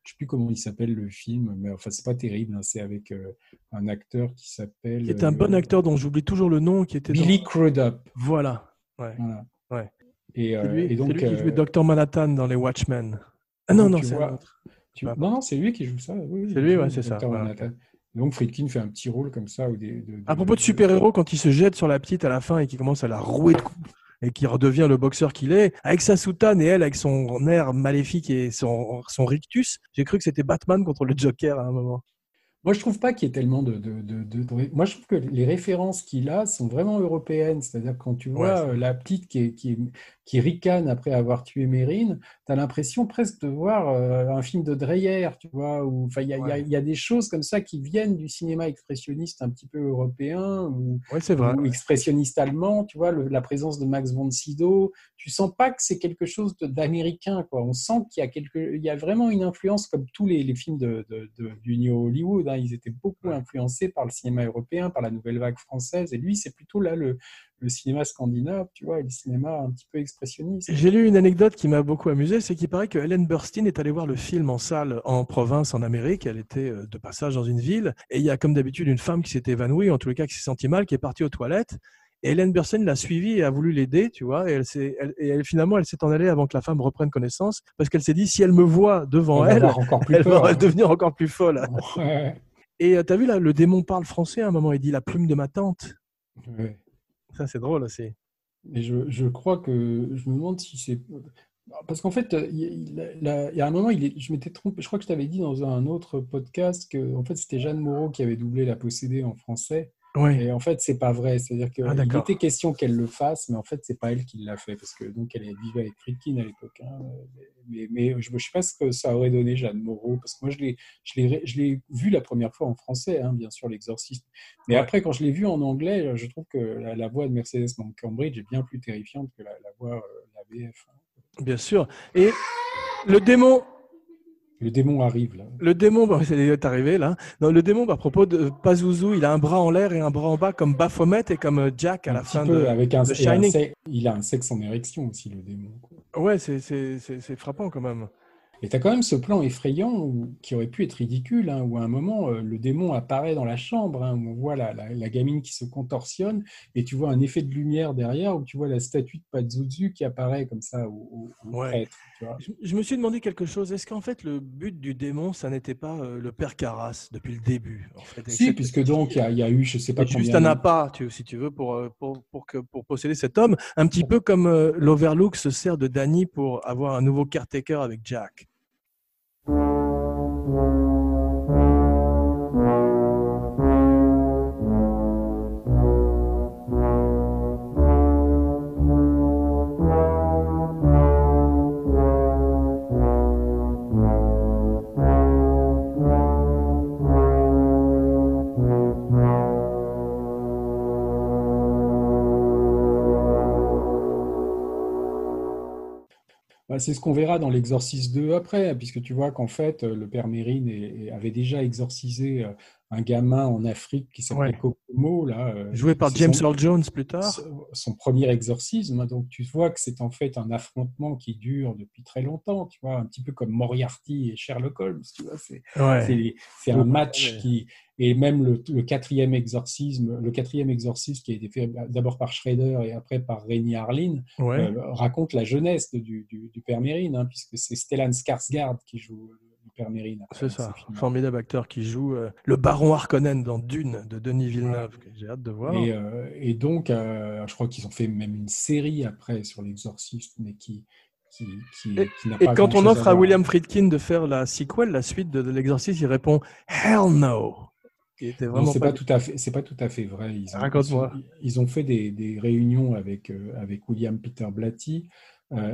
je sais plus comment il s'appelle le film, mais enfin c'est pas terrible. hein, c'est avec euh, un acteur qui s'appelle. Qui est un bon euh, acteur dont j'oublie toujours le nom, qui était dans- Billy Crudup. Voilà. Ouais. Voilà. Ouais. Et, euh, lui, et donc, c'est lui qui jouait Dr Manhattan dans les Watchmen. Ah non, donc, non, tu c'est un autre. tu- Peu Non, non, c'est lui qui joue ça. oui, C'est lui, ouais, c'est ça. Voilà. Donc Friedkin fait un petit rôle comme ça. Ou des, de- À propos de de- super-héros, quand il se jette sur la petite à la fin et qu'il commence à la rouer de coups et qui redevient le boxeur qu'il est, avec sa soutane et elle avec son air maléfique et son, son rictus, j'ai cru que c'était Batman contre le Joker à un moment. Moi, je trouve pas qu'il y ait tellement de, de, de- Moi, je trouve que les références qu'il a sont vraiment européennes. C'est-à-dire quand tu vois Ouais, euh, la petite qui, est- qui, est- qui ricane après avoir tué Mérine, tu as l'impression presque de voir euh, un film de Dreyer, tu vois. Où, il y a, y y des choses comme ça qui viennent du cinéma expressionniste un petit peu européen ou, Oui, c'est vrai. ou expressionniste allemand, tu vois, le- la présence de Max von Sydow. Tu sens pas que c'est quelque chose de- d'américain, quoi. On sent qu'il y a quelque, il y a vraiment une influence comme tous les, les films de, de- de- du New Hollywood. hein. Ils étaient beaucoup influencés par le cinéma européen, par la nouvelle vague française. Et lui, c'est plutôt là le, le cinéma scandinave, tu vois, et le cinéma un petit peu expressionniste. J'ai lu une anecdote qui m'a beaucoup amusé, c'est qu'il paraît que Ellen Burstyn est allée voir le film en salle en province, en Amérique. Elle était euh, de passage dans une ville. Et il y a comme d'habitude une femme qui s'est évanouie, en tous les cas qui s'est sentie mal, qui est partie aux toilettes. Et Ellen Burstyn l'a suivie et a voulu l'aider, tu vois. Et, elle s'est- elle- et elle- finalement, elle s'est en allée avant que la femme reprenne connaissance, parce qu'elle s'est dit, si elle me voit devant va elle, elle peur. va hein. devenir encore plus folle. Ouais, Et tu as vu là, le démon parle français à un moment, il dit la plume de ma tante. ouais. C'est drôle aussi. Je, crois que je me demande si c'est. Parce qu'en fait, il, y a un moment, je m'étais trompé. Je crois que je t'avais dit dans un autre podcast que en fait, c'était Jeanne Moreau qui avait doublé La Possédée en français. Oui. Et en fait, c'est pas vrai. C'est-à-dire qu'il Ah, était question qu'elle le fasse, mais en fait, c'est pas elle qui l'a fait parce que donc elle vivait avec Friedkin à l'époque. hein. Mais, mais je ne sais pas ce que ça aurait donné Jeanne Moreau parce que moi, je l'ai, vu la première fois en français, hein, bien sûr, l'exorciste. Mais Ouais. après, quand je l'ai vu en anglais, je trouve que la, la voix de Mercedes Cambridge est bien plus terrifiante que la, la voix euh, la VF. hein. Bien sûr. Et le démon, Le démon arrive là. Le démon, bah, c'est arrivé là. Non, le démon, bah, à propos de Pazuzu, il a un bras en l'air et un bras en bas comme Baphomet et comme euh, Jack à Un la fin peu de. avec un, de et un Shining. sexe- il a un sexe en érection aussi, le démon. quoi. Ouais, c'est- c'est c'est- c'est frappant quand même. Et tu as quand même ce plan effrayant où- qui aurait pu être ridicule, hein, où à un moment, euh, le démon apparaît dans la chambre, hein, où on voit la, la- la gamine qui se contorsionne, et tu vois un effet de lumière derrière, où tu vois la statue de Pazuzu qui apparaît comme ça au, au- Ouais. prêtre. tu vois. Je, je me suis demandé quelque chose. Est-ce qu'en fait, le but du démon, ça n'était pas euh, le père Carras depuis le début en fait, avec Si, cette puisque donc il y, a- il y a eu, je sais pas et juste combien un appât, tu- si tu veux, pour, euh, pour, pour, que, pour posséder cet homme. Un petit peu comme euh, l'Overlook se sert de Danny pour avoir un nouveau caretaker avec Jack. C'est ce qu'on verra dans l'Exorciste 2 après, puisque tu vois qu'en fait, euh, le père Mérine avait déjà exorcisé euh, un gamin en Afrique qui s'appelait Ouais. Kokomo. Là, euh, Joué par James son- Earl Jones plus tard. son- premier exorcisme. Donc tu vois que c'est en fait un affrontement qui dure depuis très longtemps, tu vois, un petit peu comme Moriarty et Sherlock Holmes, tu vois, c'est Ouais. un match ouais. qui et même le, le quatrième exorcisme, le quatrième exorcisme qui a été fait d'abord par Schrader et après par Rémi Harlin, Ouais. euh, raconte la jeunesse de- du, du, du père Mérine, hein, puisque c'est Stellan Skarsgård qui joue C'est ça, formidable acteur qui joue euh, le baron Harkonnen dans Dune de Denis Villeneuve, que j'ai hâte de voir. Et, euh, et donc, euh, je crois qu'ils ont fait même une série après sur l'exorciste, mais qui, qui, qui, Et- qui Et quand on offre à. William Friedkin de faire la sequel, la suite de, de l'exorcisme, il répond Hell no. C'est pas, pas tout à fait, c'est pas tout à fait vrai. Ils ont. Ils, ils ont fait des, des réunions avec euh, avec William Peter Blatty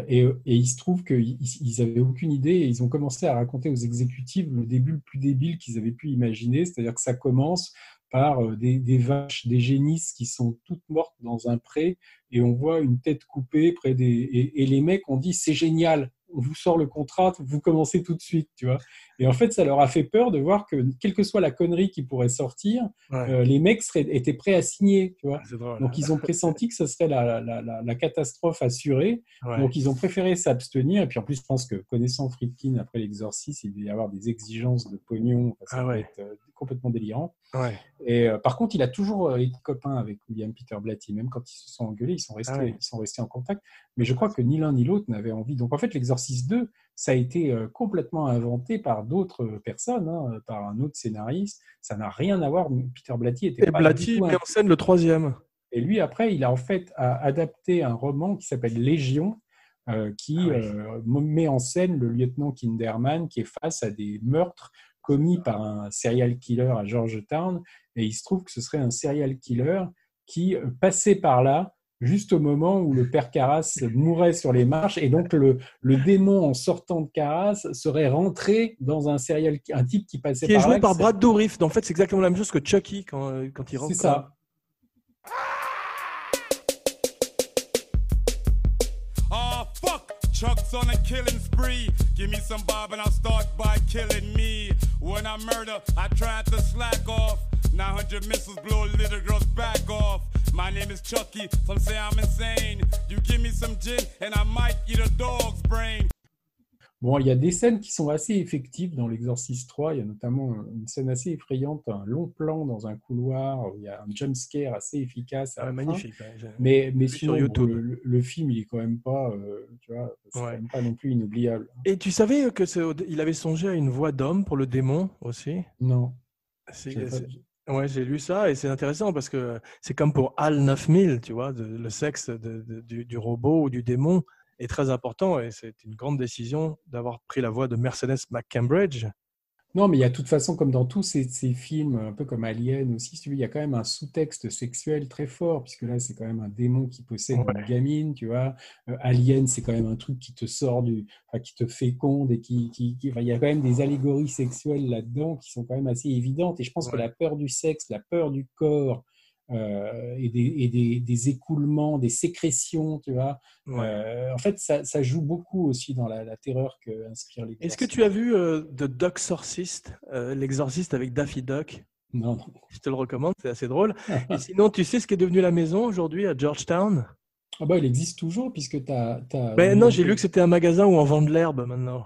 et, et il se trouve qu'ils ils avaient aucune idée et ils ont commencé à raconter aux exécutifs le début le plus débile qu'ils avaient pu imaginer, c'est-à-dire que ça commence par euh, des, des vaches, des génisses qui sont toutes mortes dans un pré et on voit une tête coupée près des et, et les mecs ont dit c'est génial. On vous sort le contrat, vous commencez tout de suite, tu vois. Et en fait, ça leur a fait peur de voir que, quelle que soit la connerie qui pourrait sortir, Ouais. euh, les mecs seraient, étaient prêts à signer, tu vois. Drôle. Donc, ils ont pressenti que ce serait la, la- la- la catastrophe assurée. Ouais. Donc, ils ont préféré s'abstenir. Et puis, en plus, je pense que connaissant Friedkin, après l'exorcisme, il devait y avoir des exigences de pognon. Ça Ah peut ouais. être euh, complètement délirant. Ouais. Et euh, par contre, il a toujours euh, été copain avec William Peter Blatty. Même quand ils se sont engueulés, ils sont restés, Ah ouais. ils sont restés en contact. Mais je crois que ni l'un ni l'autre n'avaient envie. Donc, en fait, l'exorcisme 2, ça a été euh, complètement inventé par d'autres personnes, hein, par un autre scénariste. Ça n'a rien à voir. Peter Blatty était Et pas Blatty un met en scène le troisième. et lui, après, il a en fait a- adapté un roman qui s'appelle Légion, euh, qui Ah oui. euh, met en scène le lieutenant Kinderman qui est face à des meurtres commis par un serial killer à Georgetown. Et il se trouve que ce serait un serial killer qui euh, passait par là juste au moment où le père Carras mourait sur les marches. Et donc, le, le démon, en sortant de Carras, serait rentré dans un serial un type qui passait Qui est par là. joué par qui Brad Dourif. En fait, c'est exactement la même chose que Chucky quand, euh, quand il rentre. C'est ça. Chuck's on a killing spree. Give me some bob and I'll start by killing me. When I murder, I tried to slack off. 900 missiles blow a little girl's back off. My name is Chucky, some say I'm insane. You give me some gin and I might eat a dog's brain. Bon, il y a des scènes qui sont assez effectives dans l'Exorciste 3. Il y a notamment une scène assez effrayante, un long plan dans un couloir où il y a un jump scare assez efficace. Ah, magnifique. ouais, Mais, mais sinon, bon, le, film, il est quand même pas, euh, tu vois, c'est Ouais. pas non plus inoubliable. Et tu savais que il avait songé à une voix d'homme pour le démon aussi? Non. Ouais, j'ai lu ça et c'est intéressant parce que c'est comme pour HAL 9000, tu vois, de- le sexe de- de- du, du robot ou du démon est très important et c'est une grande décision d'avoir pris la voix de Mercedes McCambridge. Non, mais il y a de toute façon, comme dans tous ces, ces films, un peu comme Alien aussi, il y a quand même un sous-texte sexuel très fort, puisque là, c'est quand même un démon qui possède Ouais. une gamine, tu vois. Euh, Alien, c'est quand même un truc qui te sort du, enfin, qui te féconde et qui, qui, qui- enfin, il y a quand même des allégories sexuelles là-dedans qui sont quand même assez évidentes. Et je pense que la peur du sexe, la peur du corps euh, et, des, et des, des écoulements, des sécrétions, tu vois, Ouais. euh, en fait, ça, ça joue beaucoup aussi dans la, la terreur que inspire les. Est-ce que tu as vu euh, The Ducksorcist, euh, l'exorciste avec Daffy Duck? Non, non. Je te le recommande, c'est assez drôle. Et sinon, tu sais ce qu'est devenu la maison aujourd'hui à Georgetown? Ah bah, il existe toujours puisque tu as. Ben non, j'ai lu que c'était un magasin où on vend de l'herbe maintenant.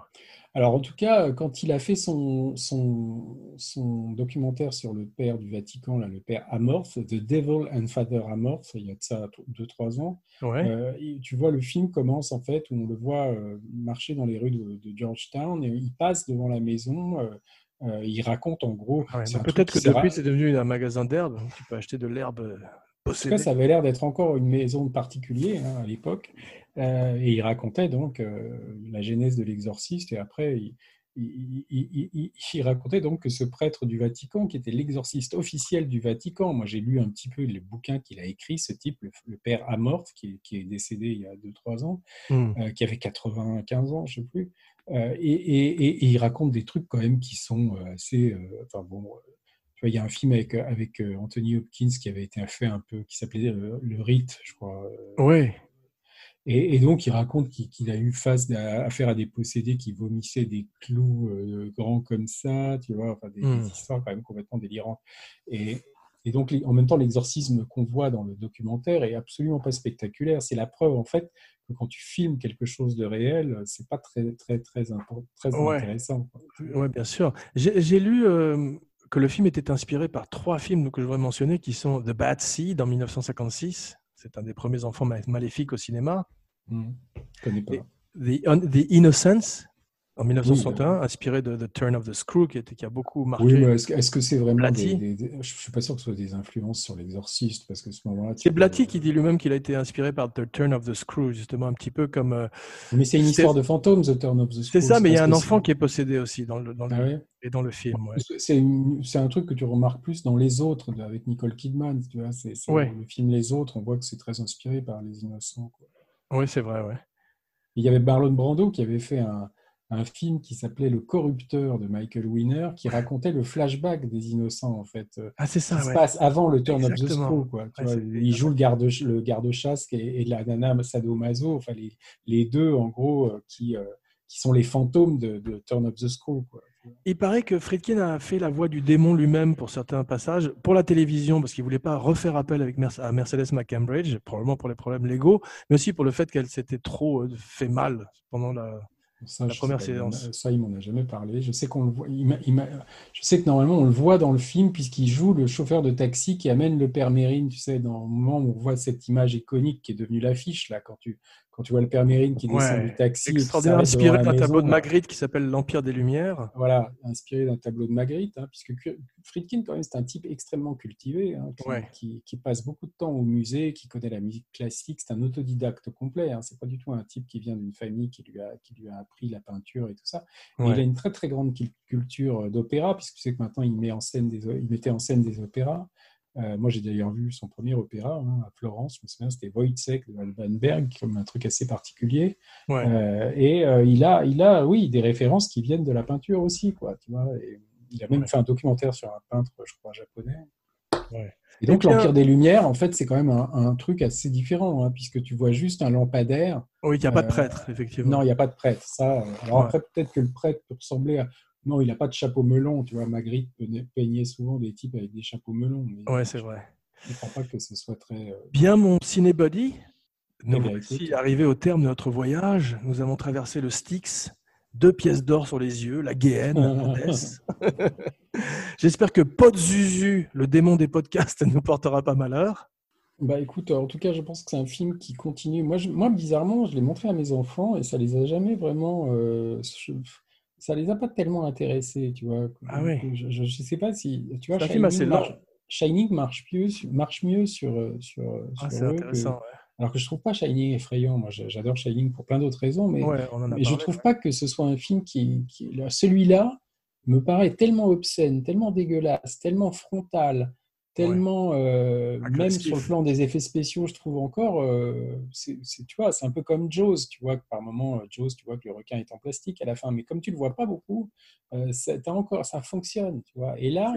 Alors, en tout cas, quand il a fait son, son, son documentaire sur le père du Vatican, là, le père Amorth, The Devil and Father Amorth, il y a de ça 2-3 ans, Ouais. euh, tu vois, le film commence en fait où on le voit euh, marcher dans les rues de, de Georgetown et il passe devant la maison. euh, euh, il raconte en gros. Ouais, Peut-être que depuis, c'est devenu un magasin d'herbe. où Tu peux acheter de l'herbe euh, En tout cas, ça avait l'air d'être encore une maison de particulier hein, à l'époque. Euh, et il racontait donc euh, la genèse de l'exorciste. Et après, il, il- il- il- il- il racontait donc que ce prêtre du Vatican, qui était l'exorciste officiel du Vatican, moi j'ai lu un petit peu les bouquins qu'il a écrits, ce type, le, le père Amorth, qui, est- qui est décédé il y a 2-3 ans, Hmm. euh, qui avait 95 ans, je ne sais plus. Euh, et, et- et- et il raconte des trucs quand même qui sont assez. euh, enfin bon, tu vois, il y a un film avec, avec euh, Anthony Hopkins qui avait été fait un peu, qui s'appelait euh, Le Rite, je crois. euh, Oui, Et, et donc il raconte qu'il a eu face à, affaire à des possédés qui vomissaient des clous euh, grands comme ça, tu vois, enfin des, Hmm. des histoires quand même complètement délirantes. Et, et donc en même temps, l'exorcisme qu'on voit dans le documentaire est absolument pas spectaculaire. C'est la preuve en fait que quand tu filmes quelque chose de réel, c'est pas très très très important, très Ouais. intéressant. ouais, bien sûr. J'ai j'ai lu euh, que le film était inspiré par trois films que je voudrais mentionner qui sont The Bad Seed en 1956. C'est un des premiers enfants ma- maléfiques au cinéma. Hmm. Je connais pas. Et- The, Un- The Innocence en 1961, inspiré de The Turn of the Screw, qui, était, qui a beaucoup marqué. Oui, mais est-ce que est-ce que c'est vraiment des, des- des- Je suis pas sûr que ce soit des influences sur l'exorciste, parce que ce moment-là. C'est peux- Blatty qui dit lui-même qu'il a été inspiré par The Turn of the Screw, justement, un petit peu comme. euh, Mais c'est une c'est- histoire de fantôme, The Turn of the c'est Screw, ça, mais il y a un enfant qui est possédé aussi dans le, dans le, Ah ouais? et dans le film. ouais. C'est c'est un truc que tu remarques plus dans Les Autres, avec Nicole Kidman. Tu vois, c'est c'est Ouais. le film Les Autres, on voit que c'est très inspiré par Les Innocents. quoi. Oui, c'est vrai, ouais. Il y avait Marlon Brando qui avait fait un, un film qui s'appelait Le Corrupteur de Michael Winner, qui racontait le flashback des Innocents, en fait. euh, Ah, c'est qui ça, se ouais. passe avant le Turn of the. Screw. Quoi, tu Ouais, vois. il joue le garde le garde-chasse et, et la nana sadomaso, enfin les, les deux en gros euh, qui, euh, qui sont les fantômes de, de Turn Up the Screw. Quoi. Il paraît que Friedkin a fait la voix du démon lui-même pour certains passages, pour la télévision, parce qu'il voulait pas refaire appel avec Mer- à Mercedes McCambridge, probablement pour les problèmes légaux, mais aussi pour le fait qu'elle s'était trop fait mal pendant la. Ça, La je première séance. Ça, il m'en a jamais parlé. Je sais qu'on le voit. il m'a- il m'a- je sais que normalement on le voit dans le film puisqu'il joue le chauffeur de taxi qui amène le père Mérine. Tu sais, dans le moment où on voit cette image iconique qui est devenue l'affiche là, quand tu quand tu vois le père Mérine qui descend Ouais, du taxi, Extraordinaire, inspiré d'un tableau de. Magritte qui s'appelle L'Empire des Lumières. Voilà, inspiré d'un tableau de Magritte, hein, puisque Friedkin, quand même, c'est un type extrêmement cultivé, hein, qui, Ouais. qui- qui passe beaucoup de temps au musée, qui connaît la musique classique. C'est un autodidacte complet. Hein, c'est pas du tout un type qui vient d'une famille qui lui, a, qui lui a appris la peinture et tout ça. Ouais. il a une très très grande cul- culture euh, d'opéra, puisque tu sais que maintenant il, met en scène des, il mettait en scène des opéras. Euh, moi, j'ai d'ailleurs vu son premier opéra hein, à Florence. Je me souviens, c'était Wojciech de Alban Berg, comme un truc assez particulier. Ouais. Euh, et euh, il a, il a, oui, des références qui viennent de la peinture aussi, quoi. Tu vois. Et il a même Ouais. fait un documentaire sur un peintre, je crois, japonais. Ouais. Et donc, l'Empire des Lumières, en fait, c'est quand même un, un truc assez différent, hein, puisque tu vois juste un lampadaire. Oui, il n'y a pas de prêtre, effectivement. Non, il n'y a pas de prêtre. Ça, alors après, peut-être que le prêtre peut ressembler à. Non, il n'a pas de chapeau melon. Tu vois, Magritte peignait- peignait souvent des types avec des chapeaux melons. Mais Ouais, c'est vrai. Je ne crois pas que ce soit très. euh, Bien, mon cinébody, nous voici arrivés au terme de notre voyage. Nous avons traversé le Styx, deux pièces d'or sur les yeux, la Guéhenne, Hadès. J'espère que Podzuzu, le démon des podcasts, ne nous portera pas malheur. Bah écoute, en tout cas, je pense que c'est un film qui continue. Moi, je- moi bizarrement, je l'ai montré à mes enfants et ça les a jamais vraiment. euh, je- ça les a pas tellement intéressés, tu vois. Ah oui. Je, je sais pas si. Tu vois, film assez marche. Shining marche mieux, sur- marche mieux sur, sur, Ah, sur c'est eux que- intéressant. ouais. Alors que je trouve pas Shining effrayant. Moi, j'a- j'adore Shining pour plein d'autres raisons, mais, Ouais, on en a mais je trouve ouais. pas que ce soit un film qui. qui- là, Celui-là me paraît tellement obscène, tellement dégueulasse, tellement frontal, tellement. euh, Ah, que même sur le plan des effets spéciaux, je trouve encore. euh, c'est, tu vois, c'est un peu comme Jaws. Tu vois que par moment, euh, Jaws, tu vois que le requin est en plastique à la fin, mais comme tu le vois pas beaucoup, euh, ça, encore, ça fonctionne, tu vois. Et là.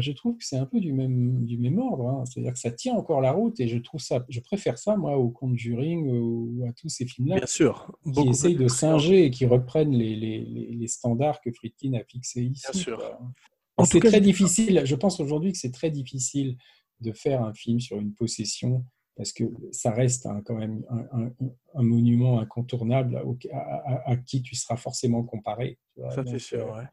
Je trouve que c'est un peu du même, du même ordre. hein. C'est-à-dire que ça tient encore la route et je trouve ça, je préfère ça, moi, au Conjuring ou à tous ces films-là Bien sûr. qui essayent de singer et qui reprennent les, les, les, les standards que Friedkin a fixés ici. Bien sûr. quoi. C'est très difficile. Je pense aujourd'hui que c'est très difficile de faire un film sur une possession parce que ça reste quand même un, un- un monument incontournable à, à- à qui tu seras forcément comparé. tu vois. Ça, c'est sûr. euh, ouais.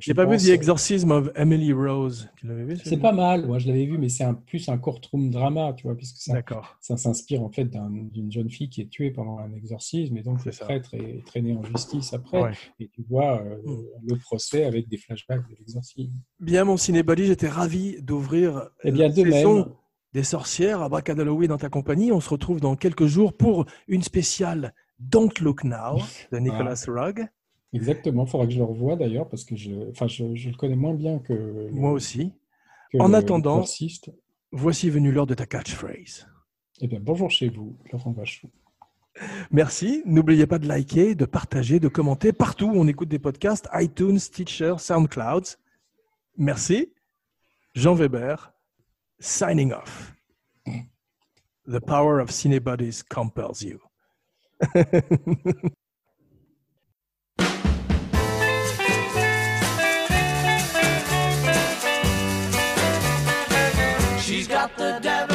J'ai pas vu The Exorcism of Emily Rose. Tu l'avais vu C'est pas mal, moi je l'avais vu, mais c'est un, plus un courtroom drama, tu vois, puisque ça, D'accord. ça s'inspire en fait d'un- d'une jeune fille qui est tuée pendant un exorcisme, et donc C'est le ça. prêtre est traîné en justice après, Ouais. et tu vois euh, Mm. le procès avec des flashbacks de l'exorcisme. Bien, mon cinébody, j'étais ravi d'ouvrir Eh bien, la de saison même. des sorcières à Bracadaloui dans ta compagnie. On se retrouve dans quelques jours pour une spéciale Don't Look Now de Nicholas Rugg. Exactement, il faudra que je le revoie d'ailleurs, parce que je, enfin, je, je le connais moins bien que, le- Moi aussi. que En le- attendant-. Voici venu l'heure de ta catchphrase. Eh bien, bonjour chez vous, Laurent Vachou. Merci. N'oubliez pas de liker, de partager, de commenter partout où on écoute des podcasts, iTunes, Stitcher, SoundCloud. Merci. Jean Weber, signing off. The power of Cinebodies compels you. She's got the devil